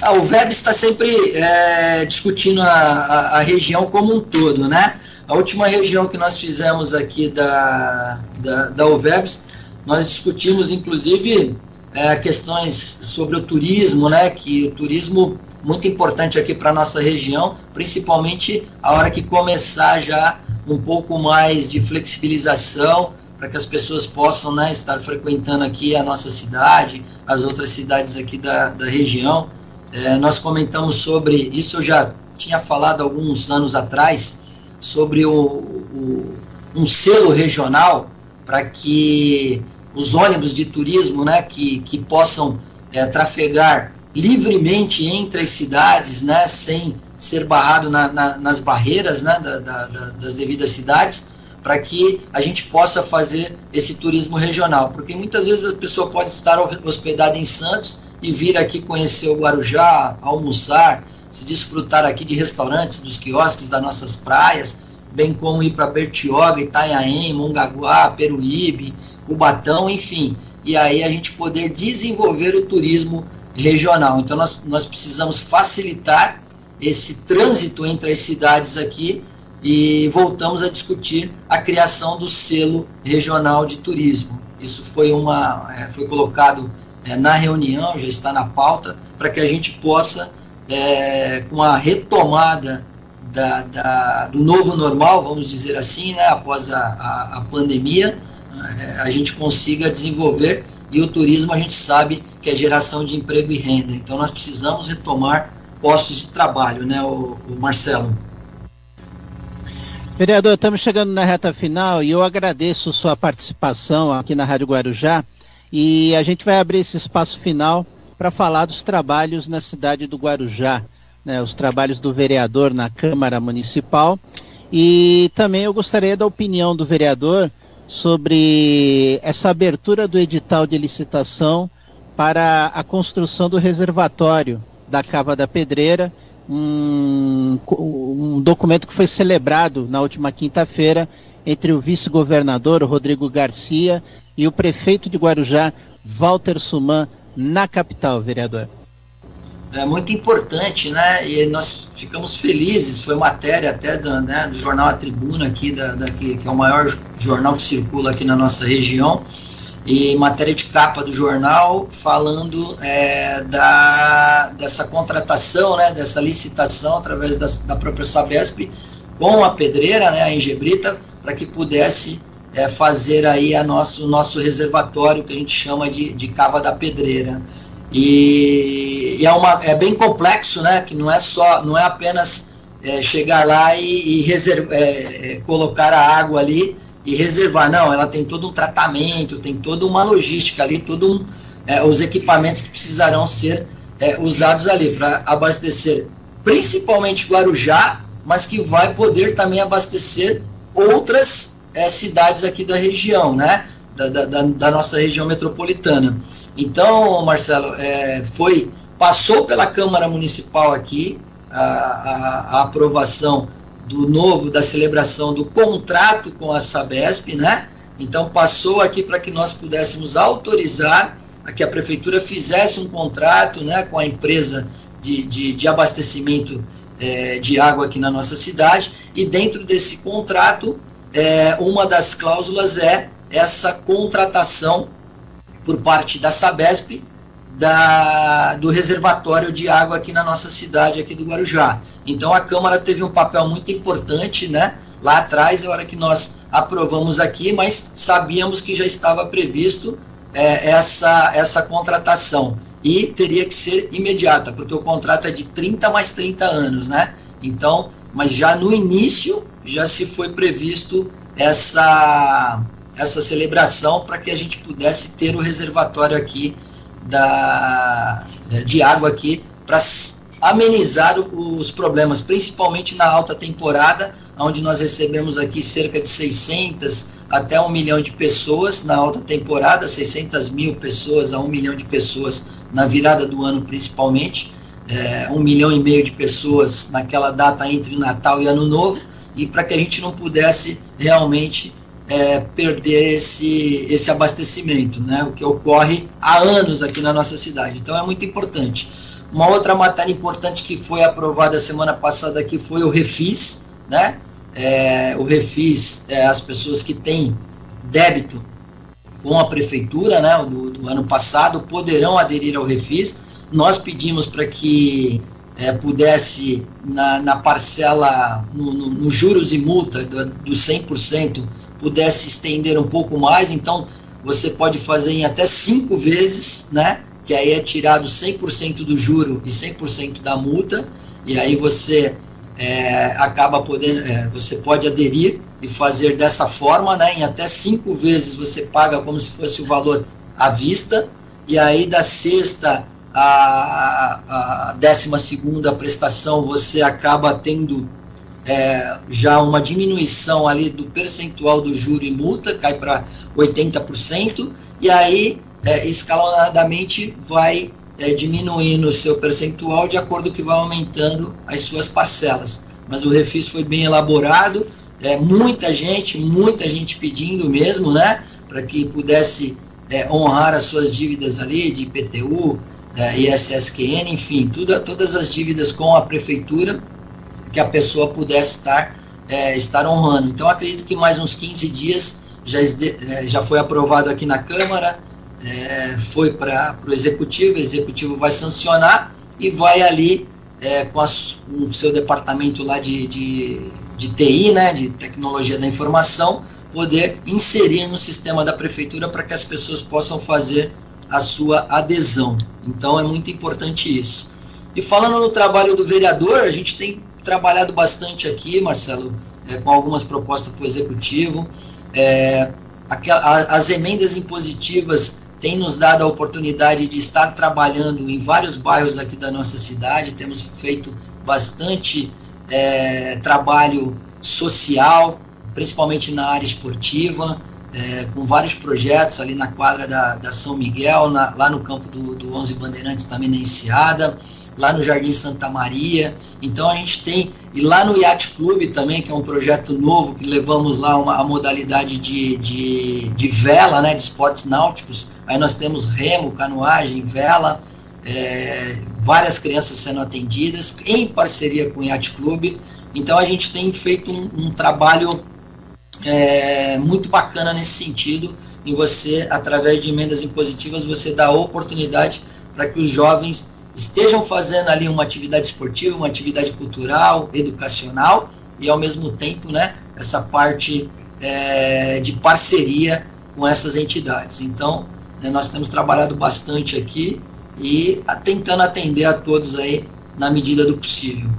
Ah, o VEB está sempre é, discutindo a, a, a, região como um todo, né? A última região que nós fizemos aqui da, da, da UVEBS nós discutimos, inclusive, é, questões sobre o turismo, né? Que o turismo muito importante aqui para nossa região, principalmente a hora que começar já um pouco mais de flexibilização para que as pessoas possam né, estar frequentando aqui a nossa cidade, as outras cidades aqui da, da região. É, nós comentamos sobre isso, eu já tinha falado alguns anos atrás, sobre o, o um selo regional para que os ônibus de turismo né, que, que possam é, trafegar livremente entre as cidades, né, sem ser barrado na, na, nas barreiras né, da, da, das devidas cidades, para que a gente possa fazer esse turismo regional. Porque muitas vezes a pessoa pode estar hospedada em Santos e vir aqui conhecer o Guarujá, almoçar, se desfrutar aqui de restaurantes, dos quiosques das nossas praias, bem como ir para Bertioga, Itanhaém, Mongaguá, Peruíbe, Cubatão, enfim. E aí a gente poder desenvolver o turismo regional. Então nós, nós precisamos facilitar esse trânsito entre as cidades aqui e voltamos a discutir a criação do selo regional de turismo. Isso foi, uma, é, foi colocado é, na reunião, já está na pauta, para que a gente possa, é, com a retomada da, da, do novo normal, vamos dizer assim, né, após a, a, a pandemia, é, a gente consiga desenvolver e o turismo a gente sabe que é geração de emprego e renda. Então nós precisamos retomar postos de trabalho, né, o, o Marcelo? Vereador, estamos chegando na reta final e eu agradeço sua participação aqui na Rádio Guarujá. E a gente vai abrir esse espaço final para falar dos trabalhos na cidade do Guarujá, né, os trabalhos do vereador na Câmara Municipal. E também eu gostaria da opinião do vereador sobre essa abertura do edital de licitação para a construção do reservatório da Cava da Pedreira, um, um documento que foi celebrado na última quinta-feira entre o vice-governador Rodrigo Garcia e o prefeito de Guarujá, Walter Suman, na capital, vereador é muito importante, né? E nós ficamos felizes. Foi matéria até do, né, do jornal A Tribuna aqui, da, da que, que, é o maior jornal que circula aqui na nossa região, e matéria de capa do jornal falando é, da, dessa contratação, né, dessa licitação através da, da própria Sabesp com a pedreira, né, a Engebrita, para que pudesse é, fazer aí a nosso, o nosso reservatório que a gente chama de, de cava da pedreira. E, e, é, uma, é bem complexo, né? Que não é só, não é apenas é, chegar lá e, e reserva, é, é, colocar a água ali e reservar. Não, ela tem todo um tratamento, tem toda uma logística ali, todo um, é, os equipamentos que precisarão ser é, usados ali para abastecer principalmente Guarujá, mas que vai poder também abastecer outras é, cidades aqui da região, né? Da, da, da, nossa região metropolitana. Então, Marcelo, é, foi passou pela Câmara Municipal aqui a, a, a, aprovação do novo da celebração do contrato com a Sabesp, né? Então passou aqui para que nós pudéssemos autorizar a que a prefeitura fizesse um contrato, né, com a empresa de, de, de abastecimento é, de água aqui na nossa cidade, e dentro desse contrato, é, uma das cláusulas é essa contratação por parte da Sabesp da, do reservatório de água aqui na nossa cidade, aqui do Guarujá. Então a Câmara teve um papel muito importante, né? Lá atrás, a hora que nós aprovamos aqui, mas sabíamos que já estava previsto é, essa, essa contratação e teria que ser imediata, porque o contrato é de 30 mais 30 anos, né? Então, mas já no início já se foi previsto essa essa celebração para que a gente pudesse ter o reservatório aqui da de água aqui para amenizar os problemas, principalmente na alta temporada, onde nós recebemos aqui cerca de 600 até um milhão de pessoas na alta temporada, 600 mil pessoas a um milhão de pessoas na virada do ano principalmente, é, um milhão e meio de pessoas naquela data entre Natal e Ano Novo, e para que a gente não pudesse realmente é, perder esse, esse abastecimento, né, o que ocorre há anos aqui na nossa cidade. Então é muito importante. Uma outra matéria importante que foi aprovada semana passada aqui foi o Refis, né? É, o Refis, é, as pessoas que têm débito com a prefeitura, né, do, do ano passado, poderão aderir ao Refis. Nós pedimos para que é, pudesse, na, na parcela, no, no, no, juros e multa do, do 100%, pudesse estender um pouco mais. Então, você pode fazer em até cinco vezes, né? que aí é tirado 100% do juro e 100% da multa, e aí você é, acaba podendo, é, você pode aderir e fazer dessa forma, né, em até cinco vezes você paga como se fosse o valor à vista, e aí da sexta a, décima segunda prestação você acaba tendo é, já uma diminuição ali do percentual do juro e multa, cai para 80%, e aí é, escalonadamente vai é, diminuindo o seu percentual de acordo que vai aumentando as suas parcelas. Mas o refis foi bem elaborado, é, muita gente, muita gente pedindo mesmo, né, para que pudesse é, honrar as suas dívidas ali de IPTU, é, ISSQN, enfim, tudo, todas as dívidas com a prefeitura que a pessoa pudesse estar, é, estar honrando. Então acredito que mais uns 15 dias já, é, já foi aprovado aqui na Câmara, é, foi para o executivo, o executivo vai sancionar e vai ali é, com, as, com, o seu departamento lá de, de, de TI, né, de tecnologia da informação, poder inserir no sistema da prefeitura para que as pessoas possam fazer a sua adesão. Então é muito importante isso. E falando no trabalho do vereador, a gente tem trabalhado bastante aqui, Marcelo, é, com algumas propostas para o executivo. É, as emendas impositivas tem nos dado a oportunidade de estar trabalhando em vários bairros aqui da nossa cidade, temos feito bastante é, trabalho social, principalmente na área esportiva, é, com vários projetos ali na quadra da, da São Miguel, na, lá no campo do, do 11 Bandeirantes também na Enseada, lá no Jardim Santa Maria. Então a gente tem, e lá no Yacht Clube também, que é um projeto novo, que levamos lá uma, a modalidade de, de, de vela, né, de esportes náuticos. Aí nós temos remo, canoagem, vela, é, várias crianças sendo atendidas, em parceria com o Yacht Clube. Então a gente tem feito um, um trabalho é, muito bacana nesse sentido, em você, através de emendas impositivas, você dá oportunidade para que os jovens estejam fazendo ali uma atividade esportiva, uma atividade cultural, educacional e ao mesmo tempo, né, essa parte é, de parceria com essas entidades. Então, né, nós temos trabalhado bastante aqui e tentando atender a todos aí na medida do possível.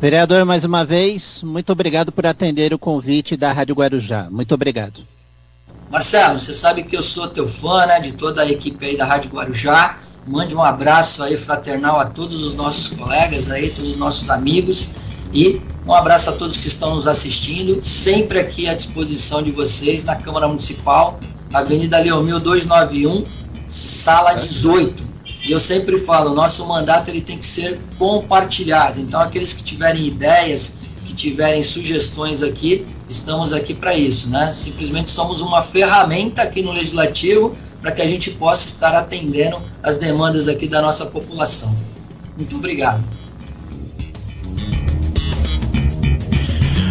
Vereador, mais uma vez, muito obrigado por atender o convite da Rádio Guarujá. Muito obrigado. Marcelo, você sabe que eu sou teu fã, né, de toda a equipe aí da Rádio Guarujá. Mande um abraço aí fraternal a todos os nossos colegas aí, todos os nossos amigos e um abraço a todos que estão nos assistindo, sempre aqui à disposição de vocês na Câmara Municipal, Avenida Leomil 291, sala 18. E eu sempre falo, nosso mandato ele tem que ser compartilhado. Então aqueles que tiverem ideias, que tiverem sugestões aqui, estamos aqui para isso, né? Simplesmente somos uma ferramenta aqui no legislativo para que a gente possa estar atendendo as demandas aqui da nossa população. Muito obrigado.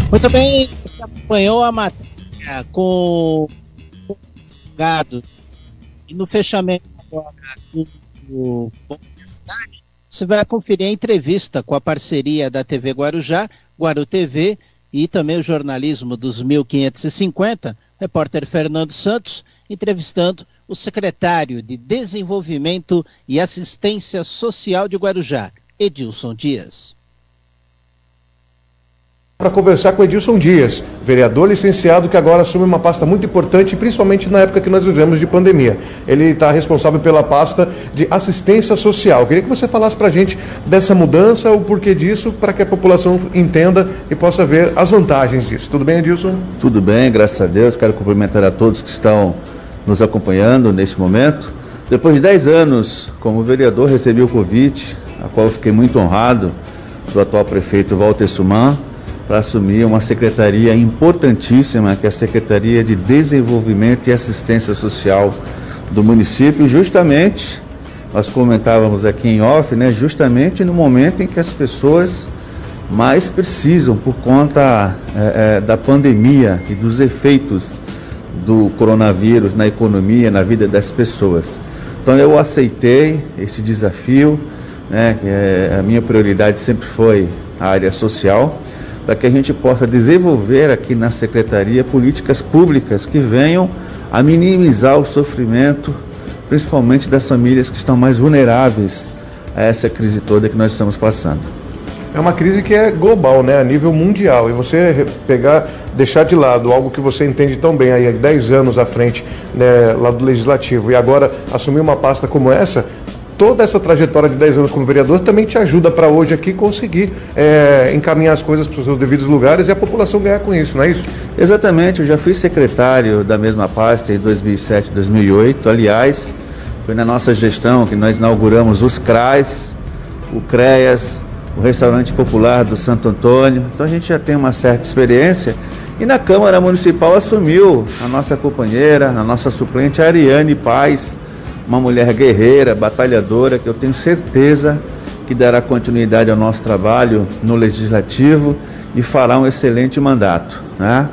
Muito bem, você acompanhou a matéria com gado e no fechamento agora do você vai conferir a entrevista com a parceria da TV Guarujá, Guaru TV e também o jornalismo dos 1550, repórter Fernando Santos, entrevistando o secretário de Desenvolvimento e Assistência Social de Guarujá, Edilson Dias para conversar com Edilson Dias, vereador licenciado que agora assume uma pasta muito importante, principalmente na época que nós vivemos de pandemia. Ele está responsável pela pasta de assistência social. Eu queria que você falasse para a gente dessa mudança, o porquê disso, para que a população entenda e possa ver as vantagens disso. Tudo bem, Edilson? Tudo bem, graças a Deus. Quero cumprimentar a todos que estão nos acompanhando neste momento. Depois de 10 anos como vereador, recebi o convite, a qual fiquei muito honrado, do atual prefeito Walter Suman para assumir uma secretaria importantíssima, que é a Secretaria de Desenvolvimento e Assistência Social do município, justamente, nós comentávamos aqui em off, né, justamente no momento em que as pessoas mais precisam por conta é, é, da pandemia e dos efeitos do coronavírus na economia, na vida das pessoas. Então eu aceitei este desafio, né, é, a minha prioridade sempre foi a área social para que a gente possa desenvolver aqui na Secretaria políticas públicas que venham a minimizar o sofrimento, principalmente das famílias que estão mais vulneráveis a essa crise toda que nós estamos passando. É uma crise que é global, né, a nível mundial. E você pegar, deixar de lado algo que você entende tão bem aí há 10 anos à frente, né, lá do Legislativo, e agora assumir uma pasta como essa, toda essa trajetória de 10 anos como vereador também te ajuda para hoje aqui conseguir é, encaminhar as coisas para os seus devidos lugares e a população ganhar com isso, não é isso? Exatamente, eu já fui secretário da mesma pasta em 2007, 2008. Aliás, foi na nossa gestão que nós inauguramos os CRAs, o CREAS, o Restaurante Popular do Santo Antônio. Então a gente já tem uma certa experiência. E na Câmara Municipal assumiu a nossa companheira, a nossa suplente Ariane Paz, uma mulher guerreira, batalhadora, que eu tenho certeza que dará continuidade ao nosso trabalho no Legislativo e fará um excelente mandato. Né?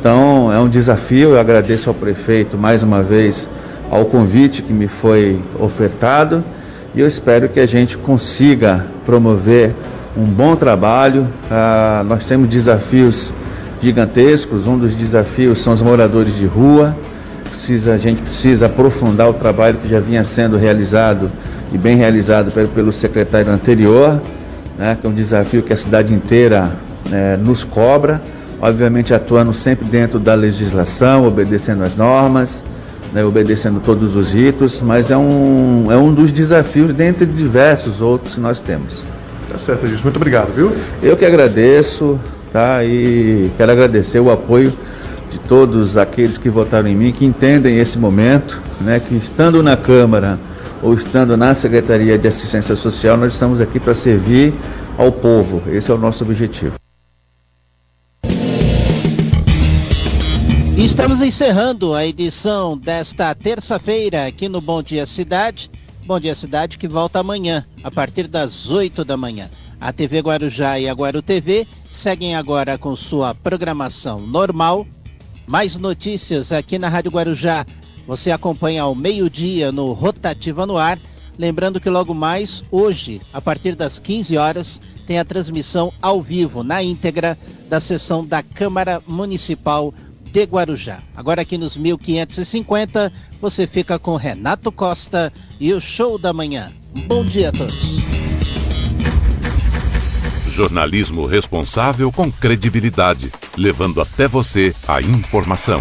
Então é um desafio, eu agradeço ao prefeito mais uma vez ao convite que me foi ofertado e eu espero que a gente consiga promover um bom trabalho. Ah, nós temos desafios gigantescos, um dos desafios são os moradores de rua. Precisa, a gente precisa aprofundar o trabalho que já vinha sendo realizado e bem realizado pelo, pelo secretário anterior, né, que é um desafio que a cidade inteira né, nos cobra, obviamente atuando sempre dentro da legislação, obedecendo as normas, né, obedecendo todos os ritos, mas é um, é um dos desafios dentre diversos outros que nós temos. Tá certo, Edilson. Muito obrigado, viu? Eu que agradeço, tá? E quero agradecer o apoio de todos aqueles que votaram em mim, que entendem esse momento, né, que estando na Câmara ou estando na Secretaria de Assistência Social, nós estamos aqui para servir ao povo. Esse é o nosso objetivo. Estamos encerrando a edição desta terça-feira aqui no Bom Dia Cidade. Bom Dia Cidade que volta amanhã, a partir das 8 da manhã. A TV Guarujá e a Guaru TV seguem agora com sua programação normal mais notícias aqui na Rádio Guarujá. Você acompanha ao meio-dia no Rotativa no Ar. Lembrando que logo mais, hoje, a partir das 15 horas, tem a transmissão ao vivo, na íntegra, da sessão da Câmara Municipal de Guarujá. Agora aqui nos 1550, você fica com Renato Costa e o Show da Manhã. Bom dia a todos. Jornalismo responsável com credibilidade levando até você a informação.